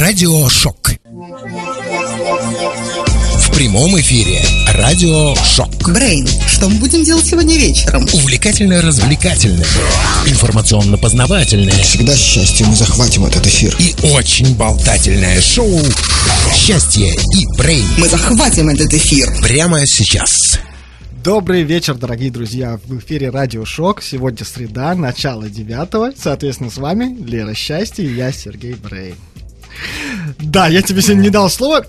Радиошок. В прямом эфире Радиошок. Брейн, что мы будем делать сегодня вечером? Увлекательно-развлекательное, информационно-познавательное Всегда с счастьем мы захватим этот эфир. и очень болтательное шоу «Счастье и Брейн» Мы захватим этот эфир. прямо сейчас. Добрый вечер, дорогие друзья. В эфире Радио Шок. Сегодня среда, начало девятого. Соответственно, с вами Лера Счастье и я, Сергей Брей. Да, я тебе сегодня не дал слова.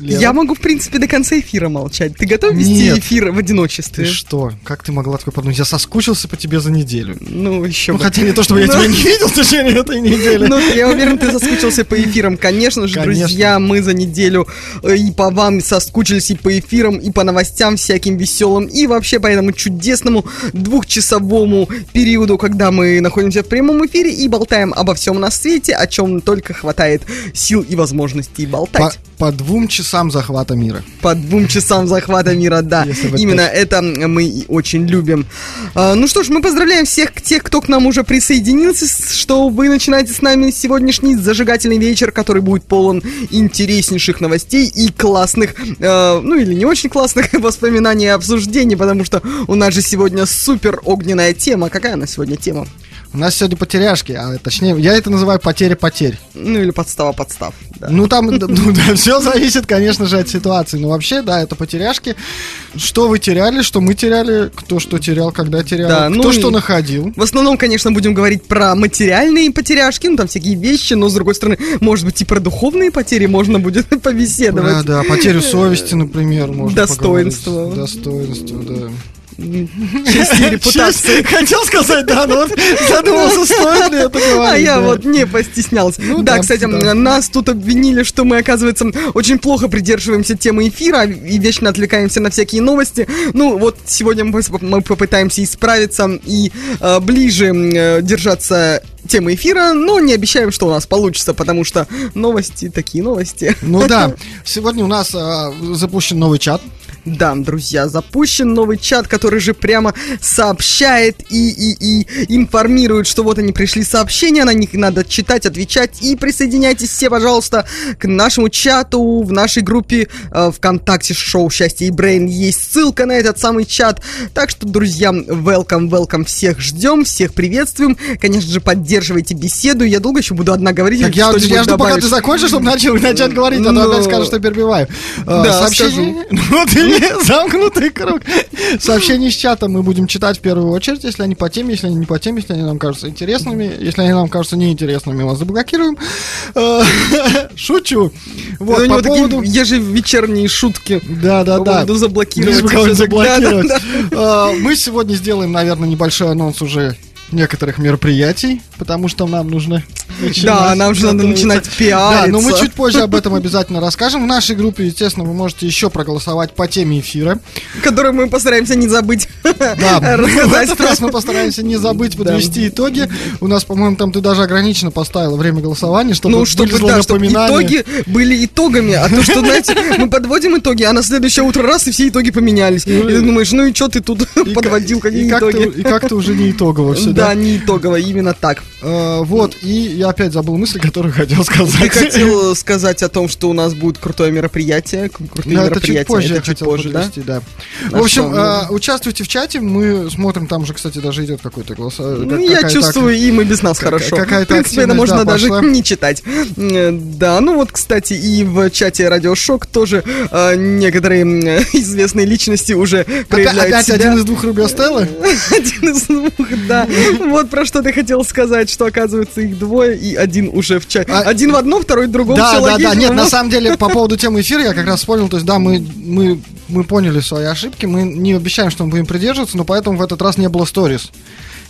А, Лера, Я могу, в принципе, до конца эфира молчать. Ты готов вести Нет. эфир в Ты одиночестве? что? Как ты могла такое подумать? Я соскучился по тебе за неделю. Ну, еще Ну, бы. хотя не то, чтобы я Ну. тебя не видел в течение этой недели. Ну, я уверен, ты соскучился по эфирам. Конечно же, Конечно. друзья, мы за неделю э, и по вам соскучились и по эфирам, и по новостям всяким веселым, и вообще по этому чудесному двухчасовому периоду, когда мы находимся в прямом эфире и болтаем обо всем на свете, о чем только хватает сил и возможностей По, болтать. по двум часам захвата мира. По двум часам захвата мира, да. Именно это мы и очень любим. А, ну что ж, мы поздравляем всех тех, кто к нам уже присоединился, что вы начинаете с нами сегодняшний зажигательный вечер, который будет полон интереснейших новостей и классных, э, ну или не очень классных воспоминаний и обсуждений, потому что у нас же сегодня супер огненная тема. Какая у нас сегодня тема? У нас сегодня потеряшки, а точнее, я это называю потеря потерь. Ну или подстава подстав. да. Ну там, ну, да, все зависит, конечно же, от ситуации. Но вообще, да, это потеряшки. Что вы теряли, что мы теряли, кто что терял, когда терял, Да, кто ну что находил. В основном, конечно, будем говорить про материальные потеряшки, ну там всякие вещи, но с другой стороны, может быть и про духовные потери можно будет Да, побеседовать. да, потерю совести, например, можно Достоинство. Достоинство, да. Честь и репутация. Честь. Хотел сказать, да, но вот задумался, стоит ли это говорить. А я вот не постеснялся. Ну да, кстати, нас тут обвинили, что мы, оказывается, очень плохо придерживаемся темы эфира и вечно отвлекаемся на всякие новости. Ну, вот сегодня мы попытаемся исправиться и э, ближе э, держаться темы эфира, но не обещаем, что у нас получится, потому что новости такие новости. Ну да, сегодня у нас а, запущен новый чат. Да, друзья, запущен новый чат, который же прямо сообщает и, и, и информирует, что вот они пришли сообщения, на них надо читать, отвечать. И присоединяйтесь все, пожалуйста, к нашему чату в нашей группе э, ВКонтакте шоу «Счастье и Брейн». Есть ссылка на этот самый чат. Так что, друзья, welcome, welcome, всех ждем, всех приветствуем. Конечно же, поддерживайте беседу. Я долго еще буду одна говорить. Так я, я жду, пока добавишь? ты закончишь, чтобы начал, начать говорить, а то Ну, опять скажешь, что перебиваю. А, да, Сообщение... Ну ты замкнутый круг. Сообщения из чата мы будем читать в первую очередь, если они по теме, если они не по теме, если они нам кажутся интересными, если они нам кажутся неинтересными, мы вас заблокируем. Шучу. Вот, у него такие ежевечерние шутки. Да, да, да. поводу заблокировать А, Мы сегодня сделаем, наверное, небольшой анонс уже некоторых мероприятий, потому что нам нужно начинать Да, нам же надо начинать Да, пиариться. но мы чуть позже об этом обязательно расскажем. В нашей группе, естественно, вы можете еще проголосовать по теме эфира. Который мы постараемся не забыть Да, в этот раз мы постараемся не забыть подвести итоги. У нас, по-моему, там ты даже ограниченно поставила время голосования, чтобы Ну, чтобы, да, чтобы итоги были итогами, а то, что, знаете, мы подводим итоги, а на следующее утро раз, и все итоги поменялись. И ты думаешь, ну и что ты тут подводил, как- какие итоги? И как-то уже не итогово все, Да, не итогово, именно так. Э, Вот, и я опять забыл мысль, которую хотел Ты сказать. хотел сказать о том, что у нас будет крутое мероприятие, к- крутые Ну, это чуть мероприятия. позже я Это чуть хотел позже, да? подвести, да. А В общем, что, э, участвуйте в чате, мы смотрим, там же, кстати, даже идет какой-то голос. э, Ну, как- я чувствую, им и без нас ка- хорошо. какая-то В принципе, это можно да, даже пошла. не читать. Э, Да, ну вот, кстати, и в чате Радиошок тоже э, некоторые известные личности уже Опять, проявляют опять себя. один из двух Рубио Стелла? Один из двух, да. Вот про что ты хотел сказать, что оказывается их двое, и один уже в чате. А- Один в одном, второй в другом. Да, да, да. логично, Нет, ну. на самом деле, по поводу темы эфира я как раз вспомнил, то есть, да, мы, мы, мы поняли свои ошибки, мы не обещаем, что мы будем придерживаться, но поэтому в этот раз не было сторис.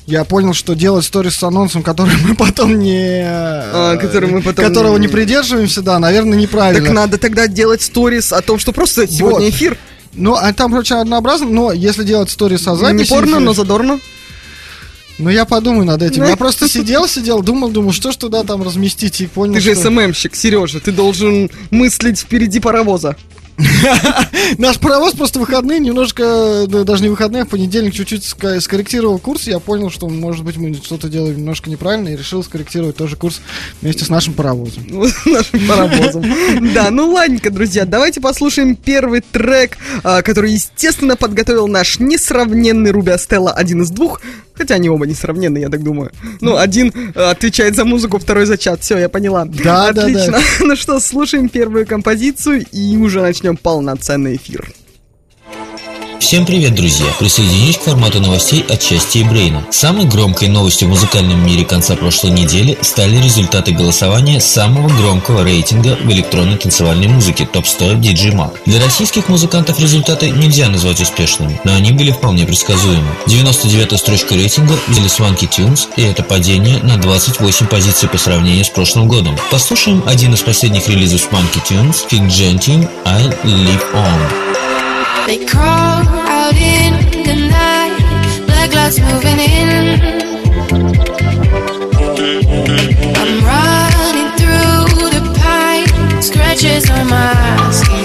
Я понял, что делать сторис с анонсом, который мы потом не... А, который мы потом- Которого не придерживаемся, да, наверное, неправильно. Так надо тогда делать сторис о том, что просто сегодня Вот. эфир. Ну, а там, короче, однообразно, но если делать сторис со Не записью... порно, эфира- но задорно. Ну, я подумаю над этим. Я просто сидел, сидел, думал, думал, что ж туда там разместить, и понял, Ты же что... СММщик, Сережа, ты должен мыслить впереди паровоза. Наш паровоз просто выходные немножко, да, даже не выходные, а в понедельник чуть-чуть скорректировал курс. Я понял, что, может быть, мы что-то делаем немножко неправильно и решил скорректировать тоже курс вместе с нашим паровозом. Нашим паровозом. Да, ну ладненько, друзья, давайте послушаем первый трек, а, который, естественно, подготовил наш несравненный Руби Астелла, один из двух, хотя они оба несравненные, я так думаю. Ну, один а, отвечает за музыку, второй за чат, все, я поняла. Да, да, Отлично. да. Ну что, слушаем первую композицию и уже начнем полноценный эфир. Всем привет, друзья! Присоединюсь к формату новостей от части и Брейна. Самой громкой новостью в музыкальном мире конца прошлой недели стали результаты голосования самого громкого рейтинга в электронной танцевальной музыке Top 100 DJ Mag. Для российских музыкантов результаты нельзя назвать успешными, но они были вполне предсказуемы. 99-я строчка рейтинга взяли Swanky Tunes, и это падение на 28 позиций по сравнению с прошлым годом. Послушаем один из последних релизов Swanky Tunes, King Gentine, I Live On. They crawl out in the night, black lights moving in. I'm running through the pine, scratches on my skin.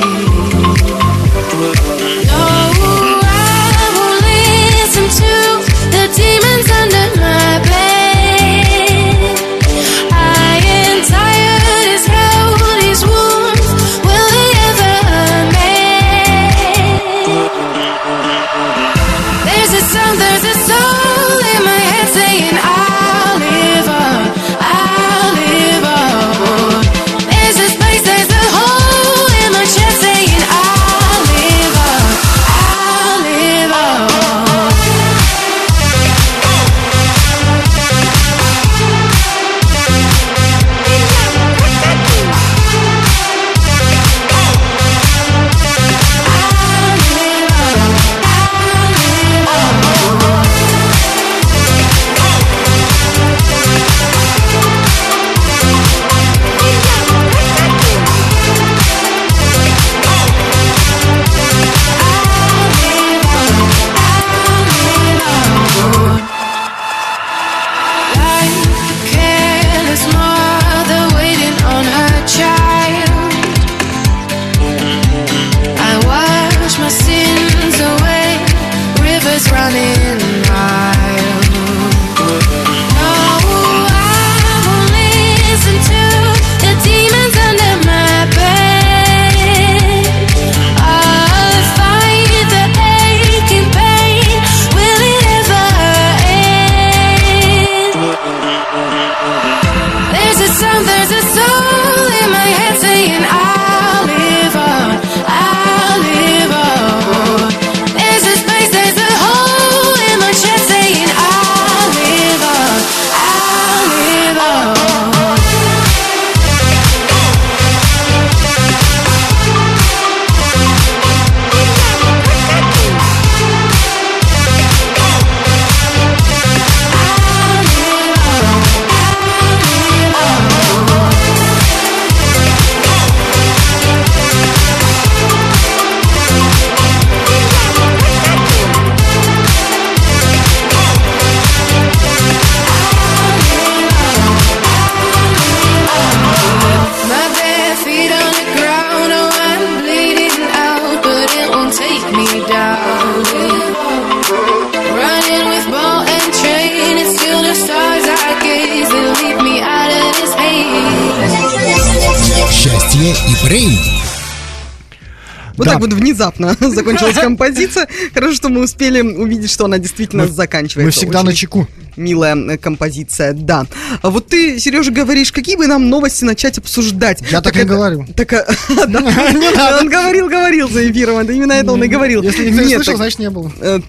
Вот так внезапно закончилась композиция. Хорошо, что мы успели увидеть, что она действительно заканчивается. Мы всегда Очень на чеку. Милая э, композиция, да. А вот ты, Сережа, говоришь, какие бы нам новости начать обсуждать? Я так не это- говорю. Так, да. Он говорил, говорил за эфиром, это именно это он и говорил. Если не слышал, так, значит не было. э,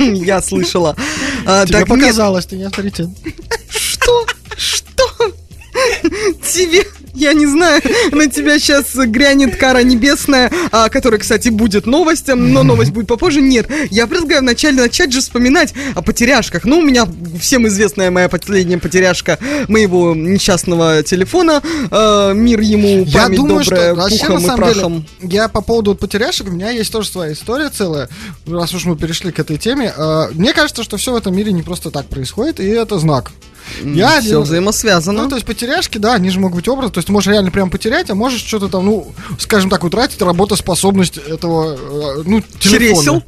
Я слышала. А, Тебе так показалось, ты не авторитет. Что? Тебе, я не знаю, на тебя сейчас грянет кара небесная, а, которая, кстати, будет новостям, но новость будет попозже. Нет, я предлагаю вначале начать же вспоминать о потеряшках. Ну, у меня всем известная моя последняя потеряшка моего несчастного телефона. А, мир ему, Я память думаю, добрая, что вообще, пухом на и самом прахом. деле, я по поводу потеряшек, у меня есть тоже своя история целая, раз уж мы перешли к этой теме. Э, Мне кажется, что все в этом мире не просто так происходит, и это знак. Я Все один- взаимосвязано. Ну, то есть потеряшки, да, они же могут быть образы. То есть ты можешь реально прям потерять, а можешь что-то там, ну, скажем так, утратить работоспособность этого, э, ну, телефона. Чересел?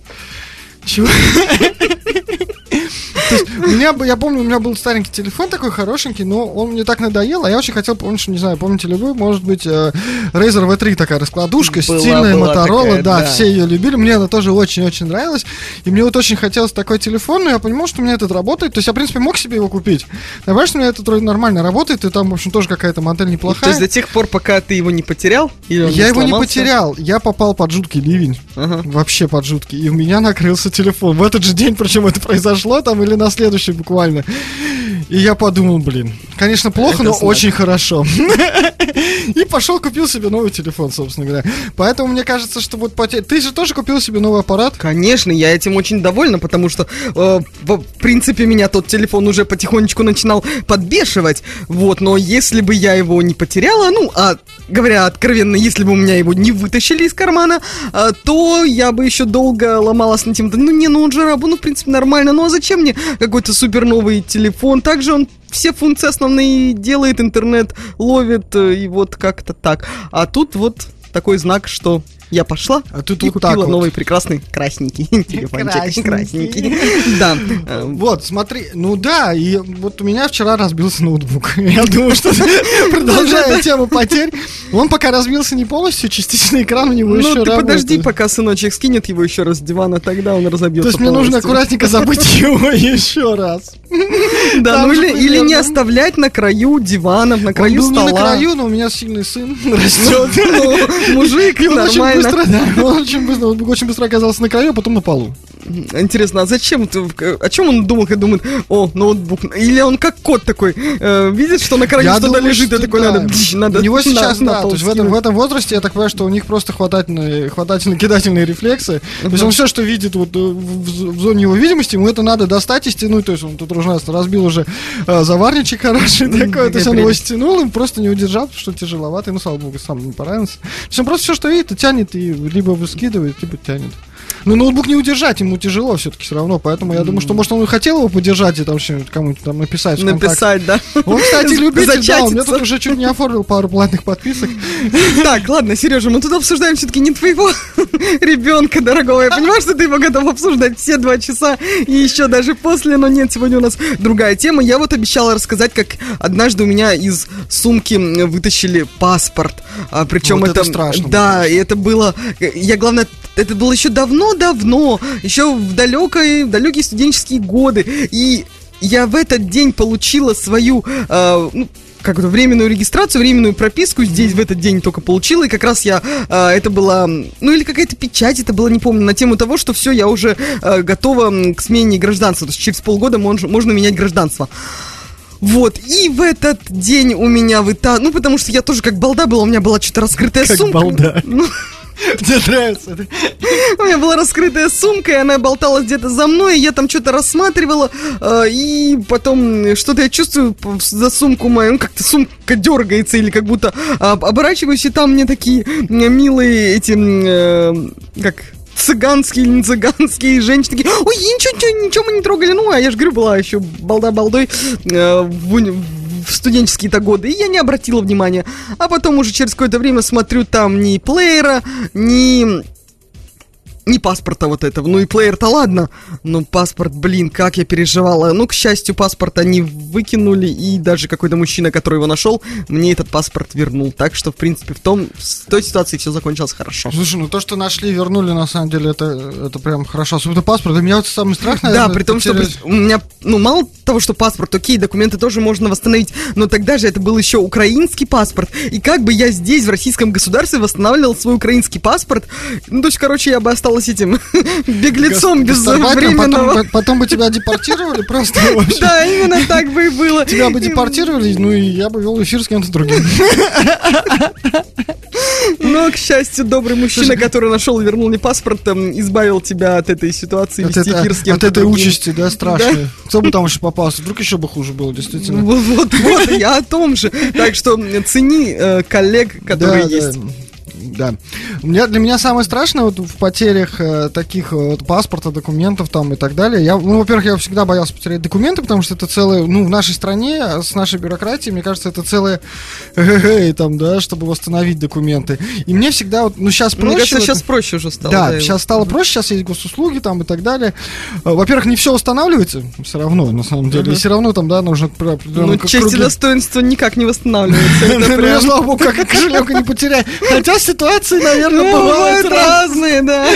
Чего? То есть, у меня, я помню, у меня был старенький телефон такой хорошенький, но он мне так надоел, а я очень хотел, помнишь, не знаю, помните ли вы, может быть, э, Razer V3 такая раскладушка, Была, стильная, была Motorola, такая, да, да. все ее любили, мне она тоже очень-очень нравилась, и мне вот очень хотелось такой телефон, но я понимал, что у меня этот работает, то есть я, в принципе, мог себе его купить. Понимаешь, что у меня этот вроде нормально работает, и там, в общем, тоже какая-то модель То неплохая. есть до тех пор, пока ты его не потерял? Или Я его не сломался? потерял, я попал под жуткий ливень. Ага. Вообще под жуткий. И у меня накрылся телефон. В этот же день, причем это произошло там или на следующий буквально. И я подумал, блин, конечно, плохо, Это но знак. очень хорошо. И пошел купил себе новый телефон, собственно говоря. Поэтому мне кажется, что вот потеря... Ты же тоже купил себе новый аппарат? Конечно, я этим очень довольна, потому что, э, в принципе, меня тот телефон уже потихонечку начинал подбешивать. Вот, но если бы я его не потеряла, ну, а говоря откровенно, если бы у меня его не вытащили из кармана, а, то я бы еще долго ломалась над тем, да, ну не, ну он же работает, ну, в принципе, нормально, ну а зачем мне какой-то супер новый телефон? Также он все функции основные делает, интернет ловит, э, и вот как-то так. А тут вот такой знак, что я пошла А тут и вот купила вот. новый прекрасный красненький телефончик. Красненький. Да. Вот, смотри, ну да, и вот у меня вчера разбился ноутбук. Я думаю, что продолжая тему потерь, он пока разбился не полностью, частично экран у него Ну, еще ты работает. подожди, пока сыночек скинет его еще раз с дивана, тогда он разобьется. То есть мне нужно аккуратненько забыть его еще раз. Да, ну или, не оставлять на краю диванов, на краю стола. на краю, но у меня сильный сын растет. Ну, мужик, нормально. Быстро, да, он очень быстро, он очень быстро оказался на краю, а потом на полу. Интересно, а зачем? ты- О чем он думал, когда думает, о, ноутбук? Или он как кот такой, э, видит, что на краю что-то думаю, лежит, и что такой, да. надо, бдж, надо У него сейчас, на да, то есть в этом, в этом возрасте, я так понимаю, что у них просто хватательные, хватательно-кидательные рефлексы. То есть он все, что видит вот э, в, в- зоне его видимости, ему это надо достать и стянуть. То есть он тут ужасно разбил уже э, заварничек хороший такой, то есть он его стянул, и просто не удержал, потому что тяжеловато, ему, слава богу, сам не понравился. То есть он просто все, что видит, и тянет, и либо выскидывает, либо тянет. Но ноутбук не удержать, ему тяжело все-таки все равно, поэтому я думаю, что может он и хотел его подержать и там кому-нибудь там написать. Написать, да. Он, кстати, любитель, да, он мне тут уже чуть не оформил пару платных подписок. Так, ладно, Сережа, мы тут обсуждаем все-таки не твоего ребенка, дорогого. Я понимаю, что ты его готов обсуждать все два часа и еще даже после, но нет, сегодня у нас другая тема. Я вот обещала рассказать, как однажды у меня из сумки вытащили паспорт. А, причем Вот это... это страшно Да, и это было... Я, главное, это было еще давно-давно, еще в далекой, в далекие студенческие годы. И я в этот день получила свою, э, ну, как это, временную регистрацию, временную прописку здесь в этот день только получила, и как раз я, э, это была, ну или какая-то печать, это было, не помню, на тему того, что все, я уже э, готова к смене гражданства, то есть через полгода мон- можно менять гражданство. Вот, и в этот день у меня выта... Ну, потому что я тоже как балда была, у меня была что-то раскрытая Как сумка. балда. Ну, Мне нравится. у меня была раскрытая сумка, и она болталась где-то за мной, и я там что-то рассматривала, э, и потом что-то я чувствую за сумку мою, ну, как-то сумка дергается, или как будто а, оборачиваюсь, и там мне такие милые эти, э, как цыганские или не цыганские женщины такие, ой, ничего, ничего, ничего мы не трогали, ну, а я же говорю, была еще балда-балдой э, в, в студенческие-то годы, и я не обратила внимания. А потом уже через какое-то время смотрю, там ни плеера, ни ни паспорта вот этого. Ну и плеер-то ладно, но паспорт, блин, как я переживала. Ну, к счастью, паспорт они выкинули, и даже какой-то мужчина, который его нашел, мне этот паспорт вернул. Так что, в принципе, в том, в той ситуации все закончилось хорошо. Слушай, ну то, что нашли, вернули, на самом деле, это, это прям хорошо. Особенно паспорт. Для меня вот самый страх, наверное, Да, при том, что потерять- при- у меня, ну, мало того, что паспорт, окей, документы тоже можно восстановить, но тогда же это был еще украинский паспорт, и как бы я здесь, в российском государстве, восстанавливал свой украинский паспорт, ну, то есть, короче, я бы осталась этим беглецом безвременного. Потом, потом бы тебя депортировали просто. Да, именно так бы и было. Тебя бы депортировали, ну и я бы вел эфир с кем-то другим. Но, к счастью, добрый мужчина, который нашел и вернул мне паспорт, эм, избавил тебя от этой ситуации От, вести это- эфир с от кем-то этой другим. участи, да, страшной. Кто бы там еще попался? Вдруг еще бы хуже было, действительно. Вот, вот, я о том же. Так что цени э, коллег, которые есть. Да. У меня, для меня самое страшное вот в потерях э, таких э, вот паспорта, документов там и так далее. Я, ну, во-первых, я всегда боялся потерять документы, потому что это целое, ну, в нашей стране, а с нашей бюрократией, мне кажется, это целое эгэгэй, там, да, чтобы восстановить документы. И мне всегда вот, ну, сейчас проще. Мне кажется, вот- сейчас проще уже стало. да, и- сейчас стало проще, сейчас есть госуслуги там и так далее. Э, Во-первых, не все устанавливается, все равно, на самом деле. И все равно там, да, нужно Ну, честь и круги. достоинство никак не восстанавливается. Ну, прям- слава богу, как и кошелек и не потеряю. Хотя ситуации, наверное, Ну, бывают разные, да.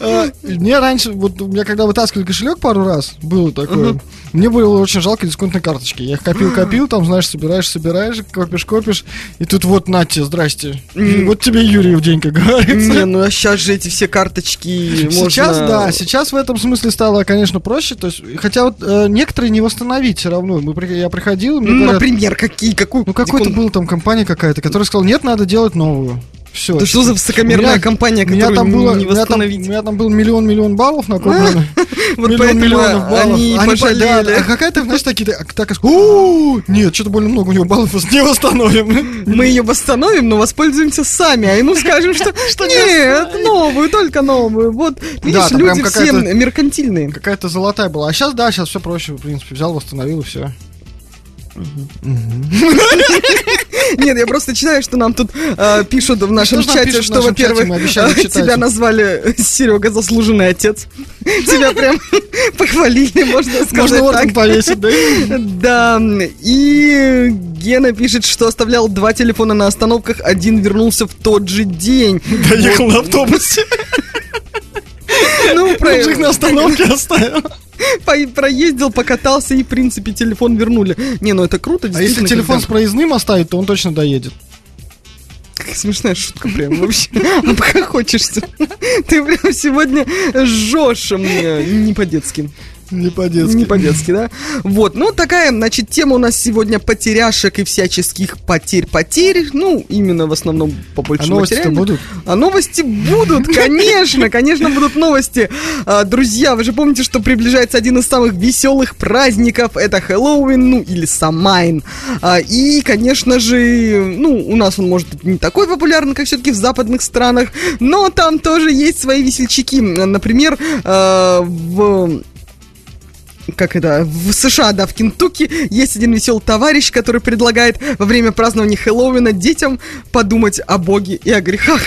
А, Мне раньше, вот у меня когда вытаскивали кошелек пару раз, было такое. Мне было очень жалко дисконтной карточки. Я их копил-копил, там, знаешь, собираешь, собираешь, копишь-копишь. И тут вот, на тебе, здрасте. Вот тебе Юрий в день, как говорится. Не, ну а сейчас же эти все карточки можно... Сейчас, да, сейчас в этом смысле стало, конечно, проще. То есть, хотя вот э, некоторые не восстановить все равно. Мы, я приходил, и мне говорят, Например, какие, какую... ну какой-то был там компания какая-то, которая сказала, нет, надо делать новую. Все. Да что за высокомерная компания, у меня которую там было, не у меня там, восстановить? меня там был миллион-миллион баллов накоплено. Вот Миллион поэтому миллионов баллов. они по- пожалели. а какая-то, знаешь, такие, так, так, и ск- «У, нет, что-то больно много у него баллов, не восстановим. Мы ее восстановим, но воспользуемся сами, а ему скажем, что, нет, новую, только новую. Вот, видишь, люди все меркантильные. Какая-то золотая была. А сейчас, да, сейчас все проще, в принципе, взял, восстановил и все. Нет, я просто читаю, что нам тут э, пишут в нашем Что чате, что, во-первых, тебя назвали Серега заслуженный отец. Тебя прям похвалили, можно сказать Можно орден так. повесить, да? Да, и Гена пишет, что оставлял два телефона на остановках, один вернулся в тот же день. Доехал на автобусе. Ну, их на остановке оставил. проездил, покатался и, в принципе, телефон вернули. Не, ну это круто, А если телефон с проездным оставить, то он точно доедет. Какая смешная шутка прям вообще. Обхохочешься. Ты прям сегодня жжешь мне не по-детски. Не по-детски. Не по-детски, да? Вот, ну такая, значит, тема у нас сегодня потеряшек и всяческих потерь-потерь. Ну, именно в основном по А больше новости-то материальных. будут? А новости будут, конечно, конечно будут новости. А, друзья, вы же помните, что приближается один из самых веселых праздников. Это Хэллоуин, ну или Самайн. А, и, конечно же, ну, у нас он может быть не такой популярный, как все-таки в западных странах, но там тоже есть свои весельчаки. Например, э, в как это, в США, да, в Кентукки есть один веселый товарищ, который предлагает во время празднования Хэллоуина детям подумать о Боге и о грехах.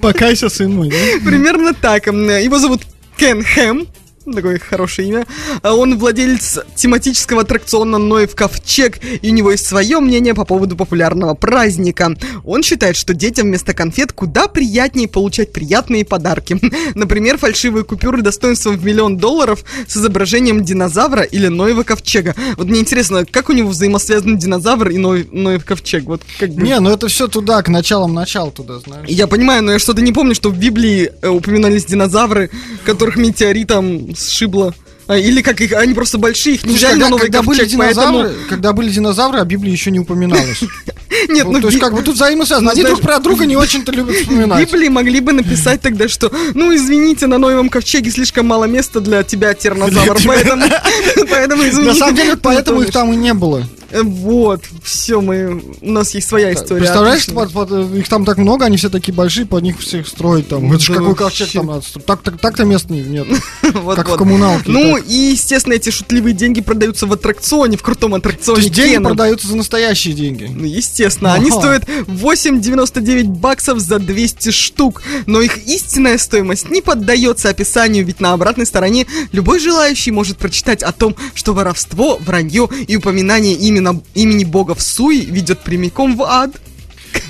Покайся, сын мой? Примерно так. Его зовут Кен Хэм. Такое хорошее имя. А Он владелец тематического аттракциона Ноев Ковчег, и у него есть свое мнение по поводу популярного праздника. Он считает, что детям вместо конфет куда приятнее получать приятные подарки. Например, фальшивые купюры достоинством в миллион долларов с изображением динозавра или Ноева Ковчега. Вот мне интересно, как у него взаимосвязаны динозавр и Ноев Ковчег? Вот как бы... Не, ну это все туда, к началам начал туда, знаешь. Я понимаю, но я что-то не помню, что в Библии э, упоминались динозавры, которых метеоритом сшибло. А, или как их, они просто большие, их не Слушай, взяли на когда, новый когда были ковчег, поэтому... динозавры, когда были динозавры, о Библии еще не упоминалось. Нет, ну то есть как бы тут взаимосвязано. Ну, Они знаешь, друг про друга не очень-то любят вспоминать. Библии могли бы написать тогда, что, ну, извините, на новом ковчеге слишком мало места для тебя, тернозавр, поэтому, поэтому извините. На самом деле, поэтому их там и не было. Э, Вот, все, мы, у нас есть своя история. Представляешь, под- под- их там так много, они все такие большие, под них всех строить там. Это же какой ковчег там надо строить. Так- так- Так-то мест не- нет. Вот, Как в вот. коммуналке. Ну, так. и, естественно, эти шутливые деньги продаются в аттракционе, в крутом То аттракционе есть деньги Кена. продаются за настоящие деньги. Ну, естественно, они Ага. стоят 8,99 баксов за 200 штук, но их истинная стоимость не поддается описанию, ведь на обратной стороне любой желающий может прочитать о том, что воровство, вранье и упоминание именно, имени бога в суе ведет прямиком в ад.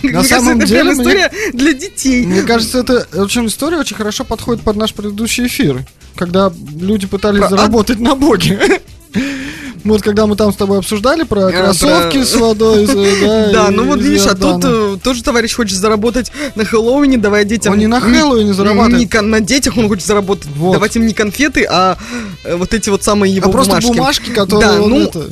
Мне кажется, самом это деле, прям мне- история для детей. Мне кажется, это очень история очень хорошо подходит под наш предыдущий эфир, когда люди пытались Про- заработать на боге. Вот когда мы там с тобой обсуждали про кроссовки про- с водой, да, Да, и- ну вот видишь, а тут э, тоже товарищ хочет заработать на Хэллоуине, давая детям... Он не на Хэллоуине зарабатывает. Не кон- на детях он хочет заработать. Вот. Давать им не конфеты, а э, вот эти вот самые его а просто бумажки. которые Да, ну, это...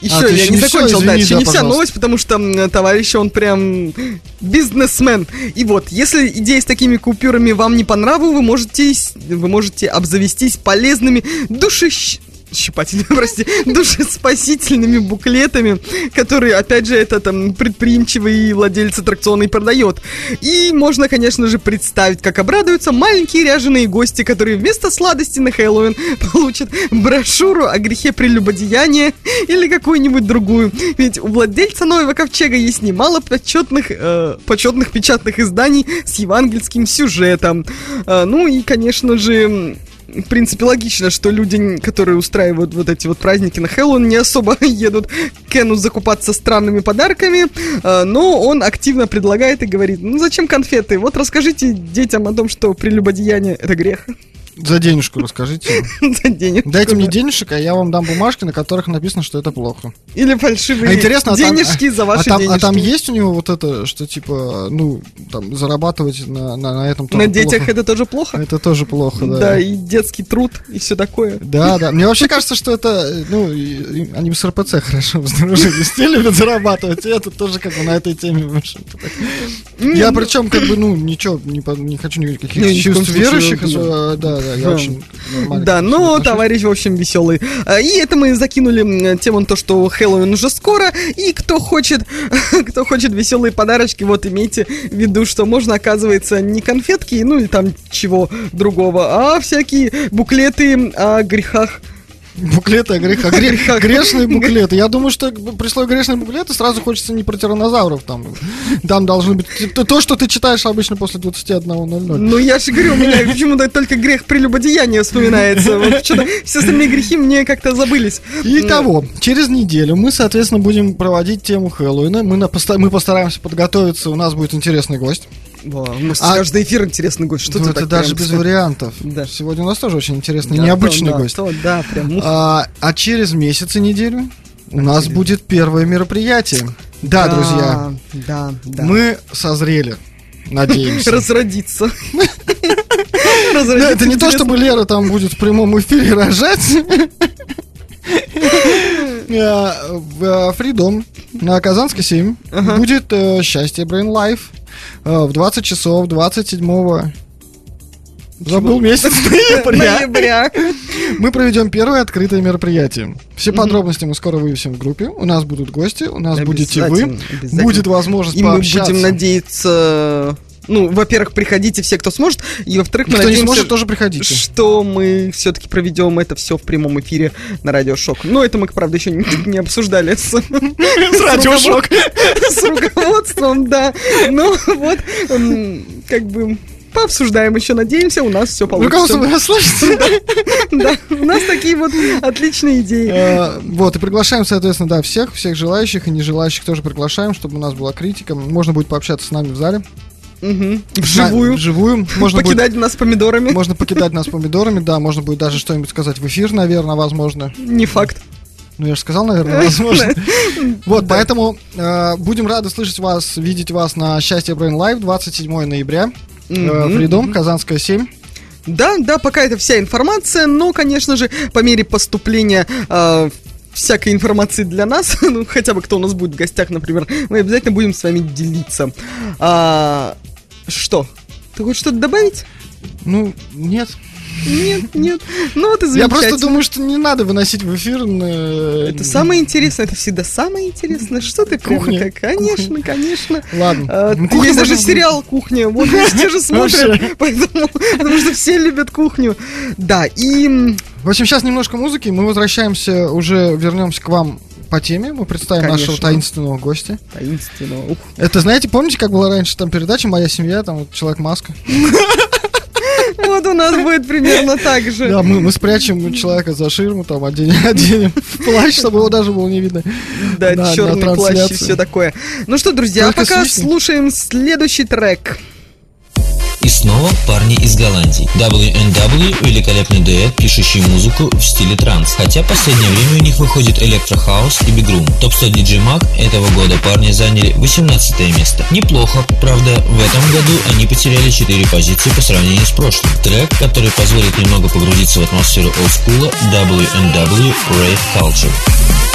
Еще А, я не закончил, да, Извини, еще да, не вся пожалуйста. новость, потому что товарищ, он прям бизнесмен. И вот, если идея с такими купюрами вам не по нраву, вы можете, вы можете обзавестись полезными душещ... душещипательными, прости, душеспасительными буклетами, которые, опять же, это там предприимчивый владелец аттракциона и продает. И можно, конечно же, представить, как обрадуются маленькие ряженые гости, которые вместо сладости на Хэллоуин получат брошюру о грехе прелюбодеяния или какую-нибудь другую. Ведь у владельца нового ковчега есть немало почетных, э, почетных печатных изданий с евангельским сюжетом. Э, ну и, конечно же, в принципе, логично, что люди, которые устраивают вот эти вот праздники на Хэллоуин, не особо едут к Кену закупаться странными подарками, э, но он активно предлагает и говорит, ну зачем конфеты? Вот расскажите детям о том, что прелюбодеяние это грех. За денежку расскажите. За денежку, Дайте мне денежек, а я вам дам бумажки, на которых написано, что это плохо. Или фальшивые А интересно, а там- денежки за А ваши там, а денежки. там есть у него вот это, что типа, ну, там, зарабатывать на, на, на этом тоже На детях плохо. это тоже плохо? Это тоже плохо, да. Да, и детский труд, и все такое. Да, да. Мне вообще кажется, что это, э, ну, они с РПЦ хорошо сдружились. Те любят зарабатывать, и это тоже как бы на этой теме. в общем-то, так. Я причем как бы, ну, ничего, не, хочу никаких в чувств верующих. да. Э, Да, я очень отношусь. товарищ, в общем, веселый. А, И это мы закинули тему то, что Хэллоуин уже скоро, и кто хочет, кто хочет веселые подарочки, вот имейте в виду, что можно, оказывается, не конфетки, ну или там чего другого, а всякие буклеты о грехах. Буклеты о грехах. Гре- Грешные буклеты. Я думаю, что при слове грешные буклеты сразу хочется не про тиранозавров там. Там должны быть то- то, что ты читаешь обычно после 21.00. Ну, я же говорю, у меня почему-то только грех прелюбодеяния вспоминается. Вот все остальные грехи мне как-то забылись. Итого, через неделю мы, соответственно, будем проводить тему Хэллоуина. Мы, на мы постараемся подготовиться, у нас будет интересный гость. Во, у нас А- каждый эфир интересный гость. Что Ну, это даже без вариантов. Да. Сегодня у нас тоже очень интересный, Да, необычный то, да, гость. то, да, прям. А, а через месяц и неделю у нас будет первое мероприятие. Да, друзья, Да, да. мы созрели. Надеемся. Разродиться. Да, это не то, чтобы Лера там будет в прямом эфире рожать. А, В э, Фридом на Казанской 7 будет э, «Счастье Brain Life» в 20 часов 27 Забыл месяц ноября. Ноября. Мы проведем первое открытое мероприятие. Все подробности мы скоро вывесим в группе. У нас будут гости, у нас будете вы. Будет возможность И мы пообщаться. будем надеяться... Ну, во-первых, приходите все, кто сможет, и во-вторых, мы Кто не надеемся, сможет, тоже приходите. что мы все-таки проведем это все в прямом эфире на радиошок. Но это мы, правда, еще не, не обсуждали с, радиошок. с руководством, да. Но вот, м, как бы, пообсуждаем еще, надеемся, у нас все получится. вы нас слышите? Да, у нас такие вот отличные идеи. Э, Вот, и приглашаем, соответственно, да, всех, всех желающих и нежелающих тоже приглашаем, чтобы у нас была критика. Можно будет пообщаться с нами в зале. Мгм. На- Вживую. Вживую. Можно будет Покидать нас помидорами. Можно покидать нас помидорами, да, можно будет даже что-нибудь сказать в эфир, наверное, возможно. Не факт. Ну, я же сказал, наверное, возможно. Вот, поэтому э, будем рады слышать вас, видеть вас на «Счастье Brain Live» 27 ноября. Э, Фридом, Казанская 7. Да, да, пока это вся информация, но, конечно же, по мере поступления э, всякой информации для нас, ну, хотя бы кто у нас будет в гостях, например, мы обязательно будем с вами делиться. А, что? Ты хочешь что-то добавить? Ну, нет. Нет, нет. Ну вот и Я просто думаю, что не надо выносить в эфир. э, Это самое интересное, это всегда самое интересное. Что ты Кухня. как? Конечно, конечно. Ладно. А, Ну, есть даже можно- сериал «Кухня», вот все же смотрят, поэтому, потому что все любят кухню. Да, и В общем, сейчас немножко музыки. Мы возвращаемся, уже вернемся к вам по теме. Мы представим Конечно. нашего таинственного гостя. таинственно. Ух. Это, знаете, помните, как была раньше там передача «Моя семья», там вот Человек-маска? Вот у нас будет примерно так же. Да, мы, мы спрячем человека за ширму, там оденем, оденем плащ, чтобы его даже было не видно. Да, на- на черный плащ и все такое. Ну что, друзья, Только пока слушаем следующий трек. И снова парни из Голландии. WNW – великолепный дуэт, пишущий музыку в стиле транс. Хотя в последнее время у них выходит электрохаус и бигрум. Топ-100 DJ Mag этого года парни заняли 18 место. Неплохо, правда, в этом году они потеряли 4 позиции по сравнению с прошлым. Трек, который позволит немного погрузиться в атмосферу олдскула WNW Rave Culture.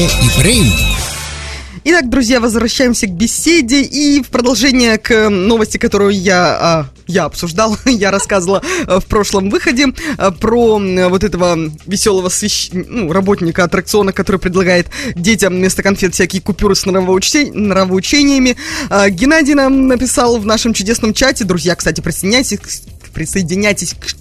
Счастье и Брейн. Итак, друзья, возвращаемся к беседе и в продолжение к э, новости, которую я, а, я обсуждал, я рассказывала э, в прошлом выходе э, про вот этого веселого свящ... ну, работника аттракциона, который предлагает детям вместо конфет всякие купюры с нравоучте- нравоучениями. Геннадий нам написал в нашем чудесном чате, друзья, кстати, присоединяйтесь, присоединяйтесь к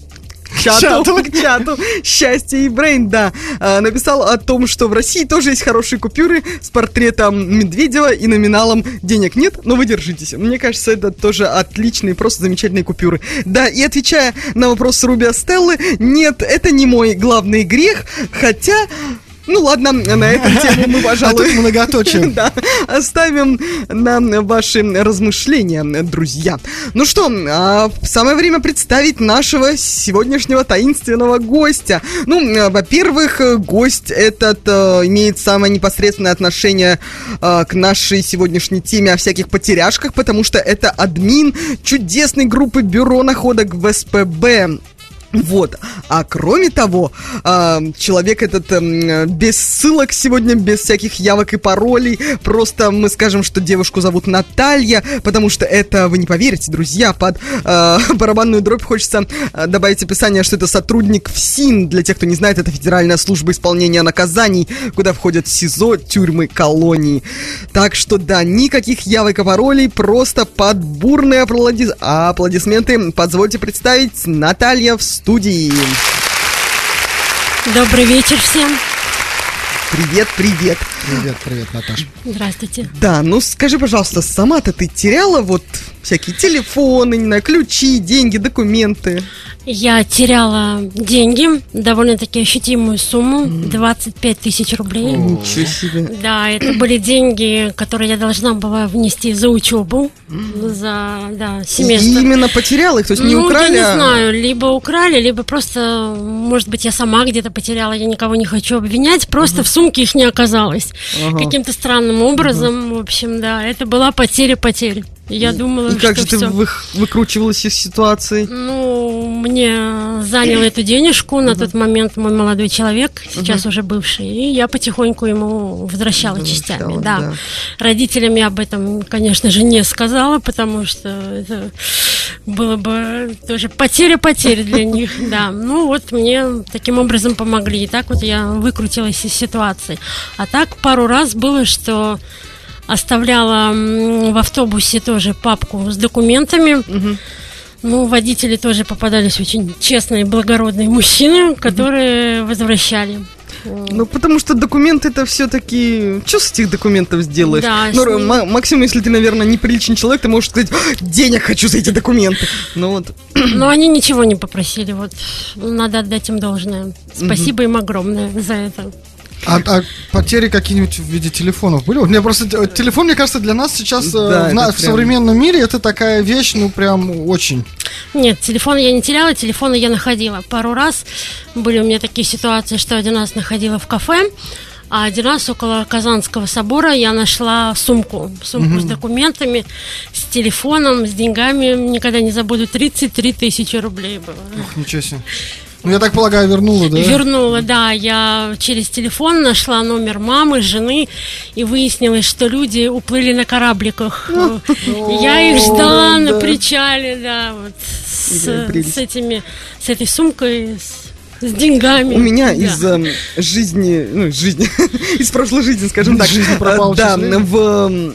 чату, к чату счастья и брейн, да, А, написал о том, что в России тоже есть хорошие купюры с портретом Медведева и номиналом денег нет, но вы держитесь. Мне кажется, это тоже отличные, просто замечательные купюры. Да, и отвечая на вопрос Рубиа Стеллы, нет, это не мой главный грех, хотя... Ну ладно, на эту тему мы, А пожалуй... тут многоточие. Да, оставим на ваши размышления, друзья. Ну что, а, самое время представить нашего сегодняшнего таинственного гостя. Ну, а, во-первых, гость этот э, имеет самое непосредственное отношение э, к нашей сегодняшней теме о всяких потеряшках, потому что это админ чудесной группы Бюро находок в СПБ. Вот. А кроме того, а, человек этот эм, без ссылок сегодня, без всяких явок и паролей. Просто мы скажем, что девушку зовут Наталья, потому что это, вы не поверите, друзья, под э, барабанную дробь хочется э, добавить описание, что это сотрудник ФСИН. Для тех, кто не знает, это Федеральная служба исполнения наказаний, куда входят СИЗО, тюрьмы, колонии. Так что да, никаких явок и паролей, просто под бурные аплоди- аплодисменты. Позвольте представить Наталья в студии. Добрый вечер всем. Привет, привет. Привет, привет, Наташа. Здравствуйте. Да, ну скажи, пожалуйста, сама-то ты теряла вот всякие телефоны, не знаю, ключи, деньги, документы? Я теряла деньги, довольно-таки ощутимую сумму, 25 тысяч рублей. Ничего себе. Да, это были деньги, которые я должна была внести за учебу, за, да, И семестр. именно потеряла их, то есть не ну, украли, я а- не знаю, либо украли, либо просто, может быть, я сама где-то потеряла, я никого не хочу обвинять, просто в сумке их не оказалось. Ага. Каким-то странным образом, в общем, да, это была потеря потерь. Я думала, И как что же ты вых- выкручивалась из ситуации? Ну, мне занял эту денежку на тот момент мой молодой человек, сейчас уже бывший, и я потихоньку ему возвращала частями, да. да. Родителям я об этом, конечно же, не сказала, потому что это было бы тоже потеря-потеря для них, да. Ну, вот мне таким образом помогли, и так вот я выкрутилась из ситуации. А так пару раз было, что оставляла м, в автобусе тоже папку с документами. Ну, водители тоже попадались очень честные, благородные мужчины, которые возвращали. Ну, потому что документы это все-таки... Что с этих документов сделаешь? Да, ну, ним- Ма- Максим, если ты, наверное, неприличный человек, ты можешь сказать, «А, денег хочу за эти документы. Ну вот. Но они ничего не попросили, вот надо отдать им должное. Спасибо им огромное за это. А, а потери какие-нибудь в виде телефонов были? Мне просто телефон, мне кажется, для нас сейчас э, Да, в, на- это в прям- современном мире это такая вещь, ну прям очень. Нет, телефон я не теряла, телефоны я находила. Пару раз были у меня такие ситуации, что один раз находила в кафе, а один раз около Казанского собора я нашла сумку. Сумку с документами, с телефоном, с деньгами. Никогда не забуду, 33 тысячи рублей было. Ух, ничего себе. Ну, я так полагаю, вернула, да? Вернула, да. Я через телефон нашла номер мамы, жены, и выяснилось, что люди уплыли на корабликах. Я их ждала на причале, да, вот с, этими, с этой сумкой, с, с деньгами. У меня Да. из эм, жизни, ну, из жизни, из прошлой жизни, скажем так, пропало э, да, число. в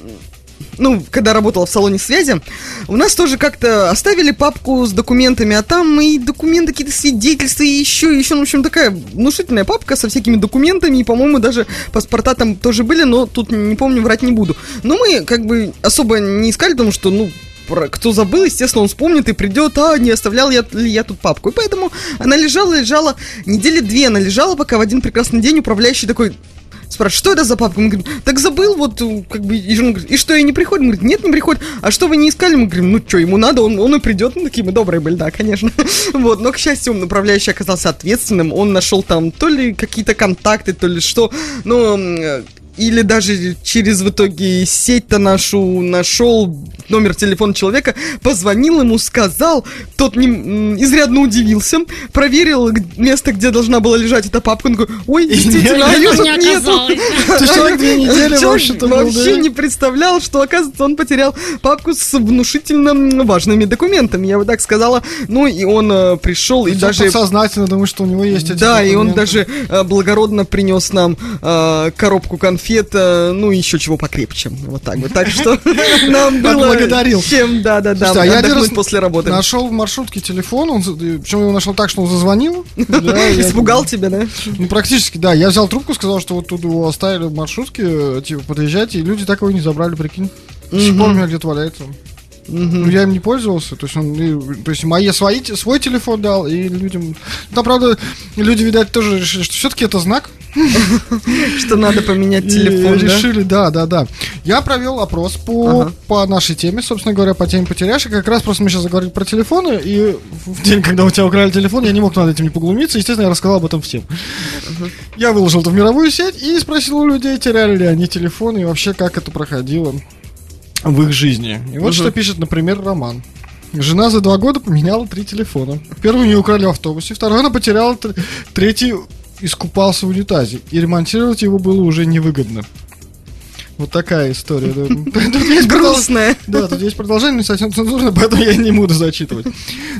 ну, когда работала в салоне связи, у нас тоже как-то оставили папку с документами, а там и документы, какие-то свидетельства, и еще, и еще, ну, в общем, такая внушительная папка со всякими документами, и, по-моему, даже паспорта там тоже были, но тут не помню, врать не буду. Но мы как бы особо не искали, потому что, ну, кто забыл, естественно, он вспомнит и придет, а, не оставлял я, ли я тут папку. И поэтому она лежала, лежала, недели две она лежала, пока в один прекрасный день управляющий такой, спрашивает, что это за папка? Мы говорим, так забыл, вот, э, как бы, и жена говорит, и что, и не приходит? Он говорит, нет, не приходит. А что вы не искали? Мы говорим, ну что, ему надо, он, он и придет. Ну, такие мы добрые были, да, конечно. Вот, но, к счастью, он, управляющий оказался ответственным, он нашел там то ли какие-то контакты, то ли что, но... или даже через в итоге сеть-то нашу нашел номер телефона человека, позвонил ему, сказал, тот не, изрядно удивился, проверил место, где должна была лежать эта папка, он говорит, ой, действительно, а нет, ее не тут нету. человек вообще не представлял, что, оказывается, он потерял папку с внушительно важными документами, я бы так сказала. Ну, и он э, пришел и Он даже... подсознательно думаю, что у него есть эти Да, и он даже э, благородно принес нам э, коробку конфет, э, ну, еще чего покрепче. Вот так вот. Так что нам было Отблагодарил. чем, да-да-да, а я один раз после работы. Нашел в маршрутке телефон, он, причем его нашел так, что он зазвонил. Да, я- Испугал тебя, да? Ну, практически, да. Я взял трубку, сказал, что вот тут его оставили в маршрутке, э, типа, подъезжайте, и люди так его не забрали, прикинь. До сих пор у меня где-то валяется. Ну, я им не пользовался, то есть он, и- то есть мои свои, свой телефон дал, и людям... Там, правда, люди, видать, тоже решили, что все-таки это знак. Что надо поменять телефон, да? решили, да, да, да. Я провел опрос по, нашей теме, собственно говоря, по теме потеряшек. Как раз просто мы сейчас заговорили про телефоны, и в день, когда у тебя украли телефон, я не мог над этим не поглумиться. Естественно, я рассказал об этом всем. Я выложил это в мировую сеть и спросил у людей, теряли ли они телефоны и вообще как это проходило в их жизни. И вот что пишет, например, Роман. Жена за два года поменяла три телефона. Первый у нее украли в автобусе, второй она потеряла, тр- третий искупался в унитазе. И ремонтировать его было уже невыгодно. Вот такая история. Грустная. Да, тут есть продолжение, не совсем цензурно, поэтому я не буду зачитывать.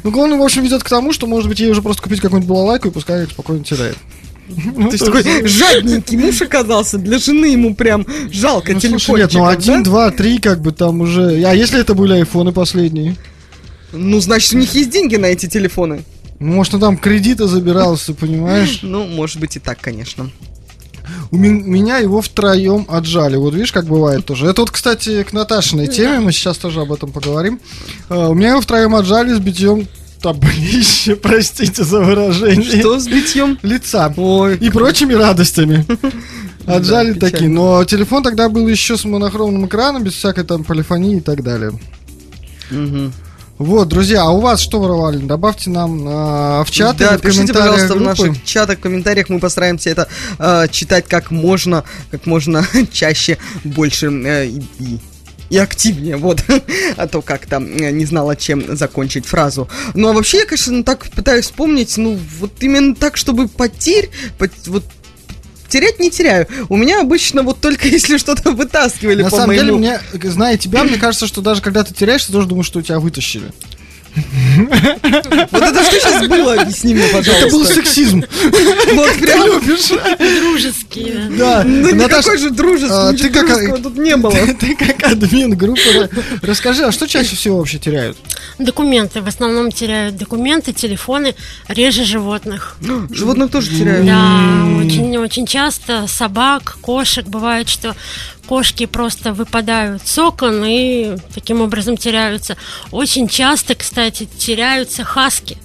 Ну, главное, в общем, ведет к тому, что, может быть, ей уже просто купить какую-нибудь балалайку и пускай их спокойно теряет. Ну, То есть такой жадненький муж оказался, для жены ему прям жалко Ну, телефончиков, нет, ну один, два, три, как бы там уже. А если это были айфоны последние? Ну, значит, у них есть деньги на эти телефоны. Ну, может, он там кредиты забирался, понимаешь? Ну, может быть и так, конечно. У мен- меня его втроем отжали. Вот видишь, как бывает тоже. Это вот, кстати, к Наташиной теме, мы сейчас тоже об этом поговорим. А, У меня его втроем отжали с битьем таблище, простите за выражение. Что с битьем? Лица. Ой, И прочими радостями. Отжали печально. такие. Но телефон тогда был еще с монохромным экраном, без всякой там полифонии и так далее. Мгм. Вот, друзья, а у вас что воровали? Добавьте нам а, в чат да, или в пишите, пожалуйста, в группы. наших чатах, в комментариях. Мы постараемся это э, читать как можно, как можно чаще, больше э, и, и активнее, вот. А то как-то э, не знала, чем закончить фразу. Ну, а вообще, я, конечно, так пытаюсь вспомнить, ну, вот именно так, чтобы потерь, пот- вот терять не теряю. У меня обычно вот только если что-то вытаскивали На по самом деле, моему... мне, зная тебя, мне кажется, что даже когда ты теряешь, ты тоже думаешь, что тебя вытащили. Вот это что сейчас было? Объясни мне, пожалуйста. Это был сексизм. Вот прям... Любишь? Дружеские. да. Ну, никакой же дружеский, а, ты как- тут не было. Ты, как админ группы, ра- расскажи, а что чаще всего вообще теряют? Документы. В основном теряют документы, телефоны, реже животных. Животных тоже теряю. Да, очень, очень часто собак, кошек бывает, что кошки просто выпадают с окон и таким образом теряются. Очень часто, кстати, теряются хаски.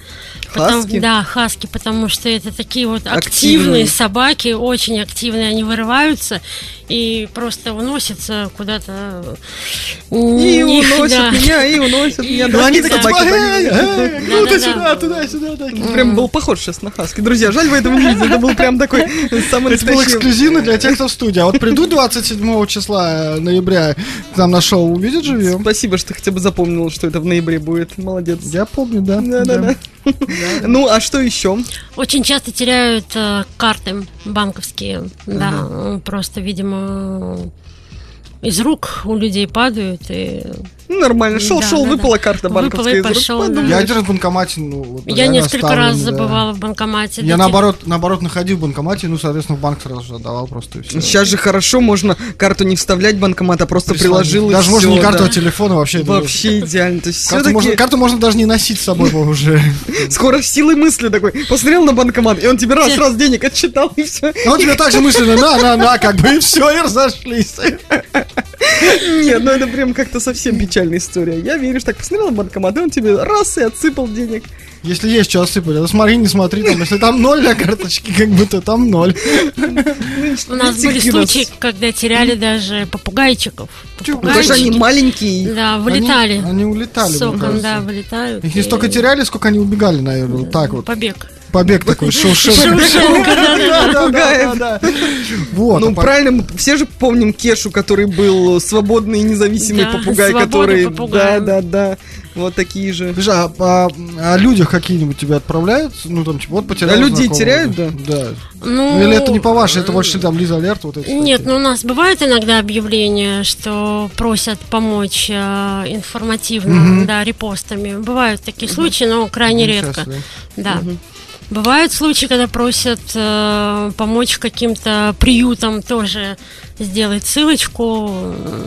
Потому- Хаски? да, хаски, потому что это такие вот Активные. активные собаки, очень активные, они вырываются и просто уносятся куда-то. И Них, уносят да. меня, и уносят меня. Да, они такие, собаки типа, такие. «Эй, эй, ну Да-да-да. сюда, туда, сюда, так. Прям был похож сейчас на хаски. Друзья, жаль, вы этого не видели. Это был прям такой самый Это был эксклюзивно для тех, кто в студии. А вот придут 27 числа э, ноября к нам на шоу, увидят живьем. Спасибо, что хотя бы запомнил, что это в ноябре будет. Молодец. Я помню, да. Да-да-да. Ну, а что еще? Очень часто теряют э, карты банковские, да, просто, видимо, из рук у людей падают и Ну, нормально. Шел, Да, шел, да, выпала да. карта Выпала банковская и из рук. пошел, да. Я один раз в банкомате, ну, вот, я несколько оставлен, раз да. забывала в банкомате. Я Да, наоборот, наоборот находил в банкомате, ну, соответственно, в банк сразу же отдавал просто и все. Сейчас же хорошо, можно карту не вставлять в банкомат, а просто приложил и Даже можно всё, не карту, да. а телефон, а вообще. это- Вообще идеально. То есть Карту можно, все-таки карту можно даже не носить с собой уже. скоро силой мысли такой. Посмотрел на банкомат, и он тебе раз, раз денег отчитал, и все. А он тебе так же мысленно, на, на, на, как бы, и все, и разошлись. Нет, ну это прям как-то совсем печальная история. Я верю, что так посмотрел на банкомат, и он тебе раз и отсыпал денег. Если есть что осыпали, то смотри, не смотри, там, если там ноль на карточке, как бы, то там ноль. У нас были случаи, когда теряли даже попугайчиков. Потому что они маленькие. да, вылетали. Они, улетали, с мне окон, кажется. да, вылетают. Их не столько теряли, сколько они убегали, наверное, вот так вот. Побег. Побег такой. Попугаев. Вот. Ну, а правильно, мы все же помним Кешу, который был свободный и независимый Да, попугай, который... Да, да, да. Вот такие же. Слушай, а, а, а людях какие-нибудь тебя отправляют? Ну, там, типа, вот потерял А людей знакомого. теряют, да? Да. Ну, Или это не по вашей, это больше там Лиза Алерт, вот это. Нет, ну у нас бывают иногда объявления, что просят помочь э, информативно, да, репостами. Бывают такие случаи, но крайне редко. Да. Бывают случаи, когда просят э, помочь каким-то приютам тоже сделать ссылочку.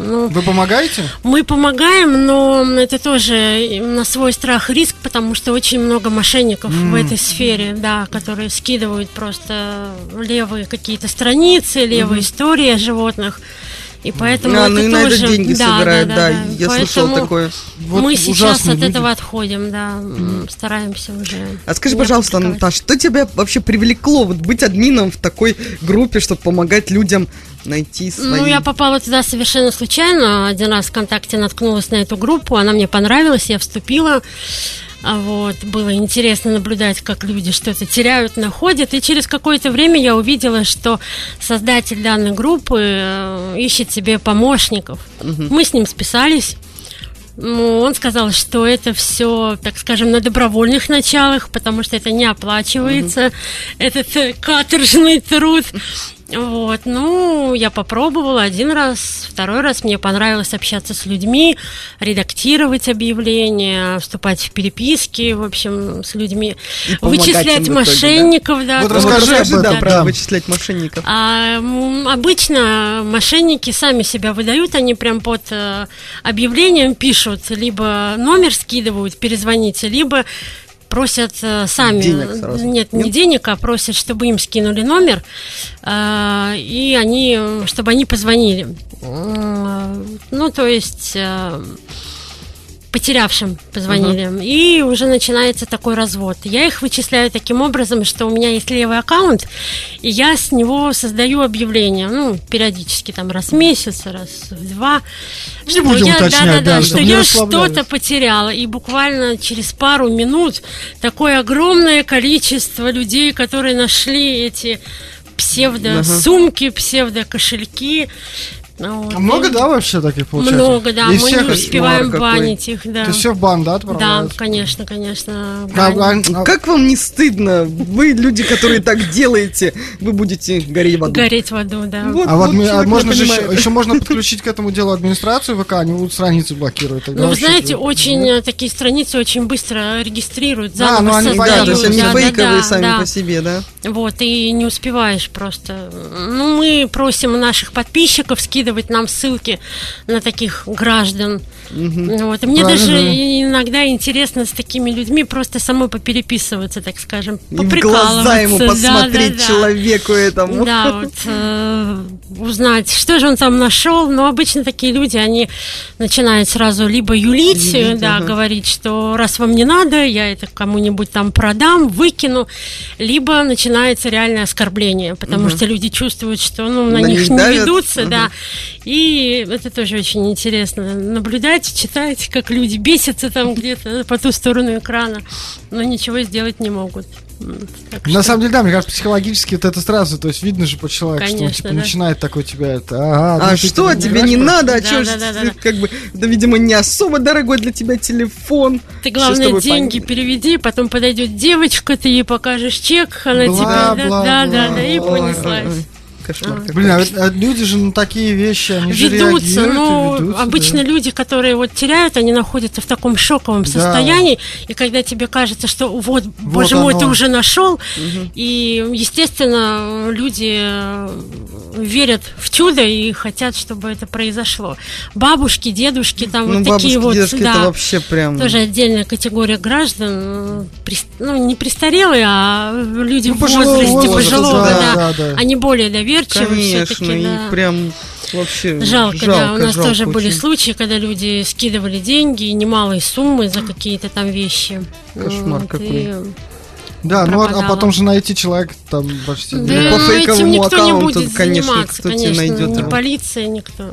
Ну, Вы помогаете? мы помогаем, но это тоже на свой страх и риск, потому что очень много мошенников в этой сфере, да, которые скидывают просто левые какие-то страницы, левые истории о животных. И поэтому А, это ну и на тоже... это деньги да, собирают, да, да, да, я слышал Поэтому такое. Вот мы сейчас от люди. этого отходим, да, м, стараемся уже. А скажи, пожалуйста, публиковать. Наташ, что тебя вообще привлекло вот быть админом в такой группе, чтобы помогать людям найти свои... Ну, я попала туда совершенно случайно. Один раз ВКонтакте наткнулась на эту группу, она мне понравилась, я вступила. А Вот, было интересно наблюдать, как люди что-то теряют, находят. И через какое-то время я увидела, что создатель данной группы э, ищет себе помощников. Мы с ним списались. Ну, он сказал, что это все, так скажем, на добровольных началах, потому что это не оплачивается, этот э, каторжный труд. Вот, ну, я попробовала один раз, второй раз мне понравилось общаться с людьми, редактировать объявления, вступать в переписки, в общем, с людьми, И вычислять итоге, да? мошенников, да. Вот тоже, вот расскажи расскажи, да, этом, про да. вычислять мошенников. а, обычно мошенники сами себя выдают, они прям под э, объявлением пишут, либо номер скидывают, перезвоните, либо просят э, сами. Денег сразу. Нет, не Нет? денег, а просят, чтобы им скинули номер, э, и они, э, чтобы они позвонили. М, Ну, то есть э, потерявшим позвонили. И уже начинается такой развод. Я их вычисляю таким образом, что у меня есть левый аккаунт, и я с него создаю объявления, ну, периодически, там, раз в месяц, раз в два. Не будем я, уточнять, да, да, да, что я что-то потеряла. И буквально через пару минут такое огромное количество людей, которые нашли эти псевдо-сумки, псевдо-кошельки, Вот. А много, И да, вообще таких получается? Много, да. И Мы всех не успеваем банить их, да. То есть все в бан, да, Да, конечно, конечно. А, баним. а, а, Как вам не стыдно? Вы, люди, которые так делаете, вы будете гореть в аду. Гореть в аду, да. Вот, А вот а человек можно же еще, еще можно подключить к этому делу администрацию ВК, они будут страницы блокировать. тогда Ну, вы знаете, очень э, такие страницы очень быстро регистрируют, Да, заново ну, они Да, создают. есть они да, да, фейковые да, сами да. по себе, да? Вот, и не успеваешь просто. Ну, мы просим наших подписчиков скидывать нам ссылки на таких граждан. Вот. И мне Правильно, даже да. иногда интересно с такими людьми просто самой попереписываться, так скажем, И в глаза ему поприкалываться. Посмотреть да, да. человеку этому. Да, вот э, узнать, что же он там нашел. Но обычно такие люди, они начинают сразу либо юлить, Юлить, да, ага. говорить, что раз вам не надо, я это кому-нибудь там продам, выкину, либо начинается реальное оскорбление, потому что люди чувствуют, что ну, на, На них них не ведутся, ага. да. И это тоже очень интересно наблюдать, читать, как люди бесятся там где-то по ту сторону экрана, но ничего сделать не могут. Так На что- самом деле, да, мне кажется, психологически вот это сразу, то есть видно же по человеку, что он Конечно, типа да. начинает такой тебя это, ага, А ну ты что тебе тебе не надо? А Да, чё да, да, да, ты, да. как бы, да, видимо, не особо дорогой для тебя телефон. Ты, главное, деньги понятно. переведи, потом подойдет девочка, ты ей покажешь чек, она Бла, тебе, да, бла, да, бла. да, да, и понеслась. Кошмар какой. Блин, а, а люди же на такие вещи, они же Ведутся, реагируют и ну, ведутся, обычно да. люди, которые вот теряют, они находятся в таком шоковом Да. состоянии, и когда тебе кажется, что вот, боже мой, оно. ты уже нашел, и, естественно, люди э, верят в чудо и хотят, чтобы это произошло. Бабушки, дедушки, там Ну, вот бабушки, такие вот, дедушки, да, это вообще прям... Тоже отдельная категория граждан, э, ну, не престарелые, а люди Ну, в пожилого возрасте, пожилого, да, да, да, да. Они более доверчивы Конечно, все-таки, и да. прям вообще Жалко, да. У нас жалко тоже были очень. случаи, когда люди скидывали деньги, немалые суммы за какие-то там вещи. Кошмар Вот, какой. и- Да, ну а- а потом же найти человека там почти Да, по ну, фейковому никто не аккаунту, будет конечно, кто тебе конечно. найдет Ни его? полиция, никто.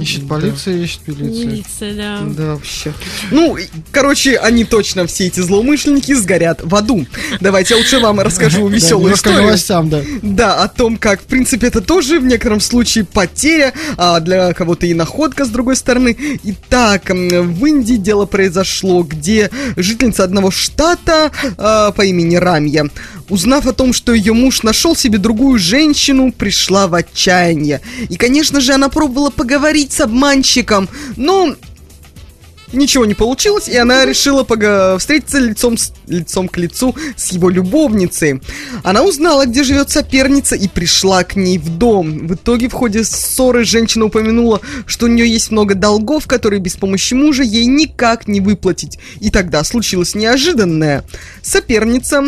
Ищет полиция, ищет Не полиция. Милиция, да. Да, вообще. Ну, короче, они точно, все эти злоумышленники, сгорят в аду. Давайте я лучше вам расскажу Да, веселую историю. новостям, да. Да, о том, как, в принципе, это тоже в некотором случае потеря, а для кого-то и находка, с другой стороны. Итак, в Индии дело произошло, где жительница одного штата а, по имени Рамья, узнав о том, что ее муж нашел себе другую женщину, пришла в отчаяние. И, конечно же, она пробовала поговорить с обманщиком, но Ничего не получилось, и она решила пога- встретиться лицом, с- лицом к лицу с его любовницей. Она узнала, где живет соперница, и пришла к ней в дом. В итоге, в ходе ссоры, женщина упомянула, что у нее есть много долгов, которые без помощи мужа ей никак не выплатить. И тогда случилось неожиданное. Соперница,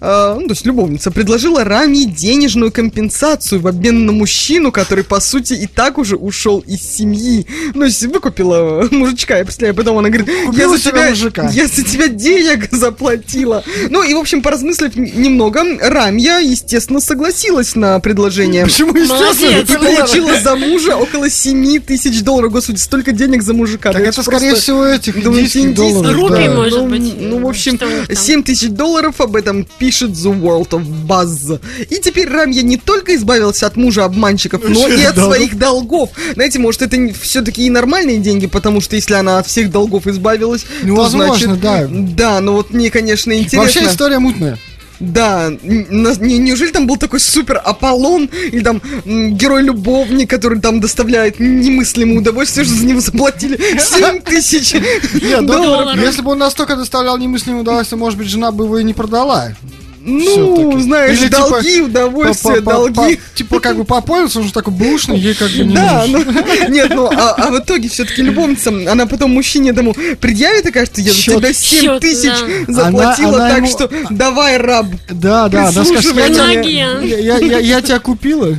э, ну, то есть любовница, предложила Раме денежную компенсацию в обмен на мужчину, который, по сути, и так уже ушел из семьи. Ну, то есть выкупила мужичка, я представляю, потом она говорит, я за тебя, мужика». я за тебя денег заплатила. Ну, и, в общем, поразмыслив немного, Рамья, естественно, согласилась на предложение. Почему, естественно? И получила за мужа около 7 тысяч долларов. Господи, столько денег за мужика. Так это, скорее всего, этих индийских долларов. Рупий, может ну, быть, Ну, в общем, что у них там? 7 тысяч долларов об этом пишет The World of Buzz. И теперь Рамья не только избавился от мужа обманщиков, но и от своих долгов. Знаете, может, это все-таки и нормальные деньги, потому что если она от всех долгов избавилась, Ну, то возможно, значит... да. Да, но вот мне, конечно, интересно. Вообще история мутная. Да, не- неужели там был такой супер Аполлон или там герой-любовник, который там доставляет немыслимое удовольствие, что за него заплатили 7 тысяч ну, Долларов. если бы он настолько доставлял немыслимое удовольствие, может быть, жена бы его и не продала. Ну, знаешь, Или типа долги, удовольствие, По- по- по- долги. по- Типа как бы попоился, он же такой бушный, ей как бы не Да, нужен. ну, нет, ну, а, а в итоге все-таки любовница, она потом мужчине этому предъявит и кажет, я за тебя 7 Счёт, тысяч да. заплатила, Она- она так ему- что давай, раб, Да, да, она скажет, я, тебя- ноге. я, я- я- я тебя купила,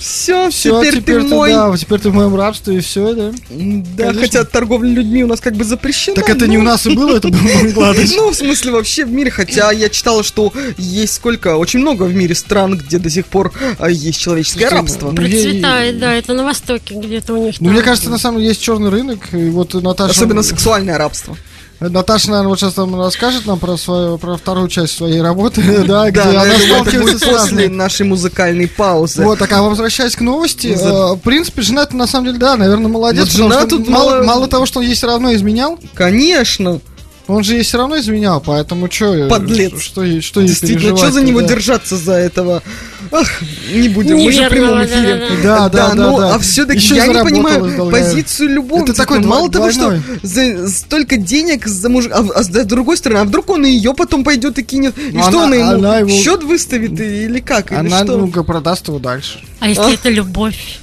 все, все, теперь, ты ты, мой. да, теперь ты в моем рабстве, и все, да. Да, Конечно. хотя торговля людьми у нас как бы запрещена. Так это не но- у нас и было, это был Бангладеш. Ну, в смысле, вообще в мире, хотя я читала, что есть сколько, очень много в мире стран, где до сих пор а, есть человеческое рабство. ну, я- Процветает, да, это на Востоке где-то у них Ну, там. мне кажется, на самом деле есть черный рынок, и вот Наташа... Особенно сексуальное рабство. Наташа, наверное, вот сейчас там расскажет нам про свою, про вторую часть своей работы, да, где Да, она сталкивается с после нашей музыкальной паузы. Вот, так, а возвращаясь к новости, э, в принципе, жена на самом деле, да, наверное, молодец. Жена тут мало, мало- мало того, что он ей все равно изменял, Конечно. Он же ей все равно изменял, поэтому что, Подлец. что, что ей Действительно, что за него да. держаться за этого? Ах, не будем, мы же в прямом Неверного, эфире. да-да-да. Да, да, да, ну, да. а все-таки я не понимаю долгая. позицию любовника. Это такой Мало дво- того, что двойной. за столько денег за муж... а, а с другой стороны, а вдруг он и ее потом пойдет и кинет? И Ну, что она- она ему она его- счет выставит или как? Или Она, что? ну-ка, продаст его дальше. А если это любовь?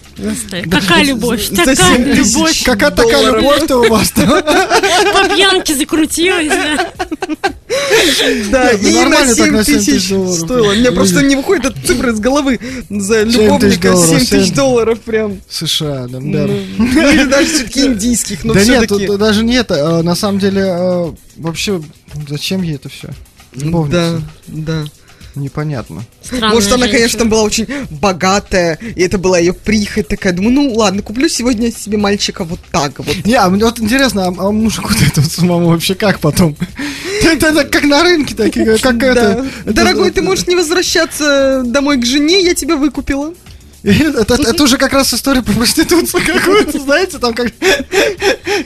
Какая любовь? Такая 7 тысяч. любовь. Какая такая любовь-то у вас там? По пьянке закрутилась, да. Да, Нет, ну и на нормально так 7 на 7 тысяч стоило. У меня просто не выходит эта цифра из головы. За 7 тысяч любовника долларов, 7 тысяч 7. долларов прям. США, да. да. Ну, ну, или даже все-таки индийских, но да нет, даже не это. а, На самом деле, а, вообще, зачем ей это все? Да, да. Непонятно. Странная Может, она, женщина. конечно, была очень богатая, и это была ее прихоть такая. Думаю, ну ладно, куплю сегодня себе мальчика вот так вот. Не, а мне вот интересно, а, а мужику это вот самому вообще как потом? Это, это как на рынке такие, как это. Дорогой, ты можешь не возвращаться домой к жене, я тебя выкупила. Это, это- это уже как раз история про проституцию какую-то, знаете, там как...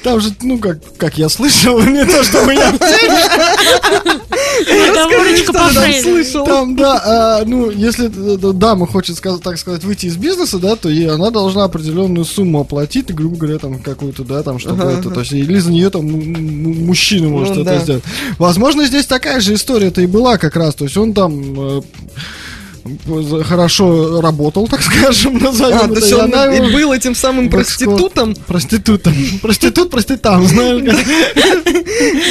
Там же, ну, как, как я слышал, не то, что я в теме, ты там слышал? там, да, а, ну, если э, дама хочет, так сказать, выйти из бизнеса, да, то ей она должна определенную сумму оплатить, грубо говоря, там, какую-то, да, там, чтобы Ага, это, ага. то есть, или за нее там мужчина может Ну, это да. сделать. Возможно, здесь такая же история-то и была как раз, то есть он там... э, хорошо работал, так скажем, назовем А, это, то есть и он она его- был этим самым проститутом, Проститутом. Проститут, проститам, знаешь.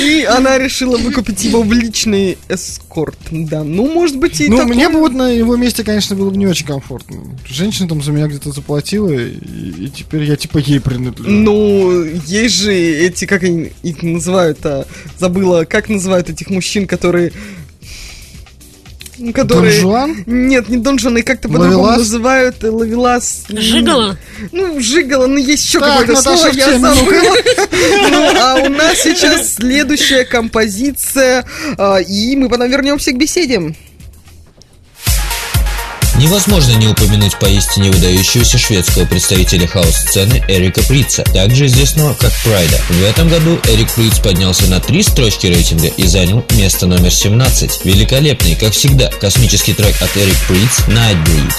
и она решила выкупить его в личный эскорт. Да, ну, может быть, и Ну, мне бы вот на его месте, конечно, было бы не очень комфортно. Женщина там за меня где-то заплатила, и, теперь я типа ей принадлежу. Ну, есть же эти, как они их называют, а, забыла, как называют этих мужчин, которые... Которые... Дон Жуан? Нет, не Дон Жуан, и как-то по-другому называют э, Ловелас. Жигало? Ну, жигало, ну есть еще какое-то слово, я забыла. Ну, а у нас сейчас следующая композиция, а, и мы потом вернемся к беседе. Невозможно не упомянуть поистине выдающегося шведского представителя хаос-сцены Эрика Прица, также известного как Прайда. В этом году Эрик Приц поднялся на три строчки рейтинга и занял место номер 17. Великолепный, как всегда, космический трек от Эрик Приц «Nightbreed».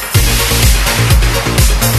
Счастье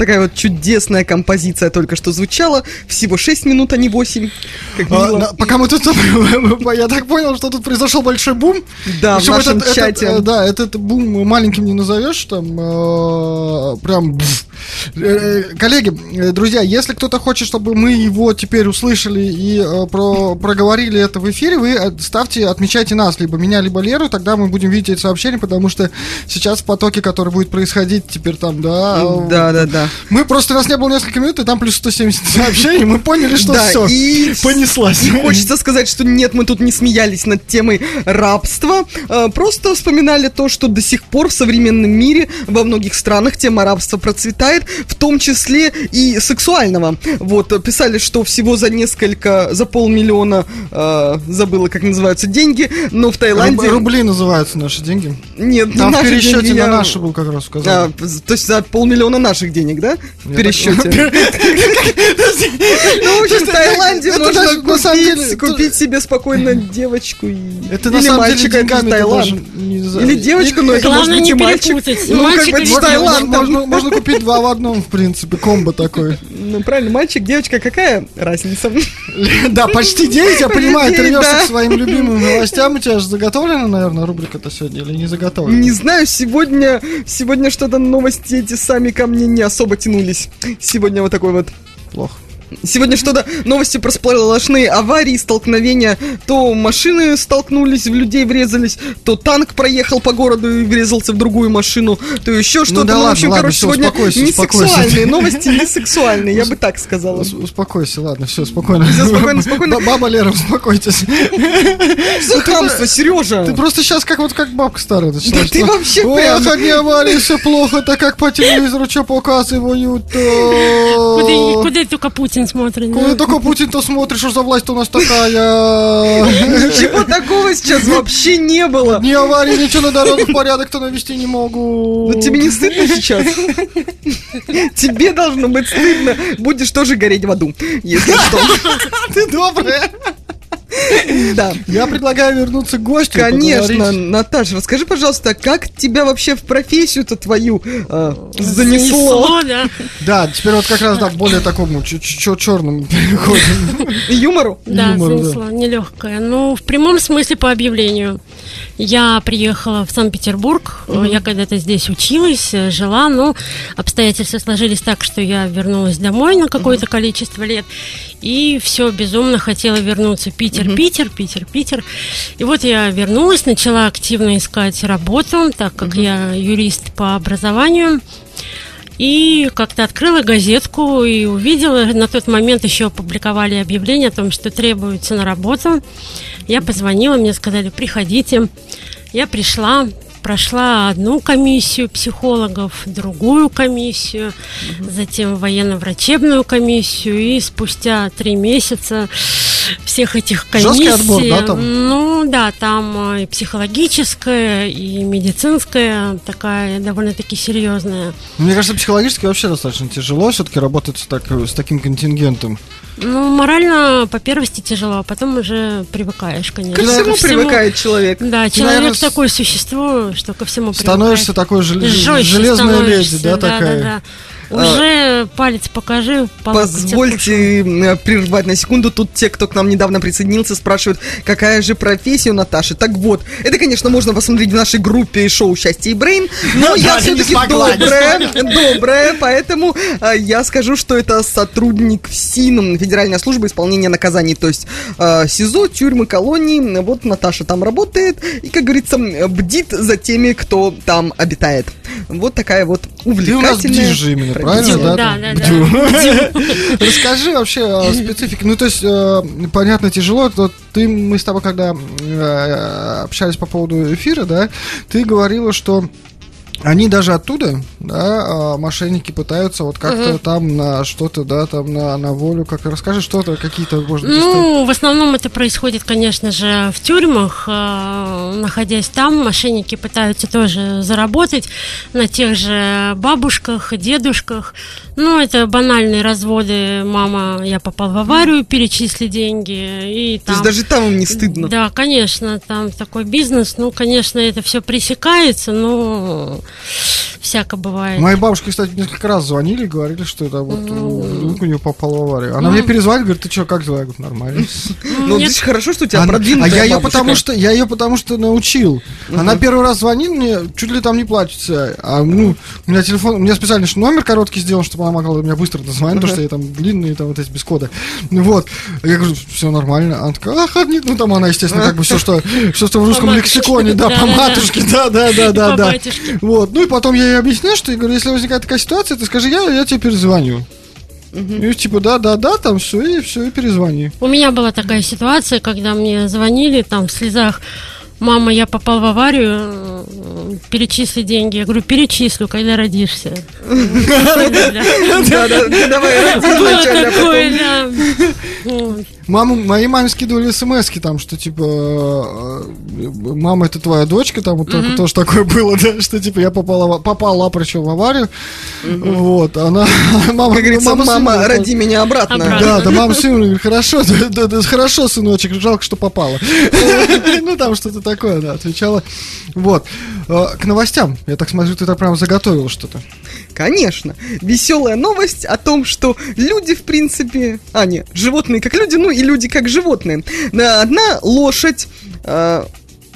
такая вот чудесная композиция только что звучала. Всего 6 минут, а не 8. Как А, на- пока мы тут, я так понял, что тут произошел большой бум. Да, в Причем нашем этот- этот, чате. э, да, этот бум маленьким не назовешь, там э, прям. Э, Коллеги, друзья, если кто-то хочет, чтобы мы его теперь услышали и э, про, проговорили это в эфире, вы э, ставьте, отмечайте нас, либо меня, либо Леру, тогда мы будем видеть эти сообщения, потому что сейчас в потоке, который будет происходить теперь там, да, э, Да, да, да. мы просто, нас не было несколько минут, и там плюс 170 сообщений, мы поняли, что Да, все, и- понеслась. И хочется сказать, что нет, мы тут не смеялись над темой рабства, просто вспоминали то, что до сих пор в современном мире во многих странах тема рабства процветает, в том числе и сексуального. Вот, э, писали, что всего за несколько, за полмиллиона, э, забыла, как называются деньги, но в Таиланде... Руб- Рубли называются наши деньги. Нет, Там в наши пересчете деньги на я- наши был как раз А, сказал. п- то есть за полмиллиона наших денег, да? В пересчете. Ну, в общем, в Таиланде можно купить, себе спокойно девочку и... Это на или самом деле мальчика, это деньгами же ты Таиланд. Или девочка, но это может быть не и мальчик. Ну, как бы. Можно, можно купить два в одном, в принципе, комбо такой. Ну, правильно, мальчик, девочка, какая разница? Да, почти 9, я понимаю, ты рвешься к своим любимым новостям. У тебя же заготовлена, наверное, рубрика-то сегодня или не заготовлена? Не знаю, сегодня, сегодня что-то новости эти сами ко мне не особо тянулись. Сегодня вот такой вот Плохо. Сегодня что-то новости про сплошные аварии, столкновения. То машины столкнулись, в людей врезались, то танк проехал по городу и врезался в другую машину, то еще что-то. Ну да в ладно, общем, ладно, короче, всё, сегодня успокойся, не успокойся. сексуальные новости, не сексуальные, я бы так сказала. Ус- Успокойся, ладно, все, спокойно. Всё, спокойно, спокойно. Ба- Баба Лера, успокойтесь. Что хамство, Сережа? Ты просто сейчас как вот как бабка старая начала. Да ты вообще Ох, прям- одни аварии, все плохо, так как по телевизору что показывают. куда только Путин смотрит. Куда да? только Путин-то смотришь, что за власть у нас такая. Ничего такого сейчас вообще не было. Ни аварии, ничего на дорогах порядок-то навести не могу. Ну, тебе не стыдно сейчас? Тебе должно быть стыдно. Будешь тоже гореть в аду, если что. Ты добрая. Да. Я предлагаю вернуться к гостю. Конечно. Наташа, расскажи, пожалуйста, как тебя вообще в профессию-то твою э, занесло? Занесло, да. Да, теперь вот как раз да, более такому черному переходим. Юмору? Да, Юмор, да. занесло, нелегкое. Ну, в прямом смысле по объявлению. Я приехала в Санкт-Петербург, я когда-то здесь училась, э, жила, но обстоятельства сложились так, что я вернулась домой на какое-то количество лет, и все, безумно хотела вернуться. Питер, Питер, Питер, Питер. И вот я вернулась, начала активно искать работу, так как я юрист по образованию. И как-то открыла газетку и увидела, на тот момент еще опубликовали объявление о том, что требуется на работу. Я позвонила, мне сказали, приходите. Я пришла, прошла одну комиссию психологов, другую комиссию, затем военно-врачебную комиссию, и спустя три месяца всех этих комиссий... Жесткий отбор, да, там? Ну да, там и психологическая, и медицинская, такая довольно-таки серьезная. Мне кажется, психологически вообще достаточно тяжело все-таки работать с, так- с таким контингентом. Ну, морально по первости тяжело, а потом уже привыкаешь, конечно. Ко всему привыкает человек. Да, человек наверное, такое существо, что ко всему Становишься привыкает. такой жел- железная леди, становишься, да, такая? Да, Уже палец покажи. Позвольте э, прервать на секунду. Тут те, кто к нам недавно присоединился, спрашивают, какая же профессия у Наташи. Так вот, это, конечно, можно посмотреть в нашей группе шоу «Счастье и Брейн», но я все-таки добрая, добрая, поэтому э, я скажу, что это сотрудник ФСИН, Федеральная служба исполнения наказаний, то есть э, СИЗО, тюрьмы, колонии. Вот Наташа там работает и, как говорится, бдит за теми, кто там обитает. Вот такая вот Ты у нас увлекательная бдишь же именно, правильно? Да, да, да. Бдю. Расскажи вообще о специфике. Ну, то есть, э, понятно, тяжело. То ты, мы с тобой, когда э, общались по поводу эфира, да, ты говорила, что они даже оттуда, да, а, мошенники пытаются вот как-то там на что-то, да, там на, на волю, как расскажи что-то, какие-то, может быть, истории. Ну, в основном это происходит, конечно же, в тюрьмах. Э, Находясь там, мошенники пытаются тоже заработать на тех же бабушках, дедушках. Ну, это банальные разводы. Мама, я попал в аварию, перечисли деньги. И То там... есть даже там им не стыдно. Да, конечно, там такой бизнес. Ну, конечно, это все пресекается, но всяко бывает. Моей бабушке, кстати, несколько раз звонили говорили, что это вот Ну. вдруг у нее попал в аварию. Она мне перезвонит, говорит, ты что, как дела? Я говорю, нормально. Ну, Нет. здесь хорошо, что у тебя продвинутая а я ее потому что я ее потому что научил. Она первый раз звонит мне, чуть ли там не плачется. А ну, у меня телефон, у меня специально номер короткий сделан, чтобы она могла меня быстро дозвонить, потому что я там длинные, там вот эти без кода. Ну вот. Я говорю, все нормально. Она такая, ах, нет, ну там она, естественно, как бы все, что, все, что в русском лексиконе, да, по матушке, да, да, да, да, да. Вот. Ну и потом я ей объясняю, что я говорю, если возникает такая ситуация, ты скажи, я, я тебе перезвоню. И типа, да, да, да, там все, и все, и перезвони. У меня была такая ситуация, когда мне звонили там в слезах. Мама, я попал в аварию, перечисли деньги. Я говорю, перечислю, когда родишься. Да, да, да, давай, вначале, а. Вот. Маму, моей маме скидывали смс там, что типа э, мама это твоя дочка, там вот только тоже такое было, да, что типа я попала, попала причем в аварию, вот, она, мама, Как говорится, мама, мама, сыну- роди меня обратно. Обратно. Да, да, мама сыну говорит, хорошо, да, да, да, хорошо, сыночек, жалко, что попала. Ну, там что-то такое, да, отвечала. Вот. К новостям. Я так смотрю, ты так прям заготовил что-то. Конечно. Веселая новость о том, что люди, в принципе... А, нет, животные как люди, ну и люди как животные. На- Одна лошадь... э,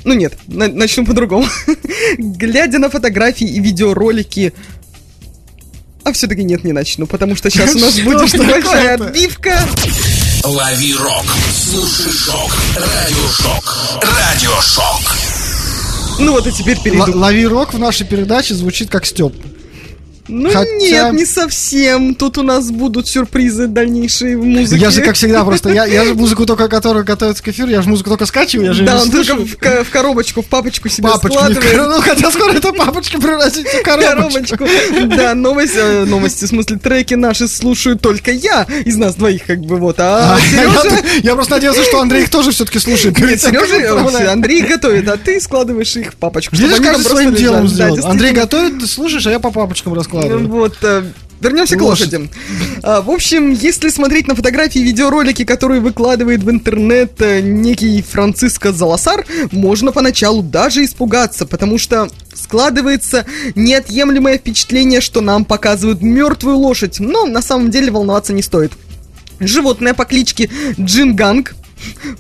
ну нет, на- начну по-другому. Глядя на фотографии и видеоролики... А все-таки нет, не начну, потому что сейчас у нас будет такое-то? отбивка. Лови рок. Слушай шок. Радиошок. Радиошок. Ну вот и теперь перейду. Л- Лови рок в нашей передаче звучит как Степ. Ну Хотя- нет, не совсем. Тут у нас будут сюрпризы дальнейшие в музыке. Я же, как всегда, просто я, я же музыку только, которая готовится к эфиру, я же музыку только скачиваю, я же Да, он только в, в коробочку, в папочку себе Папочку, в складывает. ну хотя скоро эта папочка превратится в коробочку. коробочку. Да, новость, э, новости, в смысле, треки наши слушаю только я из нас двоих, как бы вот. А А, Сережа... я, я просто надеялся, что Андрей их тоже все-таки слушает. Нет, Сережа, Андрей готовит, а ты складываешь их в папочку. Видишь, каждый своим делом сделал. Андрей готовит, ты слушаешь, а я по папочкам раскладываю. Вот, э, вернемся к лошади. А, в общем, если смотреть на фотографии и видеоролики, которые выкладывает в интернет э, некий Франциско Заласар, можно поначалу даже испугаться, потому что складывается неотъемлемое впечатление, что нам показывают мертвую лошадь, но на самом деле волноваться не стоит. Животное по кличке Джинганг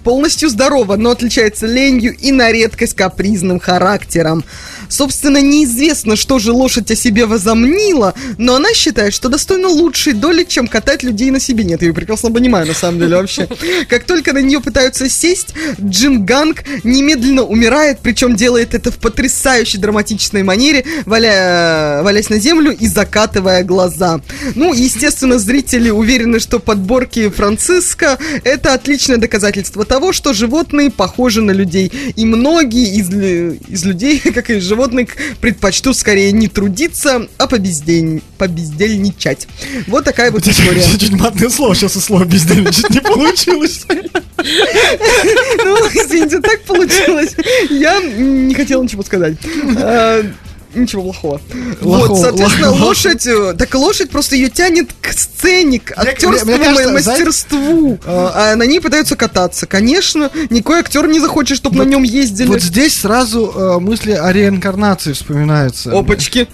полностью здорова, но отличается ленью и на редкость капризным характером. Собственно, неизвестно, что же лошадь о себе возомнила, но она считает, что достойна лучшей доли, чем катать людей на себе. Нет, я ее прекрасно понимаю, на самом деле, вообще. Как только на нее пытаются сесть, Джин Ганг немедленно умирает, причем делает это в потрясающей драматичной манере, валя... валясь на землю и закатывая глаза. Ну, естественно, зрители уверены, что подборки Франциска это отличное доказательство того, что животные похожи на людей. И многие из, из людей, как и из животных, предпочтут скорее не трудиться, а побездень... побездельничать. Вот такая вот история. Чуть матное слово, сейчас и слово бездельничать не получилось. Ну, извините, так получилось. Я не хотел ничего сказать. Ничего плохого. Лохого, вот, соответственно, лохого. лошадь, э, так лошадь просто ее тянет к сцене, к актерскому мне кажется, мастерству. А на ней пытаются кататься. Конечно, никакой актер не захочет, чтобы на нем ездили. Вот здесь сразу э, мысли о реинкарнации вспоминаются. Опачки.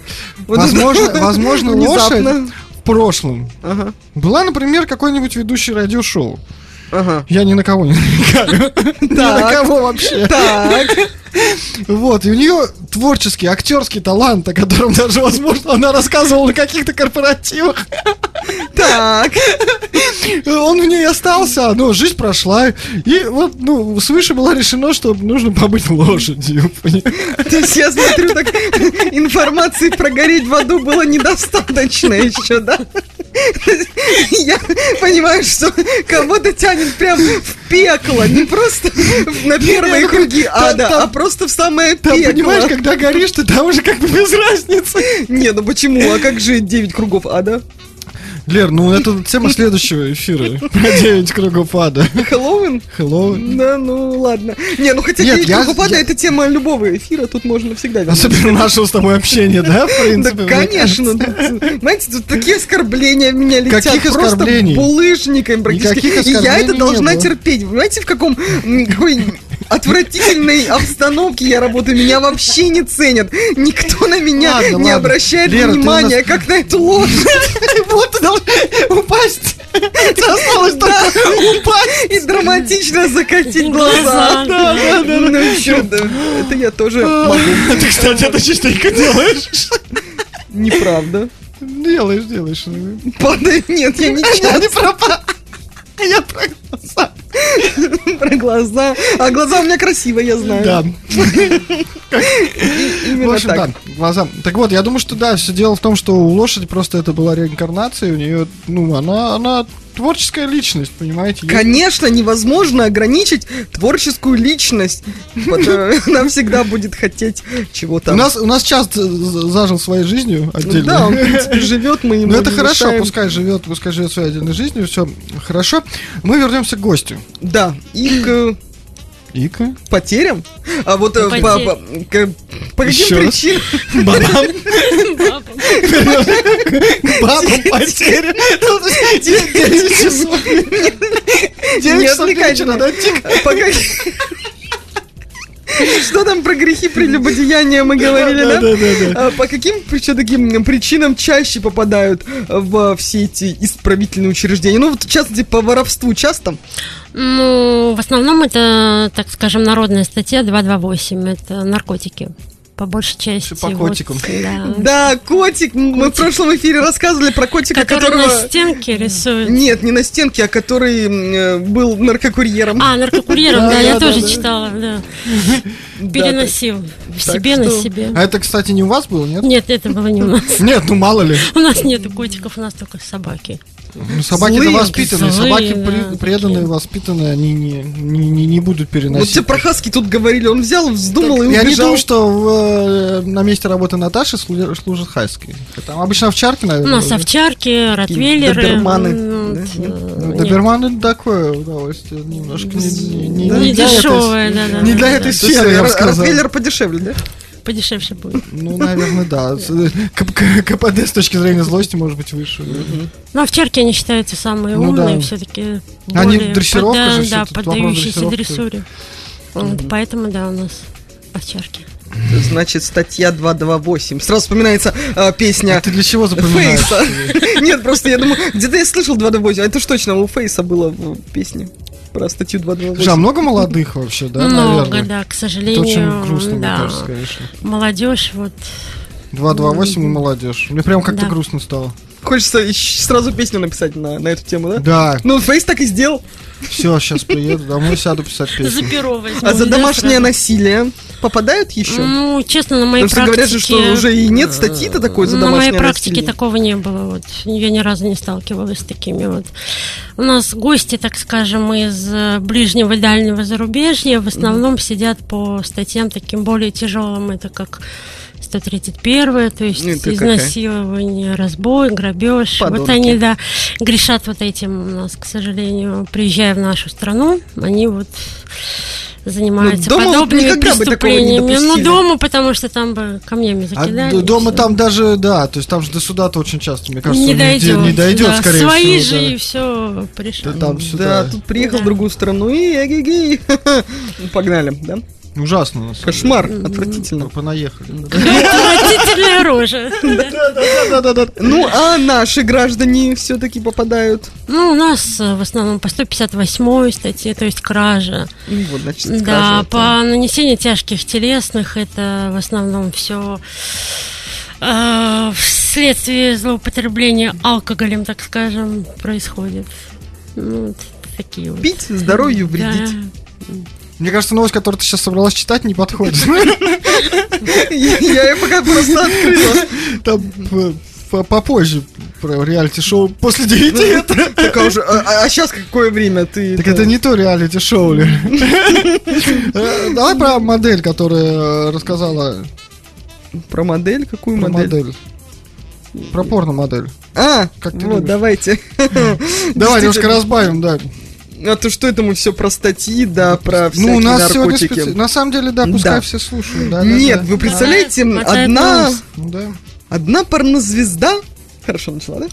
Вот Возможно, возможно лошадь в прошлом Ага, была, например, какой-нибудь ведущий радиошоу. Ага. Я ни на кого не намекаю. Ни на кого вообще. Так, Вот, и у нее творческий, актерский талант, о котором даже, возможно, она рассказывала на каких-то корпоративах. так. Он в ней остался, но жизнь прошла. И вот, ну, свыше было решено, что нужно побыть лошадью. То есть я смотрю, так информации про гореть в аду было недостаточно еще, да? Я понимаю, что кого-то тянет прям в пекло, не просто на первые ну, круги ада, а просто в самое Там, понимаешь, пекло. когда горишь, ты там уже как бы без разницы. Не, ну почему? А как же 9 кругов ада? Лер, ну это тема следующего эфира. Про 9 кругов ада. Хэллоуин? Хэллоуин. Да, ну ладно. Не, ну хотя Нет, 9 я- это тема любого эфира, тут можно всегда вернуться. Особенно нашего с тобой общения, да, в Да, принципе? мне конечно. знаете, тут такие оскорбления в меня летят. Каких просто оскорблений? булыжниками практически. И я это должна терпеть. Понимаете, в каком... Какой отвратительной обстановке я работаю. Меня вообще не ценят. Никто на меня Ладно, не ладно. обращает Лера, внимания, нас- как на эту лошадь. Вот ты упасть. Осталось только упасть. И драматично закатить Глаза. Да, да, да, Ну что, это я тоже могу. Ты, кстати, это частенько делаешь. Неправда. Делаешь, делаешь. Падает, нет, я не Я не пропа. Я про глаза. Про глаза. А глаза у меня красивые, я знаю. Да. В общем, да, глаза. Так вот, я думаю, что да, все дело в том, что у лошади просто это была реинкарнация, у нее, ну, она, она творческая личность, понимаете? Конечно, невозможно ограничить творческую личность. потому- Она всегда будет хотеть чего-то. У нас, у нас часто зажил своей жизнью отдельно. Да, он, в принципе, живет, мы ему Ну это хорошо, пускай живет, пускай живет своей отдельной жизнью, все хорошо. Мы вернемся к гостю. Да, и к Ика. потерям. А вот э, по, по- к- по каким Еще причинам? Бабам. Бабам потеря. Девять часов. Девять Не часов вечера, да. По Что там про грехи прелюбодеяния мы говорили, да? Да, да, да, да. А По каким все-таки причинам чаще попадают в все эти исправительные учреждения? Ну, вот, в частности, по воровству часто? Ну, в основном это, так скажем, народная статья 228. Это наркотики. По большей части. По вот, котикам. да. Да, котик. Мы в прошлом эфире рассказывали про котика, Который которого... на стенке рисует. Нет, не на стенке, а который э, был наркокурьером. А, наркокурьером, Да, я тоже читала, да. Переносил в себе на себе. А это, кстати, не у вас было, нет? Нет, это было не у нас. Нет, ну мало ли. У нас нету котиков, у нас только собаки. Ну, собаки-то воспитанные, злые, собаки да, при- такие. преданные, воспитанные, они не, не, не, не будут Вот переносить. тебе про хаски тут говорили, он взял, вздумал и Я не убежал. думаю, что в, э, на месте работы Наташи служит хайский. Там обычно овчарки, У наверное. нас овчарки, ротвейлеры. доберманы, да, вот, э, Ну, нет. Доберман это такое удовольствие, немножко не, не, Да, Не для этой- дешевое, да, да. не да, для да. этой сферы, я бы Р- сказал. Ротвейлер подешевле, да? Подешевше будет. Ну, наверное, да. КПД с точки зрения злости может быть выше. Но овчарки, они считаются самые Ну умные, все-таки. Они дрессировка же Да, поддающиеся дрессуре. Поэтому, да, у нас овчарки. Значит, статья 228. Сразу вспоминается э, песня А ты для чего запоминаешь? Фейса. Нет, просто я думаю, где-то я слышал 228, а это ж точно у Фейса было в песне про статью Слушай, а 228. много молодых вообще, да, Много, наверное? да, к Это сожалению. очень грустно, мне да. кажется, конечно. Молодежь, вот. 228 и молодежь. Мне прям как-то Да. грустно стало. Хочется сразу песню написать на, на эту тему, да? Да, Ну, Фейс так и сделал. Все, сейчас приеду домой, сяду писать За песню. перо возьму, А за домашнее насилие попадают еще? Ну, честно, на моей Потому что практике... говорят же, что уже и нет статьи-то такой за На домашнее моей практике насилие. такого не было. Вот. Я ни разу не сталкивалась с такими вот. У нас гости, так скажем, из э, ближнего и дальнего зарубежья в основном сидят по статьям таким более тяжелым. Это как 131, то есть Ну, это какая? изнасилование, разбой, грабеж. Вот Подонки. они, да, грешат вот этим у нас, к сожалению, приезжая в нашу страну, они вот занимаются Ну, дома вот подобными преступлениями. Ну, дома, потому что там бы камнями А закидали. и дома там даже, да, то есть там же до суда-то очень часто, мне кажется, не дойдет. не дойдет, да. скорее Свои всего. же да. и все пришли. Да там Да, сюда. тут приехал Да. в другую страну и эгегей. Ну, Погнали, да? Ужасно, на самом Кошмар, деле. отвратительно. Понаехали. Отвратительная рожа. Да-да-да. Ну, а наши граждане все-таки попадают. Ну, у нас э, в основном по 158 статье, то есть кража. Ну, вот, значит, Да, по нанесению тяжких телесных это в основном все вследствие злоупотребления алкоголем, так скажем, происходит. Ну, вот такие вот. Пить здоровью Да. Мне кажется, новость, которую ты сейчас собралась читать, не подходит. Я ее пока просто открыла. Там по- попозже про реалити-шоу после девяти это. Так, а уже- а сейчас какое время ты? Так это не то реалити-шоу ли? Э, Давай про модель, которая э, рассказала Про модель? Какую про модель? Про порно-модель. А, Как вот, давайте. Давай немножко разбавим, да. А то что это мы все про статьи, да, про всякие Ну, у нас сегодня наркотики. специ- На самом деле, да, пускай Да. все слушают. да, да, Нет, да. вы представляете, Мотает одна. Ну, да. одна порнозвезда хорошо начала, да?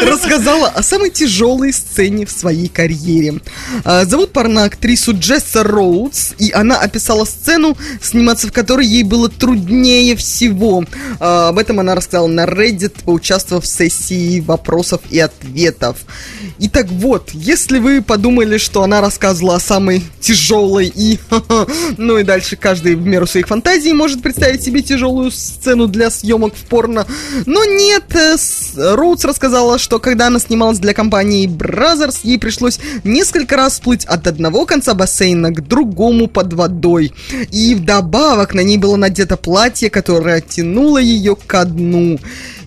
Рассказала о самой тяжелой сцене в своей карьере. А, Зовут парня актрису Джесса Роудс, и она описала сцену, сниматься в которой ей было труднее всего. А, Об этом она рассказала на Reddit, поучаствовав в сессии вопросов и ответов. Итак, вот, если вы подумали, что она рассказывала о самой тяжелой и... Ну и дальше каждый в меру своих фантазий может представить себе тяжелую сцену для съемок в порно. Но нет, э, Роудс рассказала, что когда она снималась для компании Brothers, ей пришлось несколько раз плыть от одного конца бассейна к другому под водой. И вдобавок на ней было надето платье, которое тянуло ее ко дну.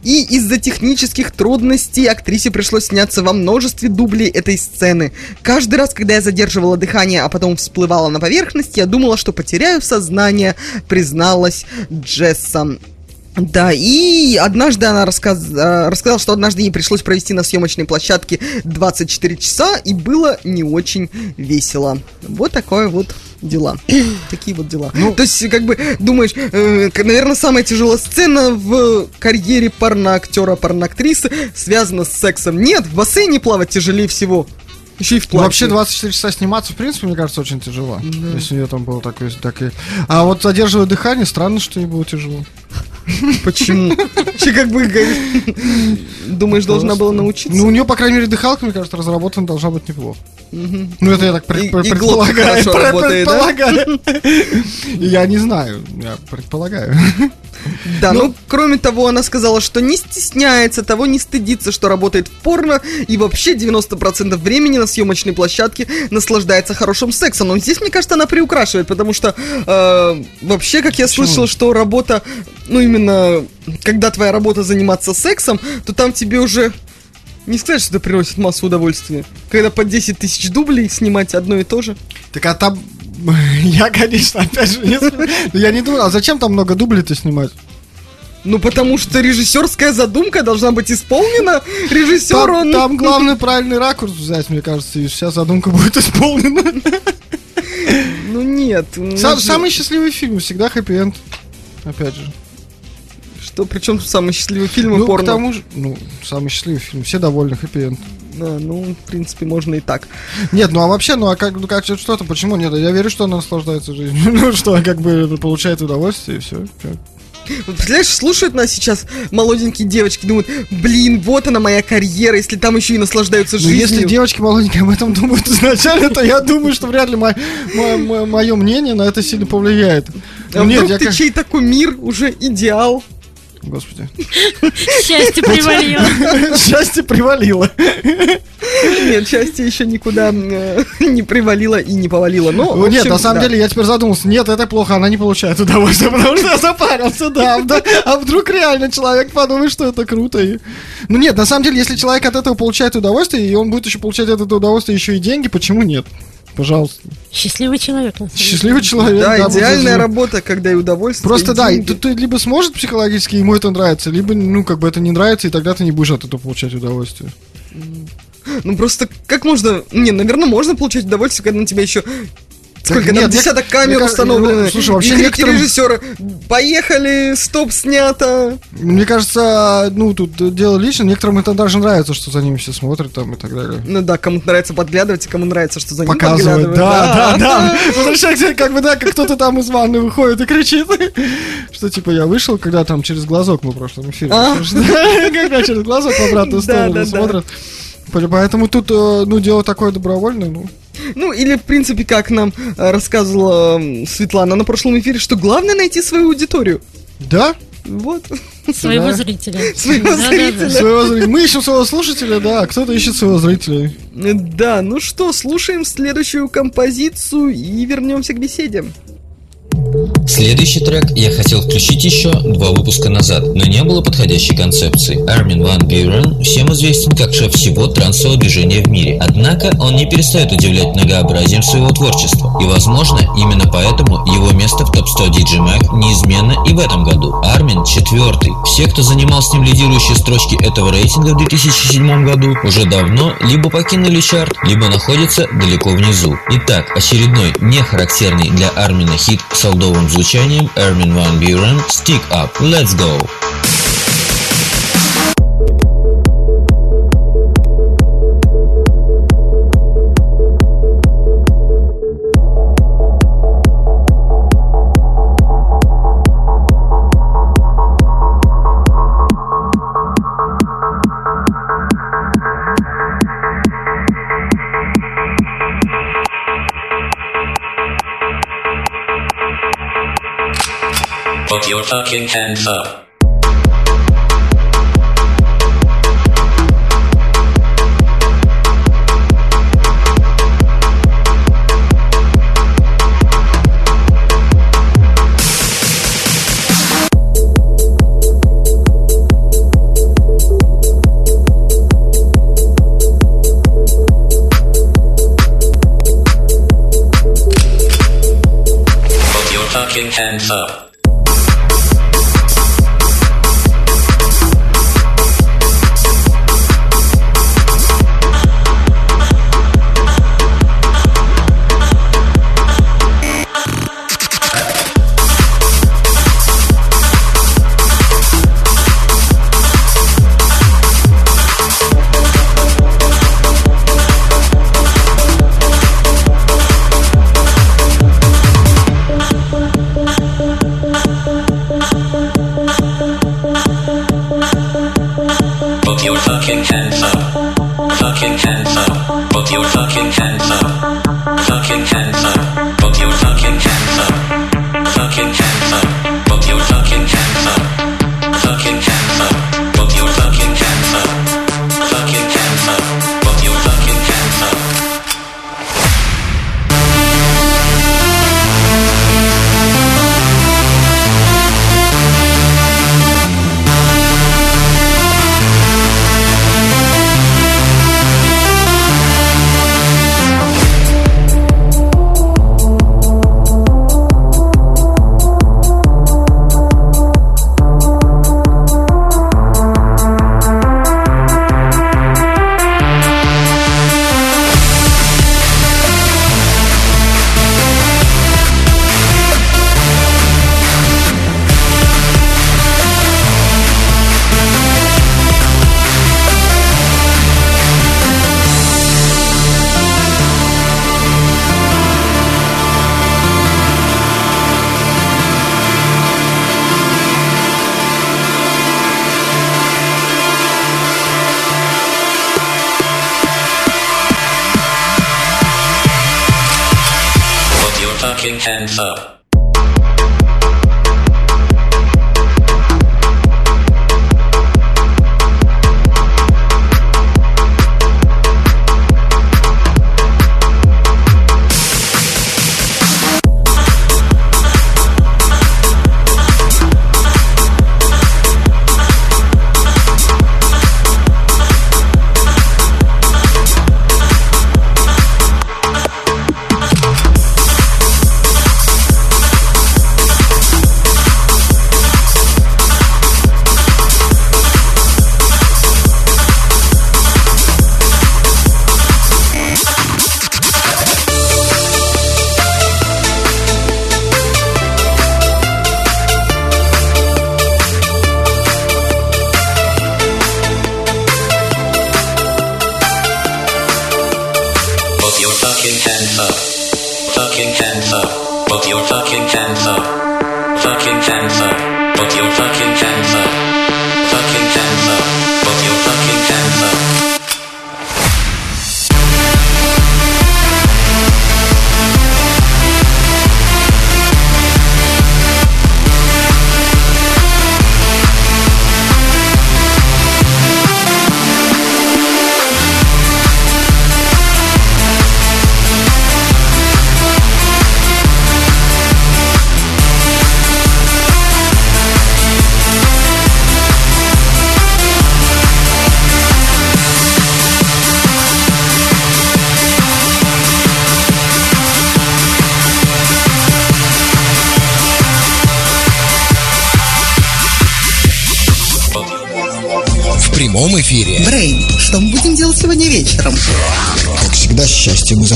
И из-за технических трудностей актрисе пришлось сняться во множестве дублей этой сцены. Каждый раз, когда я задерживала дыхание, а потом всплывала на поверхность, я думала, что потеряю сознание, призналась Джесса. Да, и однажды она рассказ... э, рассказала, что однажды ей пришлось провести на съемочной площадке 24 часа, и было не очень весело. Вот такое вот дела. Такие вот дела. То есть, как бы, думаешь, наверное, самая тяжелая сцена в карьере порноактера, порноактрисы связана с сексом. Нет, в бассейне плавать тяжелее всего. Еще и в Ну, платье. Вообще 24 часа сниматься, в принципе, мне кажется, очень тяжело. Если у нее там было такое, так и... А вот задерживая дыхание, странно, что ей было тяжело. Почему? Че как бы думаешь, должна была научиться? Ну, у нее, по крайней мере, дыхалка, мне кажется, разработана должна быть неплохо. Ну, это я так предполагаю. да? предполагаю. Я не знаю, я предполагаю. Да, ну, кроме того, она сказала, что не стесняется того, не стыдится, что работает в порно, и вообще 90% времени на съемочной площадке наслаждается хорошим сексом. Но здесь, мне кажется, она приукрашивает, потому что э, вообще, как я Почему? слышал, что работа, ну, именно, когда твоя работа заниматься сексом, то там тебе уже... Не сказать, что это приносит массу удовольствия. Когда по 10 тысяч дублей снимать одно и то же. Так а там... Я, конечно, опять же, не. Но я не думаю, а зачем там много дублей-то снимать? Ну, потому что режиссерская задумка должна быть исполнена. Режиссер, Там, он... там главный правильный ракурс взять, мне кажется, и вся задумка будет исполнена. Ну нет. ну Сам- же- Самый счастливый фильм всегда хэппи-энд. Опять же. Что, причем самый счастливый фильм Ну, к порно? тому же, ну, самый счастливый фильм, все довольны, хэппи-энд. Да, ну, в принципе, можно и так. Нет, ну а вообще, ну а как, ну как что-то, почему нет? Я верю, что она наслаждается жизнью. Ну что, как бы получает удовольствие и все. Вот, представляешь, слушают нас сейчас молоденькие девочки, думают, блин, вот она моя карьера, если там еще и наслаждаются Ну жизнью. если девочки молоденькие об этом думают изначально, то я думаю, что вряд ли мое мнение на это сильно повлияет. А Ну, нет, вдруг ты как- чей такой мир уже идеал? Господи. Счастье привалило. Счастье привалило. Нет, счастье еще никуда э, не привалило и не повалило. Но, Ну, Нет, на самом да. деле я теперь задумался, нет, это плохо, она не получает удовольствия, потому что я запарился, да, да. А вдруг реально человек подумает, что это круто. и- Ну нет, на самом деле, если человек от этого получает удовольствие, и он будет еще получать от этого удовольствие еще и деньги, почему нет? Пожалуйста. Счастливый человек. на самом деле. Счастливый человек. Да, будет идеальная работа, когда и удовольствие, Просто и да, и ты, ты либо сможет психологически, ему это нравится, либо, ну, как бы это не нравится, и тогда ты не будешь от этого получать удовольствие. Ну просто как можно... Не, наверное, можно получать удовольствие, когда на тебя еще... Сколько нет, там десяток камер кажется, установлены. ну, слушай, вообще некоторым- режиссера Поехали, стоп, снято. Мне кажется, ну, тут дело лично, некоторым это даже нравится, что за ними все смотрят там и так далее. Ну да, кому-то нравится подглядывать, и кому нравится, что за ним Показывать, подглядывают. да, да, да. Потому что как- бы, да, как кто-то там из ванны выходит и кричит, что типа я вышел, когда там через глазок мы в прошлом эфире. А. Да, Когда через глазок в обратную сторону смотрят. По- Поэтому тут, э, ну, дело такое добровольное, ну. Ну, или, в принципе, как нам э, рассказывала Светлана на прошлом эфире, что главное найти свою аудиторию. Да? Вот. Своего Да. зрителя. Своего Да-да-да. зрителя. Своего зрителя. Мы ищем своего слушателя, да, а кто-то ищет своего зрителя. Э, Да, ну что, слушаем следующую композицию и вернемся к беседе. Следующий трек я хотел включить еще два выпуска назад, но не было подходящей концепции. Армин Ван Бюрен всем известен как шеф всего трансового движения в мире. Однако он не перестает удивлять многообразием своего творчества. И возможно, именно поэтому его место в топ-100 DJ Mag неизменно и в этом году. Армин четвертый. Все, кто занимал с ним лидирующие строчки этого рейтинга в 2007 году, уже давно либо покинули чарт, либо находятся далеко внизу. Итак, очередной не характерный для Армина хит с олдовым звучанием Armin Van Buren Stick Up. Let's go! Your fucking hands up. Put your fucking hands up. Fucking hands up. Put your fucking hands up. Fucking hands up.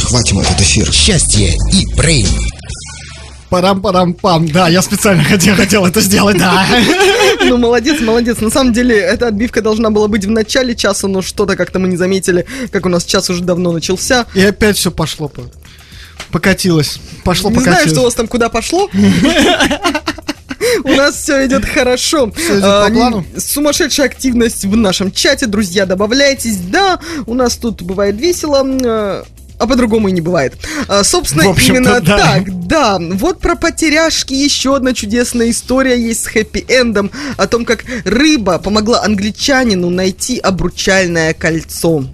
Захватим этот эфир. Счастье и Брейн. Парам-парам-пам. Да, я специально хотел, хотел это сделать, да. Ну, молодец, молодец. На самом деле, эта отбивка должна была быть в начале часа, но что-то как-то мы не заметили, как у нас час уже давно начался. И опять все пошло по... Покатилось. Пошло, Не покатилось. знаю, что у вас там куда пошло. У нас все идет хорошо. Всё идет по плану? не- Сумасшедшая активность в нашем чате, друзья, добавляйтесь. Да, у нас тут бывает весело. А по-другому и не бывает. А, собственно, именно да. так, да. Вот про потеряшки еще одна чудесная история есть с хэппи-эндом о том, как рыба помогла англичанину найти обручальное кольцо.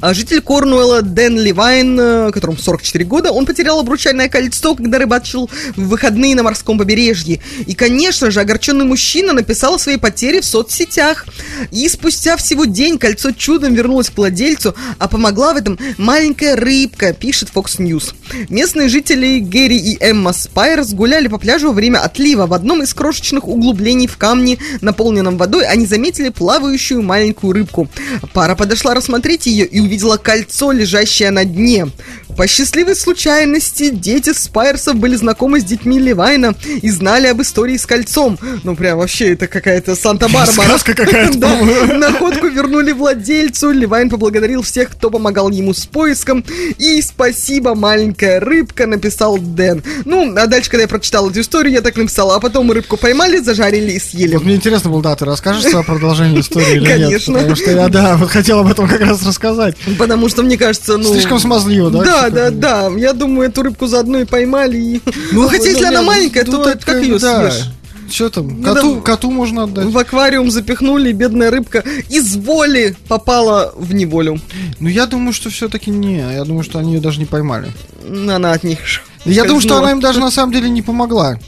А Житель Корнуэлла Дэн Ливайн, э, которому 44 года, он потерял обручальное кольцо, когда рыбачил в выходные на морском побережье. И, конечно же, огорченный мужчина написал о своей потере в соцсетях. И спустя всего день кольцо чудом вернулось к владельцу, а помогла в этом маленькая рыбка, пишет Fox News. Местные жители Гэри и Эмма Спайерс гуляли по пляжу во время отлива. В одном из крошечных углублений в камне, наполненном водой, они заметили плавающую маленькую рыбку. Пара подошла рассмотреть ее и увидела кольцо, лежащее на дне. По счастливой случайности, дети Спайерсов были знакомы с детьми Ливайна и знали об истории с кольцом. Ну, прям вообще, это какая-то Санта-Барбара. Сказка какая-то, Да. Находку вернули владельцу. Ливайн поблагодарил всех, кто помогал ему с поиском. И спасибо, маленькая рыбка, написал Дэн. Ну, а дальше, когда я прочитал эту историю, я так написала. А потом мы рыбку поймали, зажарили и съели. Вот мне интересно было, да, ты расскажешь свое продолжение истории или Конечно. нет? Потому что я, да, вот хотел об этом как раз рассказать. Потому что, мне кажется, ну... Слишком смазливо, да? Да, да, да. Я думаю, эту рыбку заодно и поймали. И... Ну, хотя, если ну, она нет, маленькая, ну, то как ее съешь? Что там? Ну, Коту, да. коту можно отдать. В аквариум запихнули, и бедная рыбка из воли попала в неволю. Ну, я думаю, что все-таки не. Я думаю, что они ее даже не поймали. Она от них Я думаю, что она им даже на самом деле не помогла.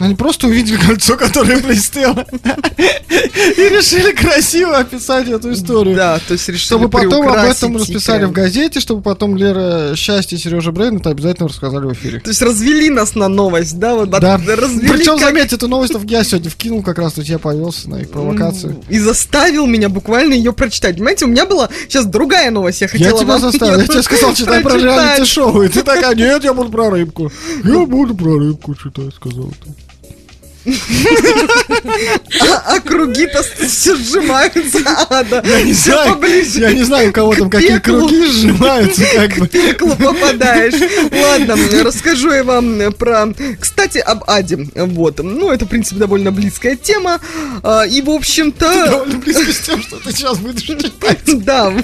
Они просто увидели кольцо, которое блестело. И решили красиво описать эту историю. Да, то есть решили Чтобы потом об этом расписали в газете, чтобы потом Лера Счастье и Сережа Брейн это обязательно рассказали в эфире. То есть развели нас на новость, да? Вот Да. развели Причем, как- заметь, эту новость я сегодня вкинул, как раз таки я повелся на их провокацию. И заставил меня буквально ее прочитать. Понимаете, у меня была сейчас другая новость. Я Я хотела тебя вам заставил, я тебе сказал читай про реалити-шоу, и ты такая, нет, я буду про рыбку. Я буду про рыбку читать, сказал ты. А, а круги-то все сжимаются. Ада. Я не знаю, я не знаю, у кого там какие пеклу. круги сжимаются, как бы. пекло попадаешь. Ладно, расскажу я вам про... Кстати, об Аде. Вот. Ну, это, в принципе, довольно близкая тема. А, И, в общем-то... Довольно близко с тем, что ты сейчас будешь читать. Да,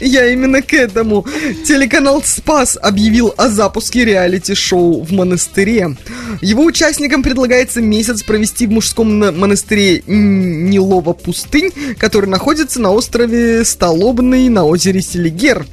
я именно к этому. Телеканал Спас объявил о запуске реалити-шоу в монастыре. Его участникам предлагается месяц провести в мужском на- монастыре Нилова пустынь, который находится на острове Столобный на озере Селигер.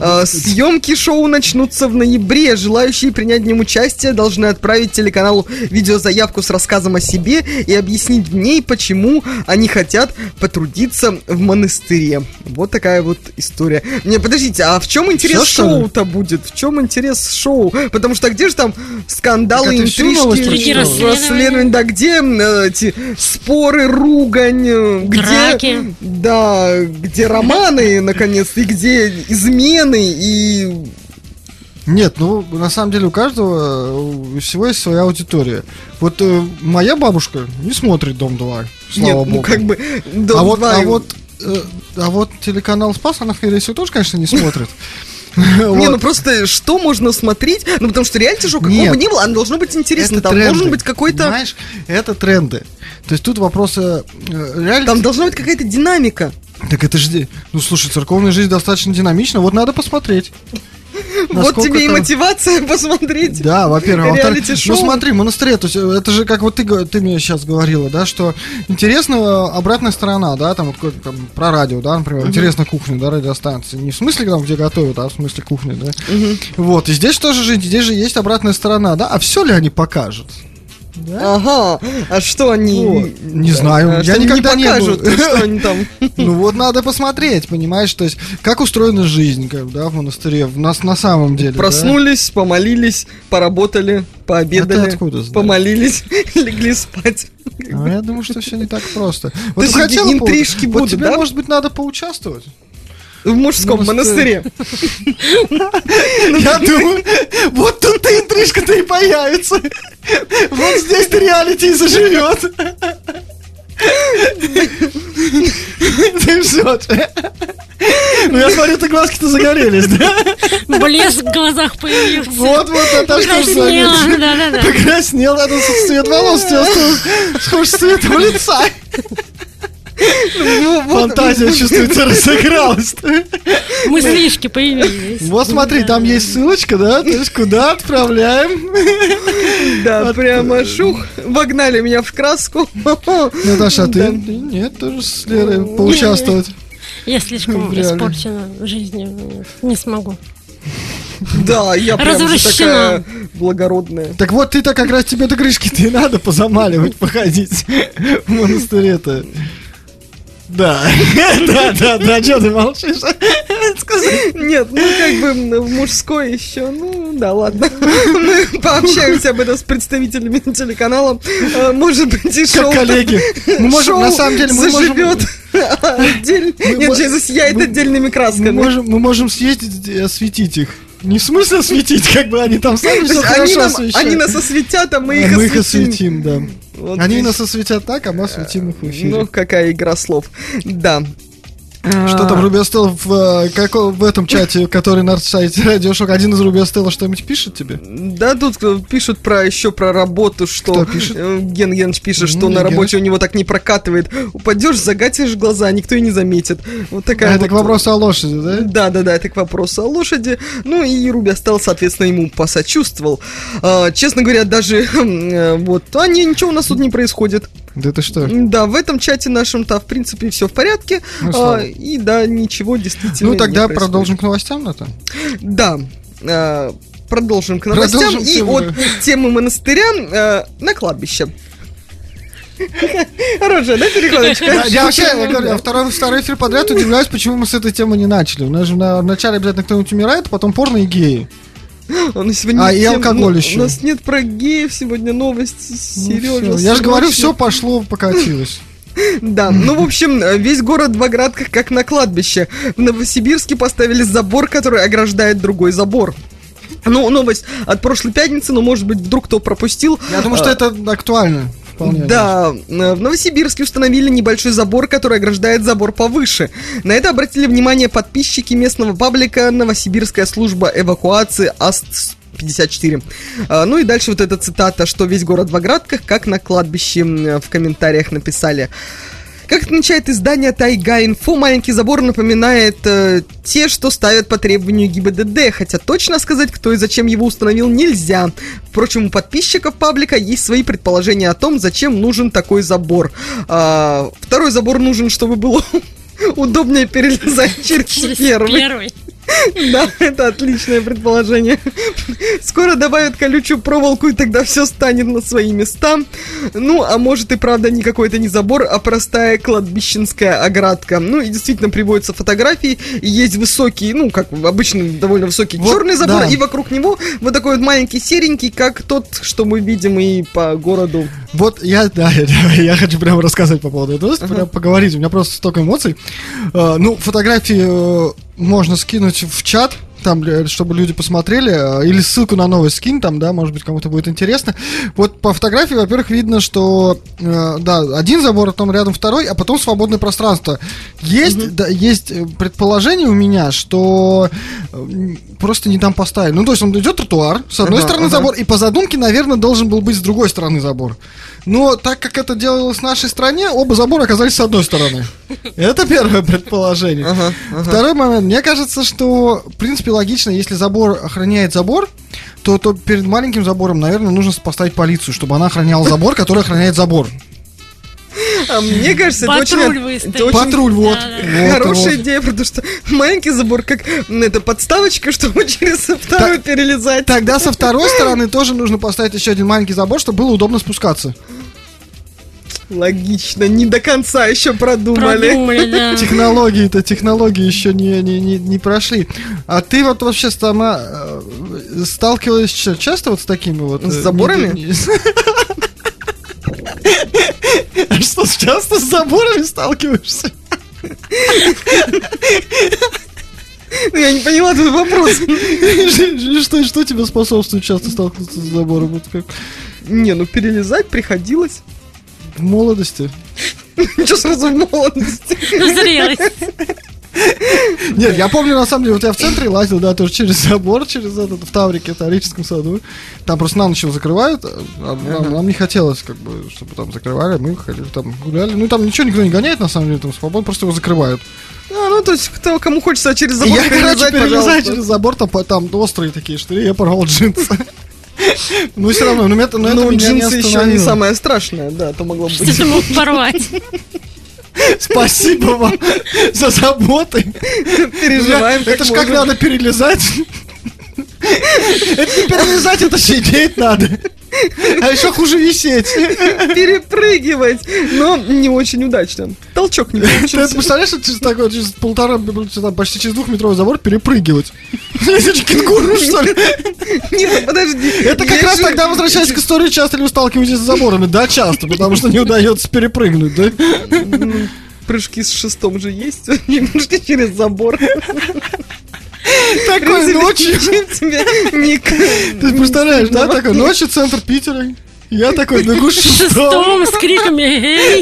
А, Съемки шоу начнутся в ноябре. Желающие принять в нем участие должны отправить телеканалу видеозаявку с рассказом о себе и объяснить в ней, почему они хотят потрудиться в монастыре. Вот такая вот история. Не, подождите, а в чем интерес шоу-то будет? В чем интерес шоу? Потому что где же там скандалы, интрижки, расследования, да, где м, э, эти споры, ругань, э, где, Драки. да, где романы, наконец, и где измены, и Нет, ну, на самом деле у каждого, у всего есть своя аудитория. Вот э, моя бабушка не смотрит «Дом-2», слава нет, богу. ну как бы... а Дом вот, два а и- вот, э, а вот телеканал «Спас», она, скорее всего, тоже, конечно, не смотрит. Не, ну просто что можно смотреть? Ну потому что реалити-шоу, какого бы ни было, оно должно быть интересно. Там должен быть какой-то... Понимаешь, это тренды. То есть тут вопрос э, реалити... Там должна быть какая-то динамика. Так это же... Ну, слушай, церковная жизнь достаточно динамична, вот надо посмотреть. Вот тебе и мотивация посмотреть. Да, во-первых. Ну смотри, в монастыре, то есть э, это же как вот ты, ты мне сейчас говорила, да, что интересна э, обратная сторона, да, там, вот, там про радио, да, например, интересна кухня, да, радиостанции. Не в смысле там, где готовят, а в смысле кухни, да. Вот, и здесь тоже же, здесь же есть обратная сторона, да, а все ли они покажут? Ага. А что они... Вот. Не знаю, А, я никогда не покажут, был. что они там... Ну вот надо посмотреть, понимаешь, то есть как устроена жизнь, как, да, в монастыре, в нас на самом деле. да. Проснулись, помолились, поработали, пообедали, А помолились, легли спать. А я думаю, что все не так просто. То Вот ты хотела по- интрижки вот будут, тебе, да? может быть, надо поучаствовать? В мужском монастыре. Я думаю, вот тут-то интрижка-то и появится. Вот здесь-то реалити и заживет. Ты что? Ну, я смотрю, ты глазки-то загорелись, да? Блеск в глазах появился. Вот, вот, это что ж Покраснела, заметил. да-да-да. Покраснел, это цвет волос у тебя схож с цветом лица. Ну, Фантазия, чувствуется, разыгралась. Мыслишки появились. Вот смотри, там есть ссылочка, да? То есть куда отправляем? Да, прямо шух, вогнали меня в краску. Наташа, а ты нет, тоже с Лерой поучаствовать? Я слишком испорчена жизнью, не смогу. Да, я прям такая благородная. Так вот, ты-то как раз тебе до крышки-то и надо позамаливать, походить в монастыре-то. Да, да, да, да, что ты молчишь? Нет, ну как бы в мужской еще, ну да ладно. Мы пообщаемся об этом с представителями телеканала. Э, Может быть и Как шоу. коллеги. Мы можем, на самом деле, мы можем... заживет отдельно. Нет, сейчас засияет мы- отдельными Мы красками. можем, мы можем съездить и осветить их. Не в смысле осветить, как бы они там сами все хорошо они, нам- освещают. они нас осветят, а мы А их мы их осветим. осветим, да. Вот Они здесь. нас осветят так, а мы осветим их в Ну, эфире. какая игра слов. Да. Что там Рубиостел в, э, како- в этом чате, который на сайте Радиошок, один из Рубиостела что-нибудь пишет тебе? Да, тут э, пишут про еще про работу, что Кто пишет? э, Ген Геныч пишет, Ну, что на работе у него так не прокатывает. Упадешь, загатишь глаза, никто и не заметит. Вот такая А это к вопросу о лошади, да? Да, да, да, это к вопросу о лошади. Ну и Руби стал, соответственно, ему посочувствовал. А, честно говоря, даже вот, а не, ничего у нас тут не происходит. Да ты что? Да, в этом чате нашем-то, в принципе, все в порядке. Ну, А, и да, ничего действительно Ну не тогда происходит. продолжим к новостям, на то. Да. а, Продолжим к новостям. Продолжим и тему. от темы монастыря э, на кладбище. Хорошая, да, перекладочка? Я вообще, я говорю, я второй, второй эфир подряд удивляюсь, почему мы с этой темы не начали. У нас же на, вначале обязательно кто-нибудь умирает, а потом порно и геи. Нас сегодня А, и тем- алкоголь ну, еще. У нас нет про геев сегодня новости. Ну, Сережа, всё. Я же говорю, все пошло, покатилось. Да, ну, в общем, весь город в оградках, как на кладбище. В Новосибирске поставили забор, который ограждает другой забор. Ну, новость от прошлой пятницы, но, может быть, вдруг кто пропустил. Я думаю, что это актуально. Вполне. Да, э, в Новосибирске установили небольшой забор, который ограждает забор повыше. На это обратили внимание подписчики местного паблика «Новосибирская служба эвакуации АСТ 54. А, Ну и дальше вот эта цитата, что весь город в оградках, как на кладбище в комментариях написали. Как отмечает издание Тайга Инфо, маленький забор напоминает э, те, что ставят по требованию ГИБДД, хотя точно сказать, кто и зачем его установил, нельзя. Впрочем, у подписчиков паблика есть свои предположения о том, зачем нужен такой забор. А, второй забор нужен, чтобы было удобнее перелезать через, Через первый. первый. Да, это отличное предположение. Скоро добавят колючую проволоку, и тогда все станет на свои места. Ну, а может и правда не какой-то не забор, а простая кладбищенская оградка. Ну, и действительно приводятся фотографии, и есть высокий, ну, как обычно, довольно высокий Вот, черный забор, да. и вокруг него вот такой вот маленький серенький, как тот, что мы видим и по городу. Вот я, да, я, я хочу прямо рассказать по поводу этого, прям поговорить, у меня просто столько эмоций. Э, ну, фотографии э, можно скинуть в чат, там, чтобы люди посмотрели, э, или ссылку на новость скинь, там, да, может быть, кому-то будет интересно. Вот по фотографии, во-первых, видно, что, э, да, один забор, а потом рядом второй, а потом свободное пространство. Есть, да, есть э, предположение у меня, что э, просто не там поставили. Ну, то есть он идет тротуар, с одной Ага, стороны ага. забор, и по задумке, наверное, должен был быть с другой стороны забор. Но так как это делалось в нашей стране, оба забора оказались с одной стороны. Это первое предположение. Ага, ага. Второй момент. Мне кажется, что, в принципе, логично, если забор охраняет забор, то, то перед маленьким забором, наверное, нужно поставить полицию, чтобы она охраняла забор, который охраняет забор. А мне кажется, это очень... Патруль это очень Патруль, вот. Да, да. Вот, Хорошая вот. идея, потому что маленький забор, как это подставочка, чтобы через второй перелезать. Тогда со второй стороны тоже нужно поставить еще один маленький забор, чтобы было удобно спускаться. Логично, не до конца еще продумали. Продумали, да. Технологии-то, технологии еще не, не, не, не прошли. А ты вот вообще сама э, сталкивалась ча- часто вот с такими вот... С э, заборами? не- не- А что, часто с заборами сталкиваешься? Ну, Я не поняла твой вопрос. Что, что тебе способствует часто сталкиваться с забором? Вот как Не, ну перелезать приходилось. В молодости? Что сразу в молодости? Зрелость. Нет, я помню, на самом деле, вот я в центре лазил, да, тоже через забор, через этот, в Таврике, в Таврическом саду. Там просто на ночь его закрывают, а нам, нам не хотелось, как бы, чтобы там закрывали, мы ходили там гуляли. Ну, там ничего никто не гоняет, на самом деле, там свободно, просто его закрывают. А, ну, то есть, кто, кому хочется через И забор я, короче, перелезаю пожалуйста. через забор, там, там острые такие штыри, я порвал джинсы. Ну, все равно, ну, это, ну, это Ну, меня не джинсы еще не самое страшное, да, то могло Что быть. ты мог порвать? Спасибо вам за заботы. Переживаем, Это ж как надо перелезать. Это не перелезать, это сидеть надо. А еще хуже висеть. перепрыгивать, но не очень удачно. Толчок не Ты получился. представляешь, что через такой, через полтора, там, почти через двухметровый забор перепрыгивать? Это же кенгуру, что ли? Нет, подожди. Это как раз тогда, возвращаясь к истории, часто ли вы сталкиваетесь с заборами? Да, часто, потому что не удается перепрыгнуть, да? Прыжки с шестом же есть, не через забор. Такой ночью. Ты представляешь, да, такой ночью, центр Питера. Я такой бегу шестом. С криками!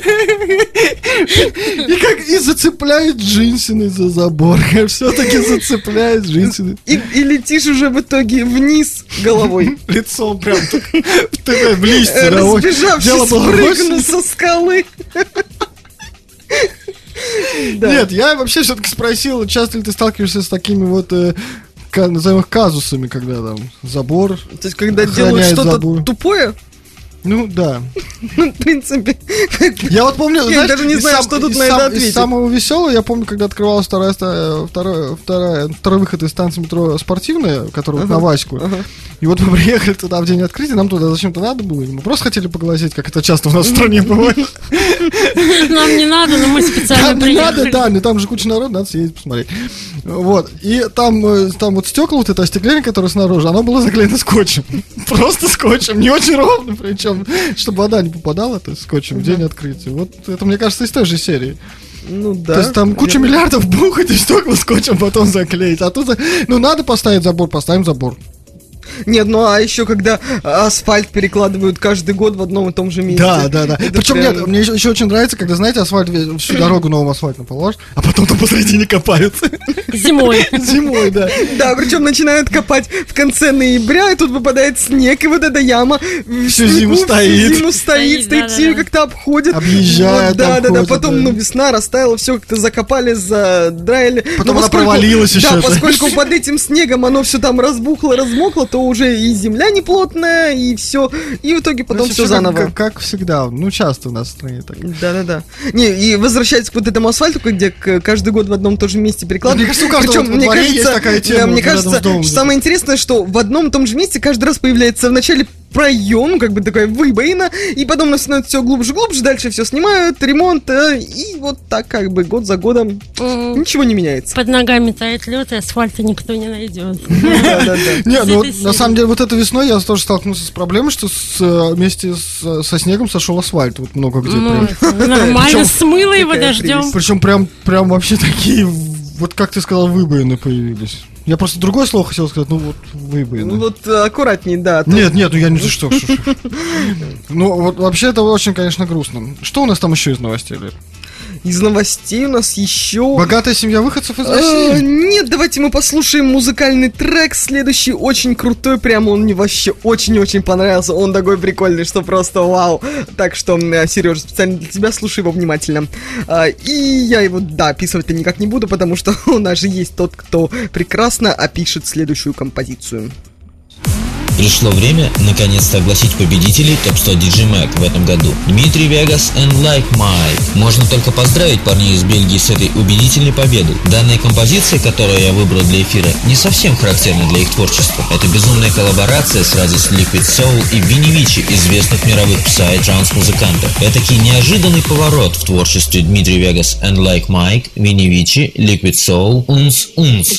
И как и цепляет джинсины за забор. Все-таки зацепляет джинсины. И, и летишь уже в итоге вниз головой. Лицом прям так в ТВ, в листья. Разбежавшись, осенью. со скалы. Нет, я вообще все-таки спросил, часто ли ты сталкиваешься с такими вот э, назовем их казусами, когда там забор. То есть, когда делают что-то забор. тупое, Ну да. ну, в принципе, Я вот помню, Я знаешь, даже не знаю, что тут на это ответить. Самого веселого, я помню, когда открывалась вторая, ста- вторая, вторая, второй выход из станции метро спортивная, которая вот на Ваську. И вот мы приехали туда в день открытия, нам туда зачем-то надо было, и мы просто хотели поглазеть, как это часто у нас в стране бывает. Нам не надо, но мы специально не надо, приехали. да, но там же куча народа, надо съездить посмотреть. Вот, и там, э, там вот стекла, вот это остекление, которое снаружи, оно было заклеено скотчем. Просто скотчем, не очень ровно, причем, чтобы вода не попадала, то есть скотчем в день открытия. Вот это, мне кажется, из той же серии. ну да. То есть там куча наверное. миллиардов бухать и стекла скотчем потом заклеить. А тут, ну, надо поставить забор, поставим забор. Нет, ну а еще когда асфальт перекладывают каждый год в одном и том же месте. Да, да, да. Это Причем прям- нет, мне еще, еще очень нравится, когда, знаете, асфальт всю дорогу новым асфальтом положишь, а потом там посредине копаются. Зимой. Зимой, да. Да, причем начинают копать в конце ноября, и тут выпадает снег, и вот эта яма Всю зиму всю стоит. зиму стоит, Стоит, её как-то обходит. Объезжает, да, да, да. Потом, ну, весна растаяла, все как-то закопали, задраили. Потом она провалилась еще, Да, поскольку под этим снегом оно все там разбухло, размокло, то уже и земля неплотная, и все. И в итоге потом Значит, все как- заново. Как, как всегда, ну, часто у нас в стране так. Да-да-да. Не, и возвращаясь к вот этому асфальту, где каждый год в одном и том же месте перекладывают. Мне кажется, у каждого Причем, вот во мне кажется, такая тема да, мне кажется, что самое интересное, что в одном и том же месте каждый раз появляется вначале проем, как бы такая выбоина, и потом она становится все глубже глубже, дальше все снимают, ремонт, э, и вот так как бы год за годом М, ничего не меняется. Под ногами тает лед, и асфальта никто не найдет. Не, ну, на самом деле, вот этой весной я тоже столкнулся с проблемой, что э, вместе со снегом сошел асфальт, вот много где Ну, Нормально, Причем- смыло его дождем. Причем прям, прям вообще такие, вот как ты сказал, выбоины появились. Я просто другое слово хотел сказать, ну вот выбоины. Ну вот аккуратней, да. то- Нет, нет, ну я не за что. Ну, вот вообще это очень, конечно, грустно. Что у нас там еще из новостей, Лер? Из новостей у нас еще... Богатая семья выходцев из Э, России. Нет, давайте мы послушаем музыкальный трек. Следующий очень крутой, прям он мне вообще очень-очень понравился. Он такой прикольный, что просто вау. Так что, Сережа, специально для тебя слушай его внимательно. А, И я его, да, описывать-то никак не буду, потому что у нас же есть тот, кто прекрасно опишет следующую композицию. Пришло время наконец-то огласить победителей Топ 100 DJ Mag в этом году. Дмитрий Вегас and Like Mike. Можно только поздравить парней из Бельгии с этой убедительной победой. Данная композиция, которую я выбрал для эфира, не совсем характерна для их творчества. Это безумная коллаборация сразу с Liquid Soul и Винни Вичи, известных мировых псай-транс музыкантов. Этакий неожиданный поворот в творчестве Дмитрий Вегас and Like Mike, Винни Вичи, Liquid Soul, Унс Унс.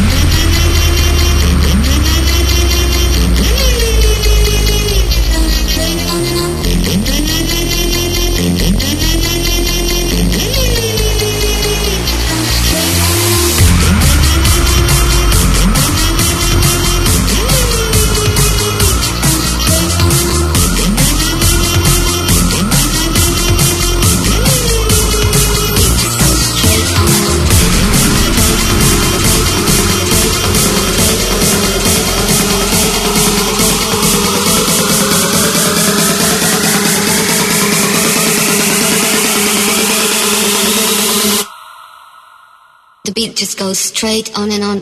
The beat just goes straight on and on.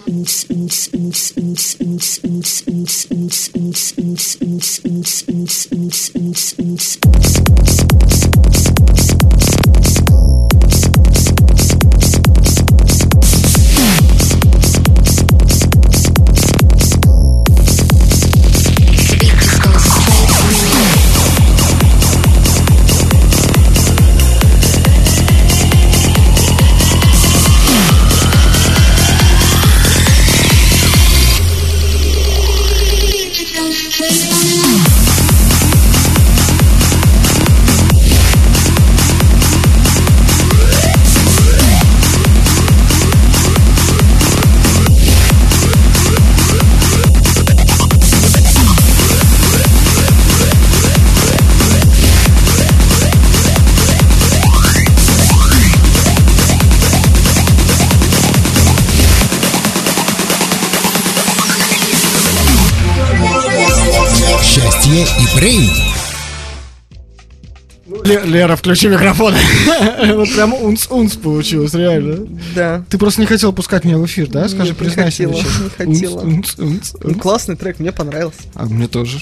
Ле- Лера, включи микрофон. Вот прям унц-унц получилось, реально. Да. Ты просто не хотел пускать меня в эфир, да? Скажи, Нет, не признайся. хотела, не хотела. Унц, унц, Ну, классный трек, мне понравился. А мне тоже.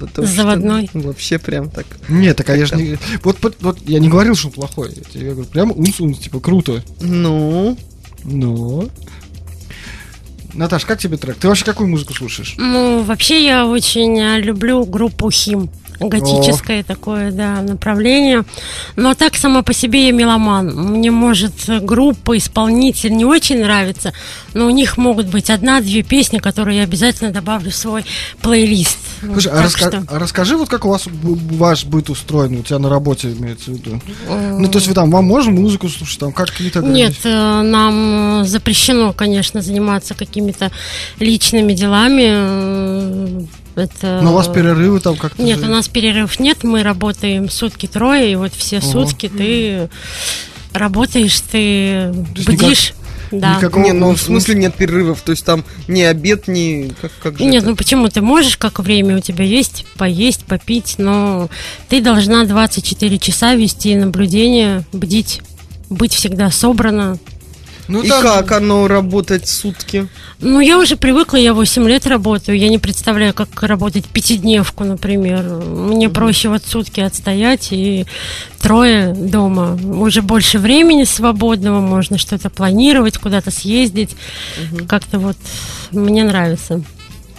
Потому что Заводной. Вообще прям так. Нет, так, конечно, не... вот, вот, вот я не говорил, что он плохой. Я тебе говорю, прям унц-унц, типа, круто. Ну, Но... Наташ, как тебе трек? Ты вообще какую музыку слушаешь? Ну, вообще я очень э, люблю группу Хим. Готическое такое, да, направление. Но так сама по себе я меломан. Мне, может, группа, исполнитель не очень нравится, но у них могут быть одна-две песни, которые я обязательно добавлю в свой плейлист. Вот Слушай, а, раска- что- а расскажи, вот как у вас ваш быт устроен, у тебя на работе имеется в виду. Ну, то есть вы там, вам можно музыку слушать, там как какие-то... Нет, э, нам э, запрещено, конечно, заниматься какими-то личными делами. Это... Но у вас перерывы там как-то... Нет, же- у нас перерыв нет, мы работаем сутки трое, и вот все сутки ты работаешь, ты бдишь. Да. никакого- не, ну ну, в смысле нет перерывов, то есть там ни обед, ни как, как же Нет, это? ну почему ты можешь, как время у тебя есть, поесть, попить, но ты должна 24 часа вести наблюдение, бдить, быть всегда собрана. Ну, И там- как оно работать сутки? Ну, я уже привыкла, я 8 лет работаю, я не представляю, как работать пятидневку, например. Мне проще вот сутки отстоять и трое дома. Уже больше времени свободного, можно что-то планировать, куда-то съездить. Как-то вот мне нравится.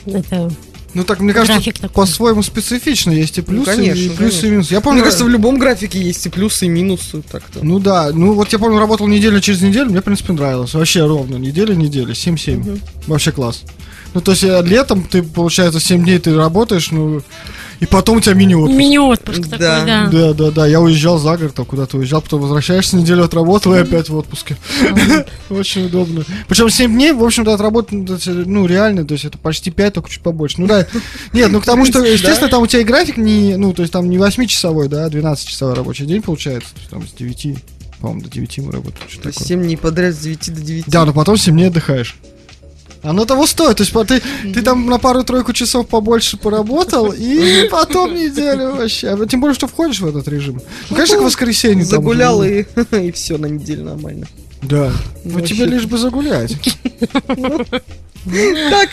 Это Ну так, мне кажется, по-своему специфично. Есть и плюсы, конечно, и плюсы, конечно. и минусы. Я помню, Мне кажется, в любом графике есть и плюсы, и минусы. Так-то. Ну да, ну вот я помню, работал неделю через неделю, мне, в принципе, нравилось. Вообще ровно, неделя, неделя, 7-7. Вообще класс. Ну, то есть э, летом ты, получается, 7 дней ты работаешь, ну, и потом у тебя мини-отпуск. мини-отпуск такой, Да. да. Да, да, да, я уезжал за город, там куда-то уезжал, потом возвращаешься, неделю отработал и опять в отпуске. Очень удобно. Причем 7 дней, в общем-то, отработано, ну, ну, реально, то есть это почти 5, только чуть побольше. Ну да, нет, ну к тому, что, естественно, там у тебя и график не, ну, то есть там не 8-часовой, да, а 12-часовой рабочий день получается, то есть там с 9, по-моему, до 9 мы работаем. что-то То есть такое. 7 дней подряд с 9 до 9. Да, но потом 7 дней отдыхаешь. Оно того стоит. То есть ты, ты там на пару-тройку часов побольше поработал, и потом неделю вообще. А Тем более, что входишь в этот режим. Ну, конечно, к воскресенью. там Загулял и, и все на неделю нормально. Да. Ну, Вообще. тебе лишь бы загулять. Так.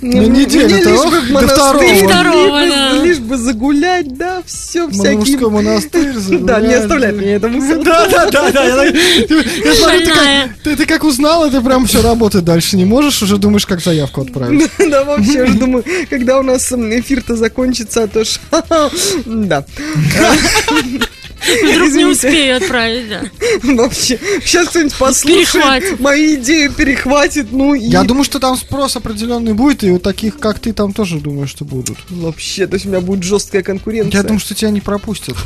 На неделю Мне того, до монастырь, второго. лишь бы- загулять, да, все, всякие... Мужской монастырь. Да, не оставляй меня эту мысль. Да, да, да, да. Я, смотрю, ты как, узнала, ты прям все работать дальше не можешь, уже думаешь, как заявку отправить. Да, вообще, я уже думаю, когда у нас эфир-то закончится, а то ж... Да. Вдруг не успею отправить, да. Вообще, сейчас кто-нибудь послушает, Перехватит. мои идеи перехватит, ну и... Я думаю, что там спрос определенный будет, и у таких, как ты, там тоже думаю, что будут. Вообще, то есть у меня будет жесткая конкуренция. Я думаю, что тебя не пропустят.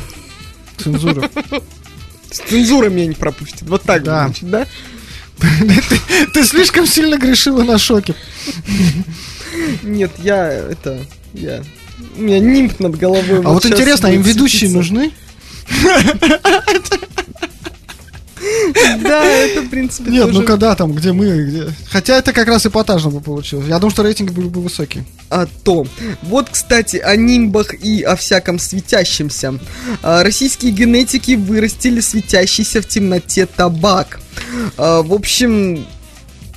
Цензура. С цензурой меня не пропустит. Вот так Да. значит, да? Ты, ты слишком сильно грешила на шоке. Нет, я это... Я... У меня нимб над головой. А вот интересно, а им ведущие нужны? Да, это, в принципе, Нет, тоже ну когда там, где мы, где... Хотя это как раз эпатажно бы получилось. Я думаю, что рейтинги были бы высокие. о том. Вот, кстати, о нимбах и о всяком светящемся. А, Российские генетики вырастили светящийся в темноте табак. А, В общем,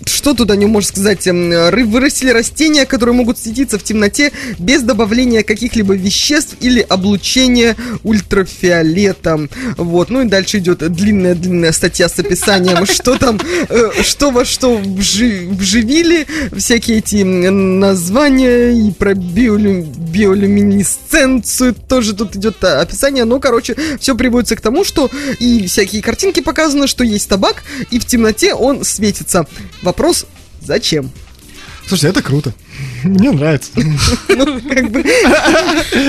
что тут о нем можно сказать? Эм, Вырастили растения, которые могут светиться в темноте без добавления каких-либо веществ или облучения ультрафиолета. Вот, ну и дальше идет длинная-длинная статья с описанием, что там, э, что во что вжи- вживили, всякие эти названия и про биолю- биолюминесценцию тоже тут идет а, описание. Ну, короче, все приводится к тому, что и всякие картинки показаны, что есть табак, и в темноте он светится. Вопрос, зачем? Слушайте, это круто. Мне нравится. Ну, как бы,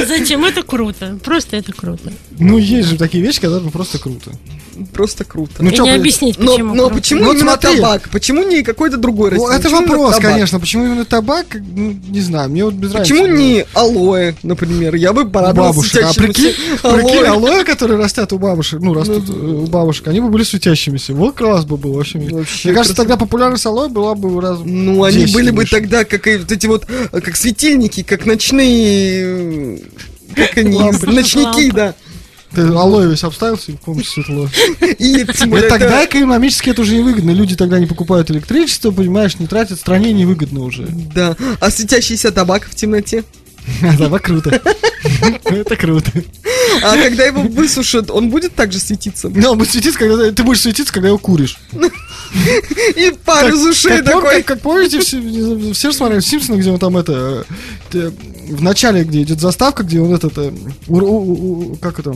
Зачем? Это круто. Просто это круто. Ну, есть же такие вещи, когда ну, просто круто. Просто круто. Ну, И чё, не объяснить, Но, почему. но круто. почему Ну, именно смотри. табак? Почему не какой-то другой Ну, растение? это Почему вопрос, конечно. Почему именно табак? Ну, не знаю, мне вот без Почему разницы. не алоэ, например? Я бы порадовался бабушек? А прикинь, прикинь, алоэ. алоэ, которые растят у бабушек, ну, растут э, у бабушек, они бы были светящимися. Вот класс бы был вообще. Вообще Мне кажется, красиво. тогда популярность алоэ была бы раз Ну, они 10 были бы тогда, как и вот эти вот, э, как светильники, как ночные... э, Как они, Лампы. ночники, Лампы. да. Ты алоэ весь обставился, и в комнате светло. И тогда экономически это уже невыгодно. Люди тогда не покупают электричество, понимаешь, не тратят, стране невыгодно уже. Да. А светящийся табак в темноте? А, Да, круто. Это круто. А когда его высушат, он будет также светиться? Да, он будет светиться, когда ты будешь светиться, когда его куришь. И пар из ушей такой. как- помните, все, же смотрели Симпсона, где он там это... э, В начале, где идет заставка, где он этот... э, как это...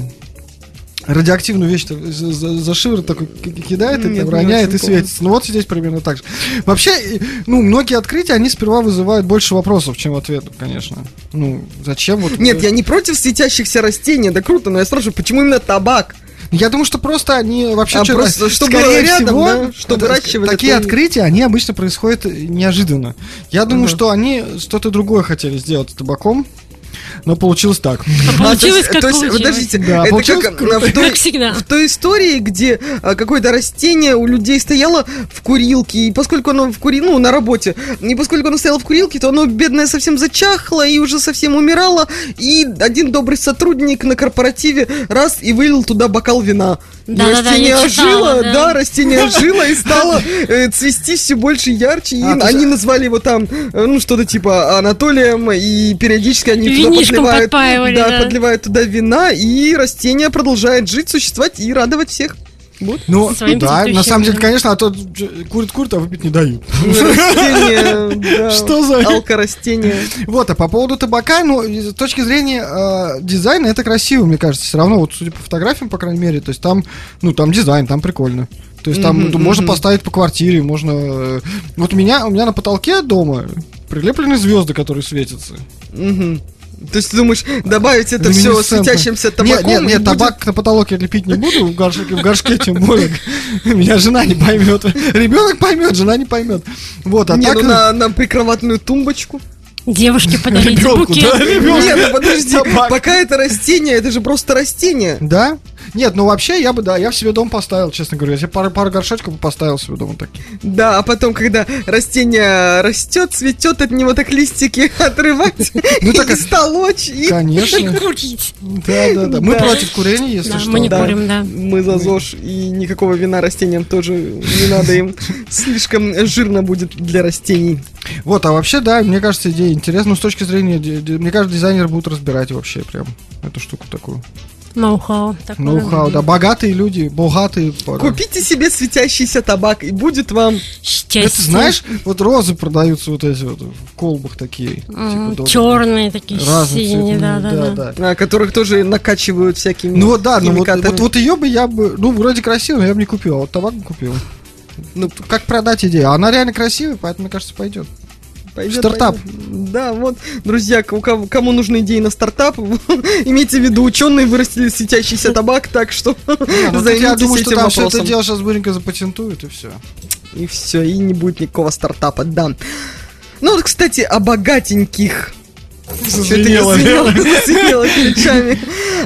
Радиоактивную вещь за, за- за шиворот такой кидает, и Нет, не роняет и светится. Ну вот здесь примерно так же. Вообще, ну, многие открытия, они сперва вызывают больше вопросов, чем ответов, конечно. Ну, зачем вот... Нет, я не против светящихся растений, да круто, но я спрашиваю, почему именно табак? Я думаю, что просто они вообще... А чё- просто, чтобы скорее рядом, всего, да, что это- выращивали, Такие то и- открытия, они обычно происходят неожиданно. Я думаю, что они что-то другое хотели сделать с табаком, но получилось так. А получилось, то есть, как то есть, получилось. подождите, Да, это получилось как, круто. в той, Как всегда. в той истории, где а, какое-то растение у людей стояло в курилке, и поскольку оно в кури, ну, на работе, и поскольку оно стояло в курилке, то оно, бедное, совсем зачахло и уже совсем умирало, и один добрый сотрудник на корпоративе раз и вылил туда бокал вина. Да-да-да, растение читала, ожило, да. да, растение ожило и стало э, цвести все больше и ярче, и А, они назвали его там, э, ну, что-то типа Анатолием, и периодически они туда Винишком подливают, подпаивали, да, да. подливают туда вина, и растение продолжает жить, существовать и радовать всех. Вот. Ну, Своим да, на самом деле, конечно, а то курит-курит, а выпить не дают. Растение, да, Что за- алкорастение. Вот, а по поводу табака, ну, с точки зрения э, дизайна, это красиво, мне кажется. Все равно, вот судя по фотографиям, по крайней мере, то есть там, ну, там дизайн, там прикольно. То есть там ну, можно поставить по квартире, можно... э, Вот у меня, у меня на потолке дома прилеплены звезды, которые светятся. Мгм. То есть ты думаешь, добавить это все светящимся Нет, табаком? нет, нет, будет- табак на потолок я лепить не буду, в горшке, в горшке тем более. Меня жена не поймет. Ребенок поймет, жена не поймет. Вот, а Не, так... ну на, на прикроватную тумбочку. Девушке подарить Ребенку, букет. да, ребенку. Нет, ну подожди, Табак. пока это растение, это же просто растение. Да? Нет, ну вообще я бы, да, я в себе дом поставил, честно говоря. Я себе пару, пару горшочков бы поставил себе дома такие. Да, а потом, когда растение растет, цветет, от него так листики отрывать Ну, так и столочь. И Конечно. Курить. Да, да, да. Мы против курения, если что. мы не курим, да. Мы за ЗОЖ, и никакого вина растениям тоже не надо им. Слишком жирно будет для растений. Вот, а вообще, да, мне кажется, идея интересна. Ну, с точки зрения, мне кажется, дизайнеры будут разбирать вообще прям эту штуку такую. Ноу-хау. Ноу-хау, да. Богатые люди, богатые. Купите себе светящийся табак, и будет вам... Счастье. Это знаешь, вот розы продаются вот эти вот в колбах такие. типа, добрые. Черные такие, Разные синие, цветные, да, да, да. да. а, которых тоже накачивают всякими Ну вот да, ну вот, вот, вот ее бы я бы, ну вроде красиво, но я бы не купил, а вот табак бы купил. Ну, как продать идею? Она реально красивая, поэтому, мне кажется, пойдет. Пойдет, Стартап. пойдет. Да, вот, друзья, у кого, кому нужны идеи на стартап, имейте в виду, ученые вырастили светящийся табак, так что ну, тут я займитесь думаю, что там все это дело сейчас быстренько запатентуют и все. И все, и не будет никакого стартапа, да. Ну вот, кстати, о богатеньких. Зазвенело, зазвенела ключами.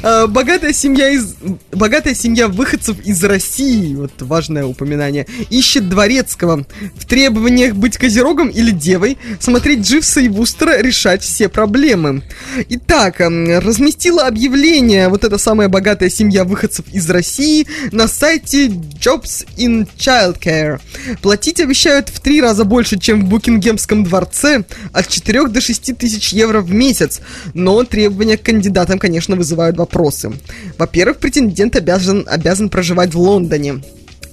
А, Богатая семья из... Богатая семья выходцев из России, вот важное упоминание, ищет дворецкого. В требованиях быть козерогом или девой, смотреть Дживса и Вустера, решать все проблемы. Итак, м, разместила объявление вот эта самая богатая семья выходцев из России на сайте Jobs in Childcare. Платить обещают в три раза больше, чем в Букингемском дворце, от 4 до 6 тысяч евро в месяц. Но требования к кандидатам, конечно, вызывают вопросы. Во-первых, претендент обязан, обязан проживать в Лондоне.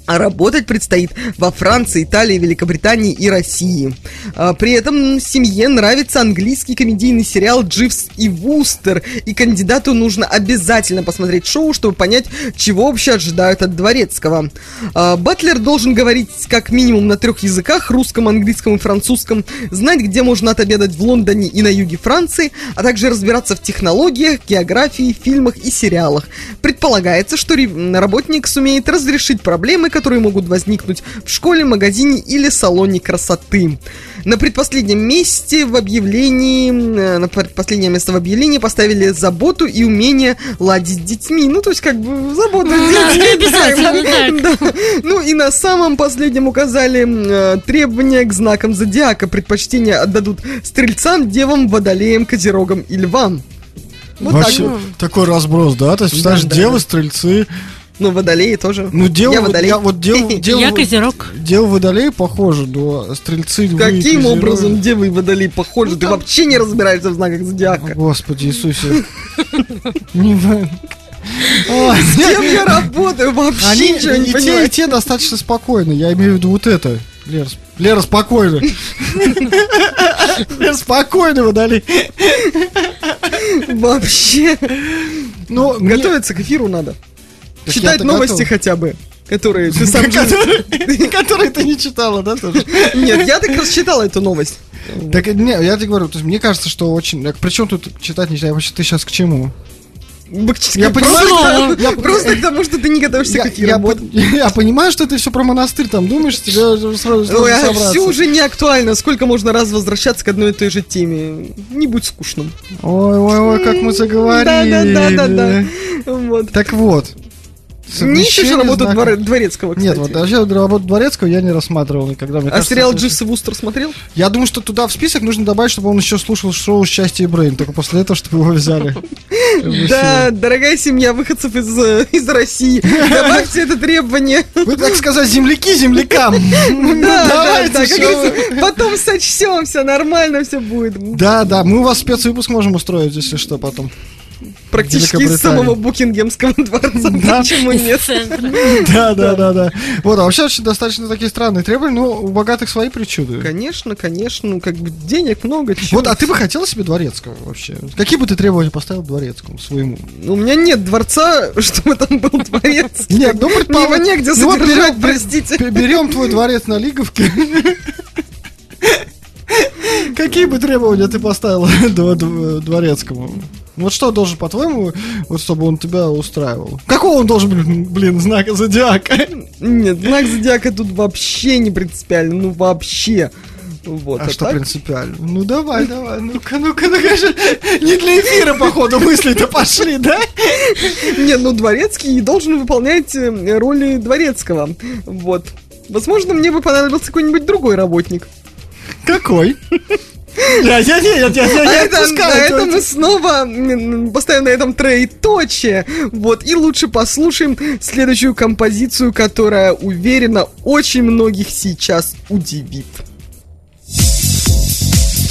А работать предстоит во Франции, Италии, Великобритании и России. А, При этом семье нравится английский комедийный сериал «Дживс и Вустер», и кандидату нужно обязательно посмотреть шоу, чтобы понять, чего вообще ожидают от Дворецкого. А, Батлер должен говорить как минимум на трех языках, русском, английском и французском, знать, где можно отобедать в Лондоне и на юге Франции, а также разбираться в технологиях, географии, фильмах и сериалах. Предполагается, что работник сумеет разрешить проблемы, которые могут возникнуть в школе, магазине или салоне красоты. На предпоследнем месте в объявлении, э, на предпоследнее место в объявлении поставили заботу и умение ладить с детьми. Ну, то есть, как бы, забота с Да, детьми. Ну, и на самом последнем указали э, требования к знакам зодиака. Предпочтение отдадут стрельцам, девам, водолеям, козерогам и львам. Вот Вообще, так вот. такой разброс, да? То есть, Да, знаешь, да, девы, да. стрельцы. Ну, водолеи тоже. Ну, девы, Я водолей. я вот деву, деву, Я козерог. девы водолей похожи, но стрельцы, львы, Каким козероги- образом девы и водолей похожи? Ты вообще не разбираешься в знаках зодиака. Господи Иисусе. Не знаю. Ой, С кем я работаю? Вообще Они ничего не и те, и понимаю. те достаточно спокойны. Я имею в виду вот это. Лера, Лера спокойно. Лера спокойно, водолей. Вообще. Ну, Готовиться к эфиру надо. Так Читать новости готов. хотя бы. Которые ты сам. Которые ты не читала, да, тоже? Нет, я так раз читала эту новость. Так, не, я тебе говорю, то есть мне кажется, что очень... Причем тут читать не читать? Вообще, ты сейчас к чему? Я понимаю, я- просто к тому, что ты не готовишься к эфиру. я понимаю, что ты все про монастырь там думаешь, тебе сразу, а все уже не актуально. Сколько можно раз возвращаться к одной и той же теме? Не будь скучным. Ой, ой, ой, как мы заговорили. Да-да-да-да-да. Вот. Так вот. Не ищешь совмещение работу дворе- дворецкого, кстати. Нет, вот вообще работу дворецкого я не рассматривал никогда. Мне А кажется, сериал это- Дживс и Вустер смотрел? Я думаю, что туда в список нужно добавить, чтобы он еще слушал шоу «Счастье и Брейн», только после этого, чтобы его взяли. Да, дорогая семья выходцев из, э, России, добавьте это требование. Вы, так сказать, земляки землякам. Да, да, Давайте, да, потом сочтем, все нормально, все будет. Да, да, мы у вас спецвыпуск можем устроить, если что, потом. Практически из самого Букингемского дворца, Да. почему нет? Да, да, да, да. Вот, а вообще очень достаточно такие странные требования, но у богатых свои причуды. Конечно, конечно, ну как бы денег много. Вот, а ты бы хотела себе дворецкого вообще? Какие бы ты требования поставил дворецкому своему? У меня нет дворца, чтобы там был дворец. Нет, ну, Мне его предположим, негде ну, содержать, простите. Берем твой дворец на Лиговке. Какие бы требования ты поставил дво- дво- дворецкому? Вот что должен, по-твоему, вот чтобы он тебя устраивал? Какого он должен быть, блин, знака зодиака? Нет, знак зодиака тут вообще не принципиально, ну вообще. Вот, А что так? принципиально? Ну давай, давай, ну-ка, ну-ка, ну конечно, не для эфира, походу, мысли-то пошли, да? Не, ну дворецкий должен выполнять э, роли дворецкого. Вот. Возможно, мне бы понадобился какой-нибудь другой работник. Какой? Я, я, я, я, я, А я это, отпускаю на этом мы снова поставим на этом троеточие. Вот, и лучше послушаем следующую композицию, которая, уверена, очень многих сейчас удивит.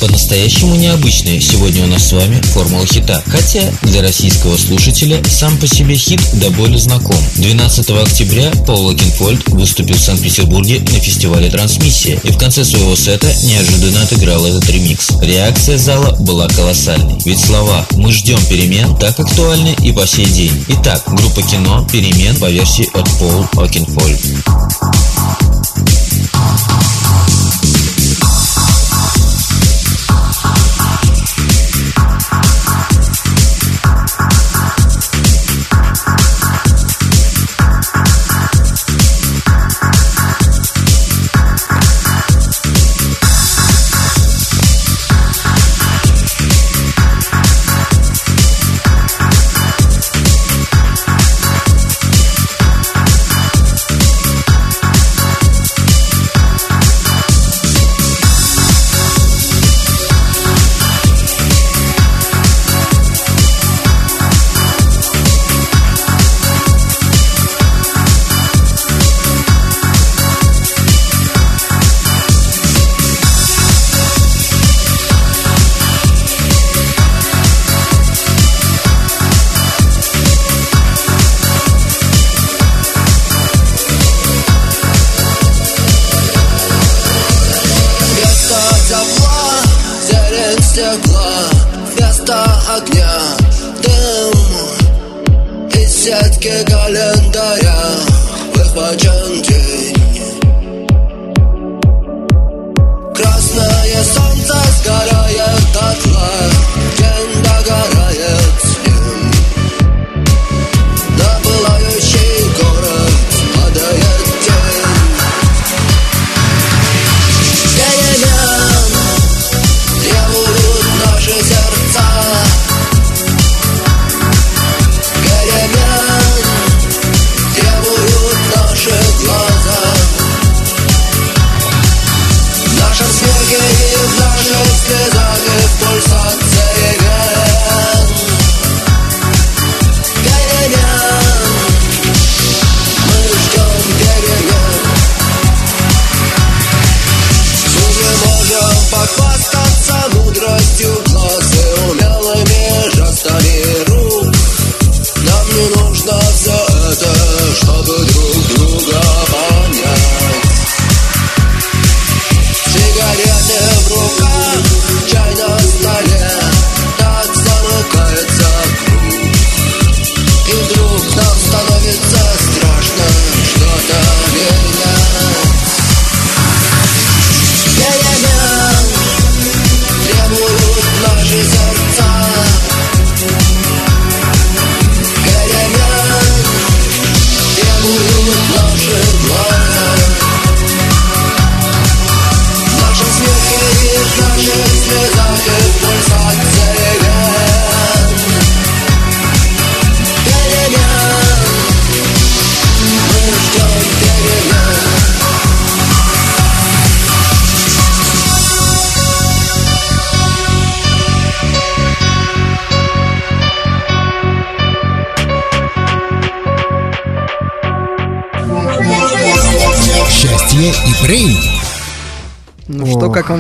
По-настоящему необычная сегодня у нас с вами формула хита. Хотя для российского слушателя сам по себе хит до боли знаком. 12 октября Пол Локенфольд выступил в Санкт-Петербурге на фестивале «Трансмиссия» и в конце своего сета неожиданно отыграл этот ремикс. Реакция зала была колоссальной. Ведь слова «Мы ждем перемен» так актуальны и по сей день. Итак, группа кино «Перемен» по версии от Пол Окенфольд.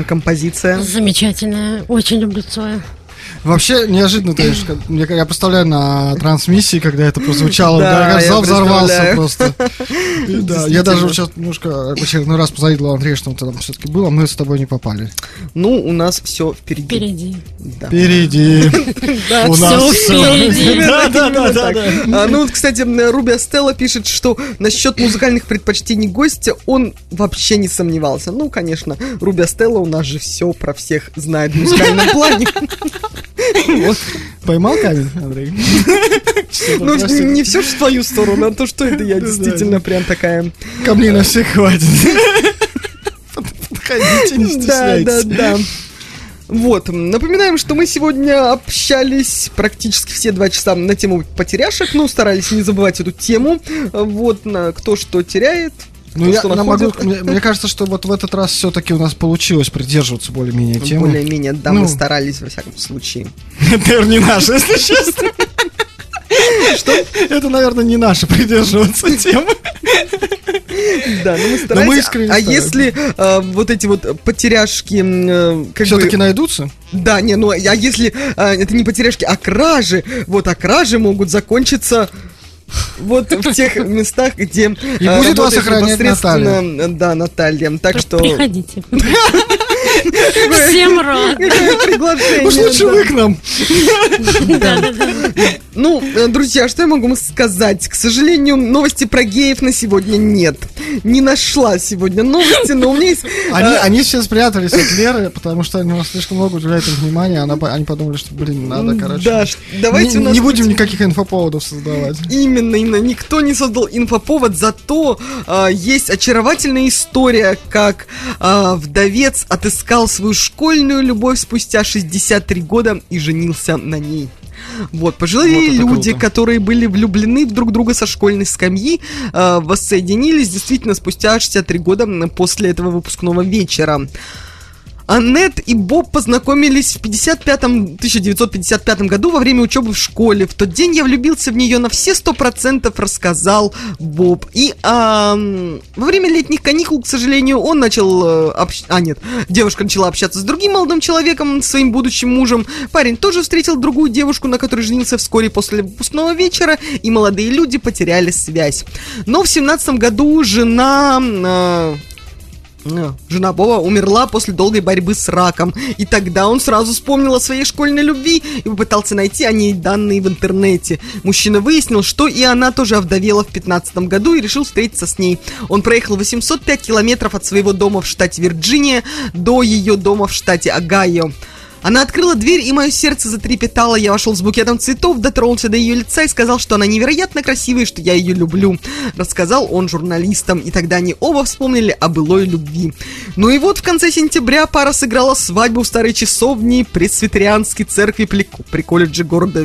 Композиция? Замечательная. Очень люблю Цоя. Вообще, неожиданно, то есть, как- мне- я представляю на трансмиссии, когда это прозвучало, Да, да, зал взорвался просто. И Да, я даже сейчас немножко в очередной раз позавидовал Андрею, что он там все-таки был, а мы с тобой не попали. Ну, у нас все впереди. Впереди. Да. Впереди. У нас впереди. всё. Да, да, да, да. А, ну, вот, кстати, Руби Стелла пишет, что насчет музыкальных предпочтений гостя он вообще не сомневался. Ну, конечно, Руби Стелла у нас же все про всех знает в музыкальном плане. Поймал камень, Андрей? Ну, не все же в твою сторону, а то, что это я действительно прям такая... Камней на всех хватит. Приходите, не Да, да, стесняйтесь. да. Вот, напоминаем, что мы сегодня общались практически все два часа на тему потеряшек, ну, старались не забывать эту тему, вот, на кто что теряет, Ну, я нам могу, мне, мне кажется, что вот в этот раз все-таки у нас получилось придерживаться более-менее темы. Более-менее, да, Ну. мы старались, во всяком случае. Это, не наше, если честно. Что? Это, наверное, не наше придерживаться темы. Да, ну мы старались. мы искренне а стараемся. если э, вот эти вот потеряшки, э, Все-таки бы... найдутся? Да, не, ну, а если э, это не потеряшки, а кражи, вот, а кражи могут закончиться вот в тех местах, где И э, будет вас охранять непосредственно, э, Да, Наталья. Так что... Приходите. Всем рад. Приглашение. Уж лучше вы к нам. Да, да, да. Ну, э, друзья, что я могу вам сказать? К сожалению, новости про геев на сегодня нет. Не нашла сегодня новости, но у меня есть... Они, э, они все спрятались от Леры, потому что они у нас слишком много уделяют им внимания. Она, они подумали, что, блин, надо, короче. Да, давайте не, у нас не будем никаких инфоповодов создавать. Именно, именно. Никто не создал инфоповод, зато а, есть очаровательная история, как а, вдовец отыскал свою школьную любовь спустя 63 года и женился на ней. Вот, пожилые Вот люди, круто. которые были влюблены в друг друга со школьной скамьи, а, воссоединились действительно спустя 63 года после этого выпускного вечера. Аннет и Боб познакомились в 55-м, 1955 году во время учебы в школе. В тот день я влюбился в нее на все сто процентов, рассказал Боб. И ам, во время летних каникул, к сожалению, он начал... э, общ- А, нет, девушка начала общаться с другим молодым человеком, своим будущим мужем. Парень тоже встретил другую девушку, на которой женился вскоре после выпускного вечера, и молодые люди потеряли связь. Но в 17 году жена... э, Жена Боба умерла после долгой борьбы с раком, и тогда он сразу вспомнил о своей школьной любви и попытался найти о ней данные в интернете. Мужчина выяснил, что и она тоже овдовела в 15 году и решил встретиться с ней. Он проехал 805 километров от своего дома в штате Вирджиния до ее дома в штате Огайо. Она открыла дверь, и мое сердце затрепетало. Я вошел с букетом цветов, дотронулся до ее лица и сказал, что она невероятно красивая и что я ее люблю. Рассказал он журналистам, и тогда они оба вспомнили о былой любви. Ну и вот в конце сентября пара сыграла свадьбу в старой часовне Пресвитерианской церкви при, при колледже города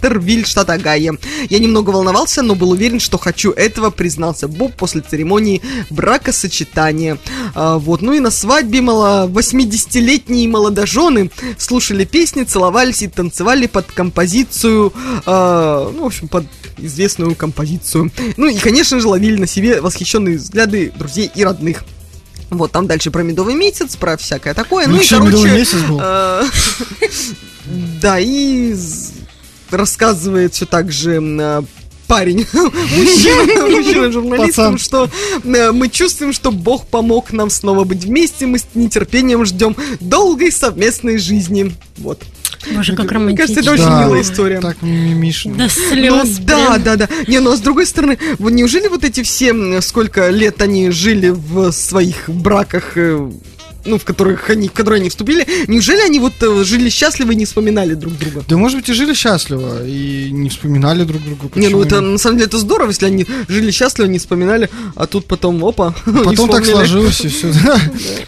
Вестервиль, штат Огайо. Я немного волновался, но был уверен, что хочу этого, признался Боб после церемонии бракосочетания. А, вот, ну и на свадьбе мало 80-летние молодожены слушали песни, целовались и танцевали под композицию, а, ну, в общем, под известную композицию. Ну и, конечно же, ловили на себе восхищенные взгляды друзей и родных. Вот, там дальше про медовый месяц, про всякое такое. Ну, и, Вообще короче... медовый месяц был. э, Да, и рассказывает все так же э, парень, мужчина, мужчина журналистам, Пацан. что э, мы чувствуем, что Бог помог нам снова быть вместе, мы с нетерпением ждем долгой совместной жизни. Вот. Боже, как Мне кажется, это романтично. очень Да, милая история. Так мимишно. До Ну, слез. да, прям. да, да. Не, ну а с другой стороны, неужели вот эти все, сколько лет они жили в своих браках, э, ну, в которых они, в которые они вступили, неужели они вот э, жили счастливо и не вспоминали друг друга? Да, может быть, и жили счастливо, и не вспоминали друг друга. Не, ну почему это на самом деле это здорово, если они жили счастливо, не вспоминали, а тут потом опа. Потом так сложилось, и все.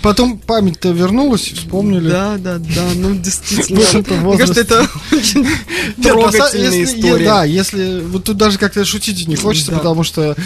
Потом память-то вернулась, и вспомнили. Да, да, да, ну действительно. Мне кажется, это очень трогательная история. Да, если... Вот тут даже как-то шутить не хочется, потому что,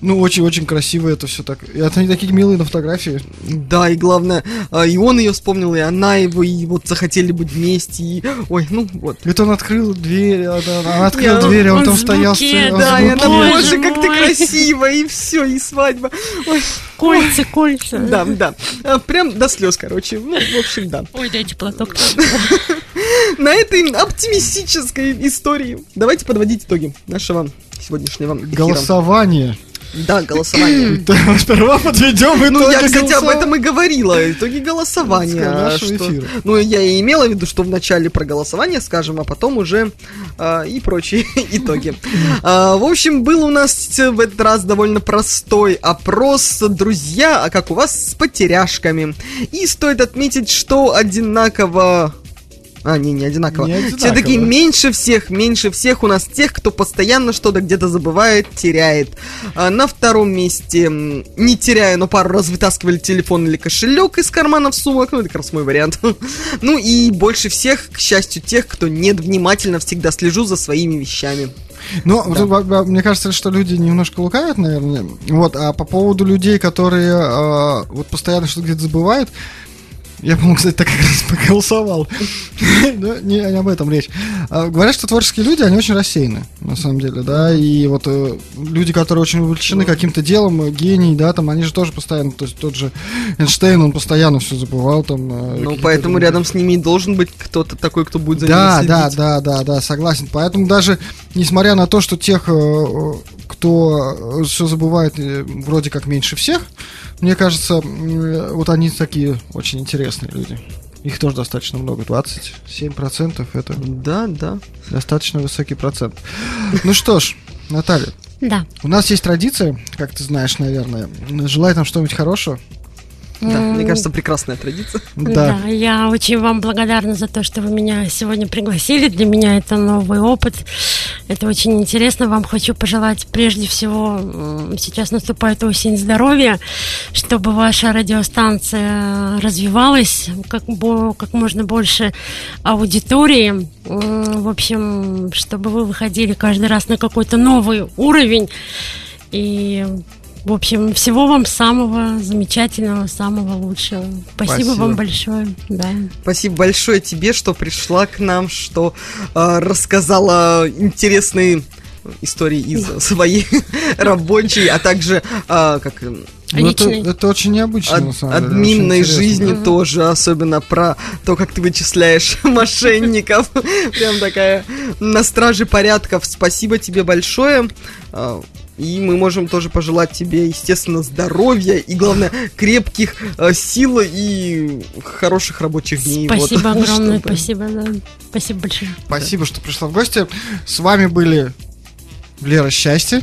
ну, очень-очень красиво это все так. И это они такие милые на фотографии. Да, и главное, а, и он ее вспомнил, и она его, и вот захотели быть вместе, и... Ой, ну вот. Это он открыл дверь, а, да, она открыла Я- дверь, а он, он там стоял. букетом. он Да, и она, Боже как ты мой. красива, и все, и свадьба. Ой, Кольца, кольца. да, да. А, Прям до слез, короче. Ну, в общем, да. Ой, дайте платок. На этой оптимистической истории давайте подводить итоги нашего сегодняшнего эфира. Голосование. Да, голосование. Сперва подведем итоги Ну, я, кстати, об этом и говорила. Итоги голосования. Что-. Ну, я и имела в виду, что вначале про голосование скажем, а потом уже а, и прочие итоги. А, в общем, был у нас в этот раз довольно простой опрос. Друзья, а как у вас с потеряшками? И стоит отметить, что одинаково А, не, не одинаково. Не одинаково. такие меньше всех, меньше всех у нас тех, кто постоянно что-то где-то забывает, теряет. А на втором месте, не теряя, но пару раз вытаскивали телефон или кошелек из карманов сумок. Ну, это как раз мой вариант. Ну и больше всех, к счастью, тех, кто нет внимательно всегда слежу за своими вещами. Ну, во- мне кажется, что люди немножко лукавят, наверное. Вот, а по поводу людей, которые э, вот постоянно что-то где-то забывают, я, по-моему, кстати, так как раз проголосовал. Но не, не об этом речь. А, Говорят, что творческие люди, они очень рассеяны, на самом деле, да, и вот э, люди, которые очень увлечены каким-то делом, э, гений, да, там, они же тоже постоянно, то есть тот же Эйнштейн, он постоянно все забывал, там. э, Ну, поэтому там- рядом с ними и должен быть кто-то такой, кто будет за да, ними да, следить. да, да, да, согласен. Поэтому даже несмотря на то, что тех, э, кто все забывает вроде как меньше всех, мне кажется, вот они такие очень интересные люди. Их тоже достаточно много, 27% это Да, да. достаточно высокий процент. Ну что ж, Наталья, Да. у нас есть традиция, как ты знаешь, наверное, желать нам что-нибудь хорошего. Да, мне кажется, прекрасная традиция. Да. Да, я очень вам благодарна за то, что вы меня сегодня пригласили. Для меня это новый опыт. Это очень интересно. Вам хочу пожелать прежде всего, сейчас наступает осень здоровья, чтобы ваша радиостанция развивалась, как, как можно больше аудитории. В общем, чтобы вы выходили каждый раз на какой-то новый уровень. И в общем, всего вам самого замечательного, самого лучшего. Спасибо, Спасибо. вам большое. Да. Спасибо большое тебе, что пришла к нам, что э, рассказала интересные истории из своей рабочей, а также э, как э, Ну, это, это очень необычно, ад- на самом деле. админной жизни тоже, особенно про то, как ты вычисляешь мошенников. Прям такая на страже порядков. Спасибо тебе большое. И мы можем тоже пожелать тебе, естественно, здоровья и, главное, крепких э, сил и хороших рабочих дней. Вот, Спасибо огромное, чтобы- спасибо, да. Спасибо большое. Спасибо, что пришла в гости. С вами были Лера Счастье.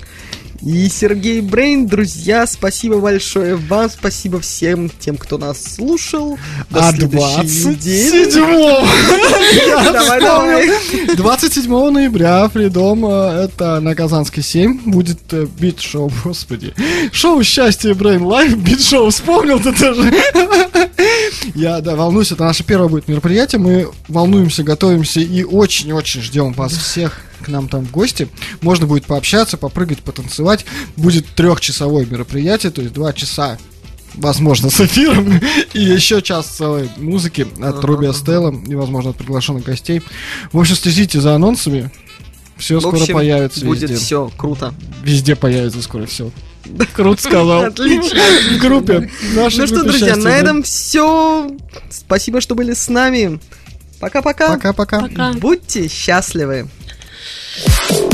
И Сергей Брейн, друзья, спасибо большое вам, спасибо всем тем, кто нас слушал. До А следующей недели. 27 Давай, давай. 27 ноября Freedom, э, это на Казанской 7, будет э, бит-шоу, господи. Шоу «Счастье Брейн Live», бит-шоу, вспомнил ты тоже. Я, да, волнуюсь, это наше первое будет мероприятие, мы волнуемся, готовимся и очень-очень ждем вас всех к нам там в гости. Можно будет пообщаться, попрыгать, потанцевать. Будет трехчасовое мероприятие, то есть два часа возможно, с эфиром, и еще час целой музыки от Руби Стелла и, возможно, от приглашенных гостей. В общем, следите за анонсами. Все В скоро общем, появится Будет везде. все круто. Везде появится скоро все. Круто сказал. Отлично. В группе. Ну что, друзья, «Счастье на Брейн». этом все. Спасибо, что были с нами. Пока-пока. Пока-пока. Пока. Будьте счастливы. Thank you.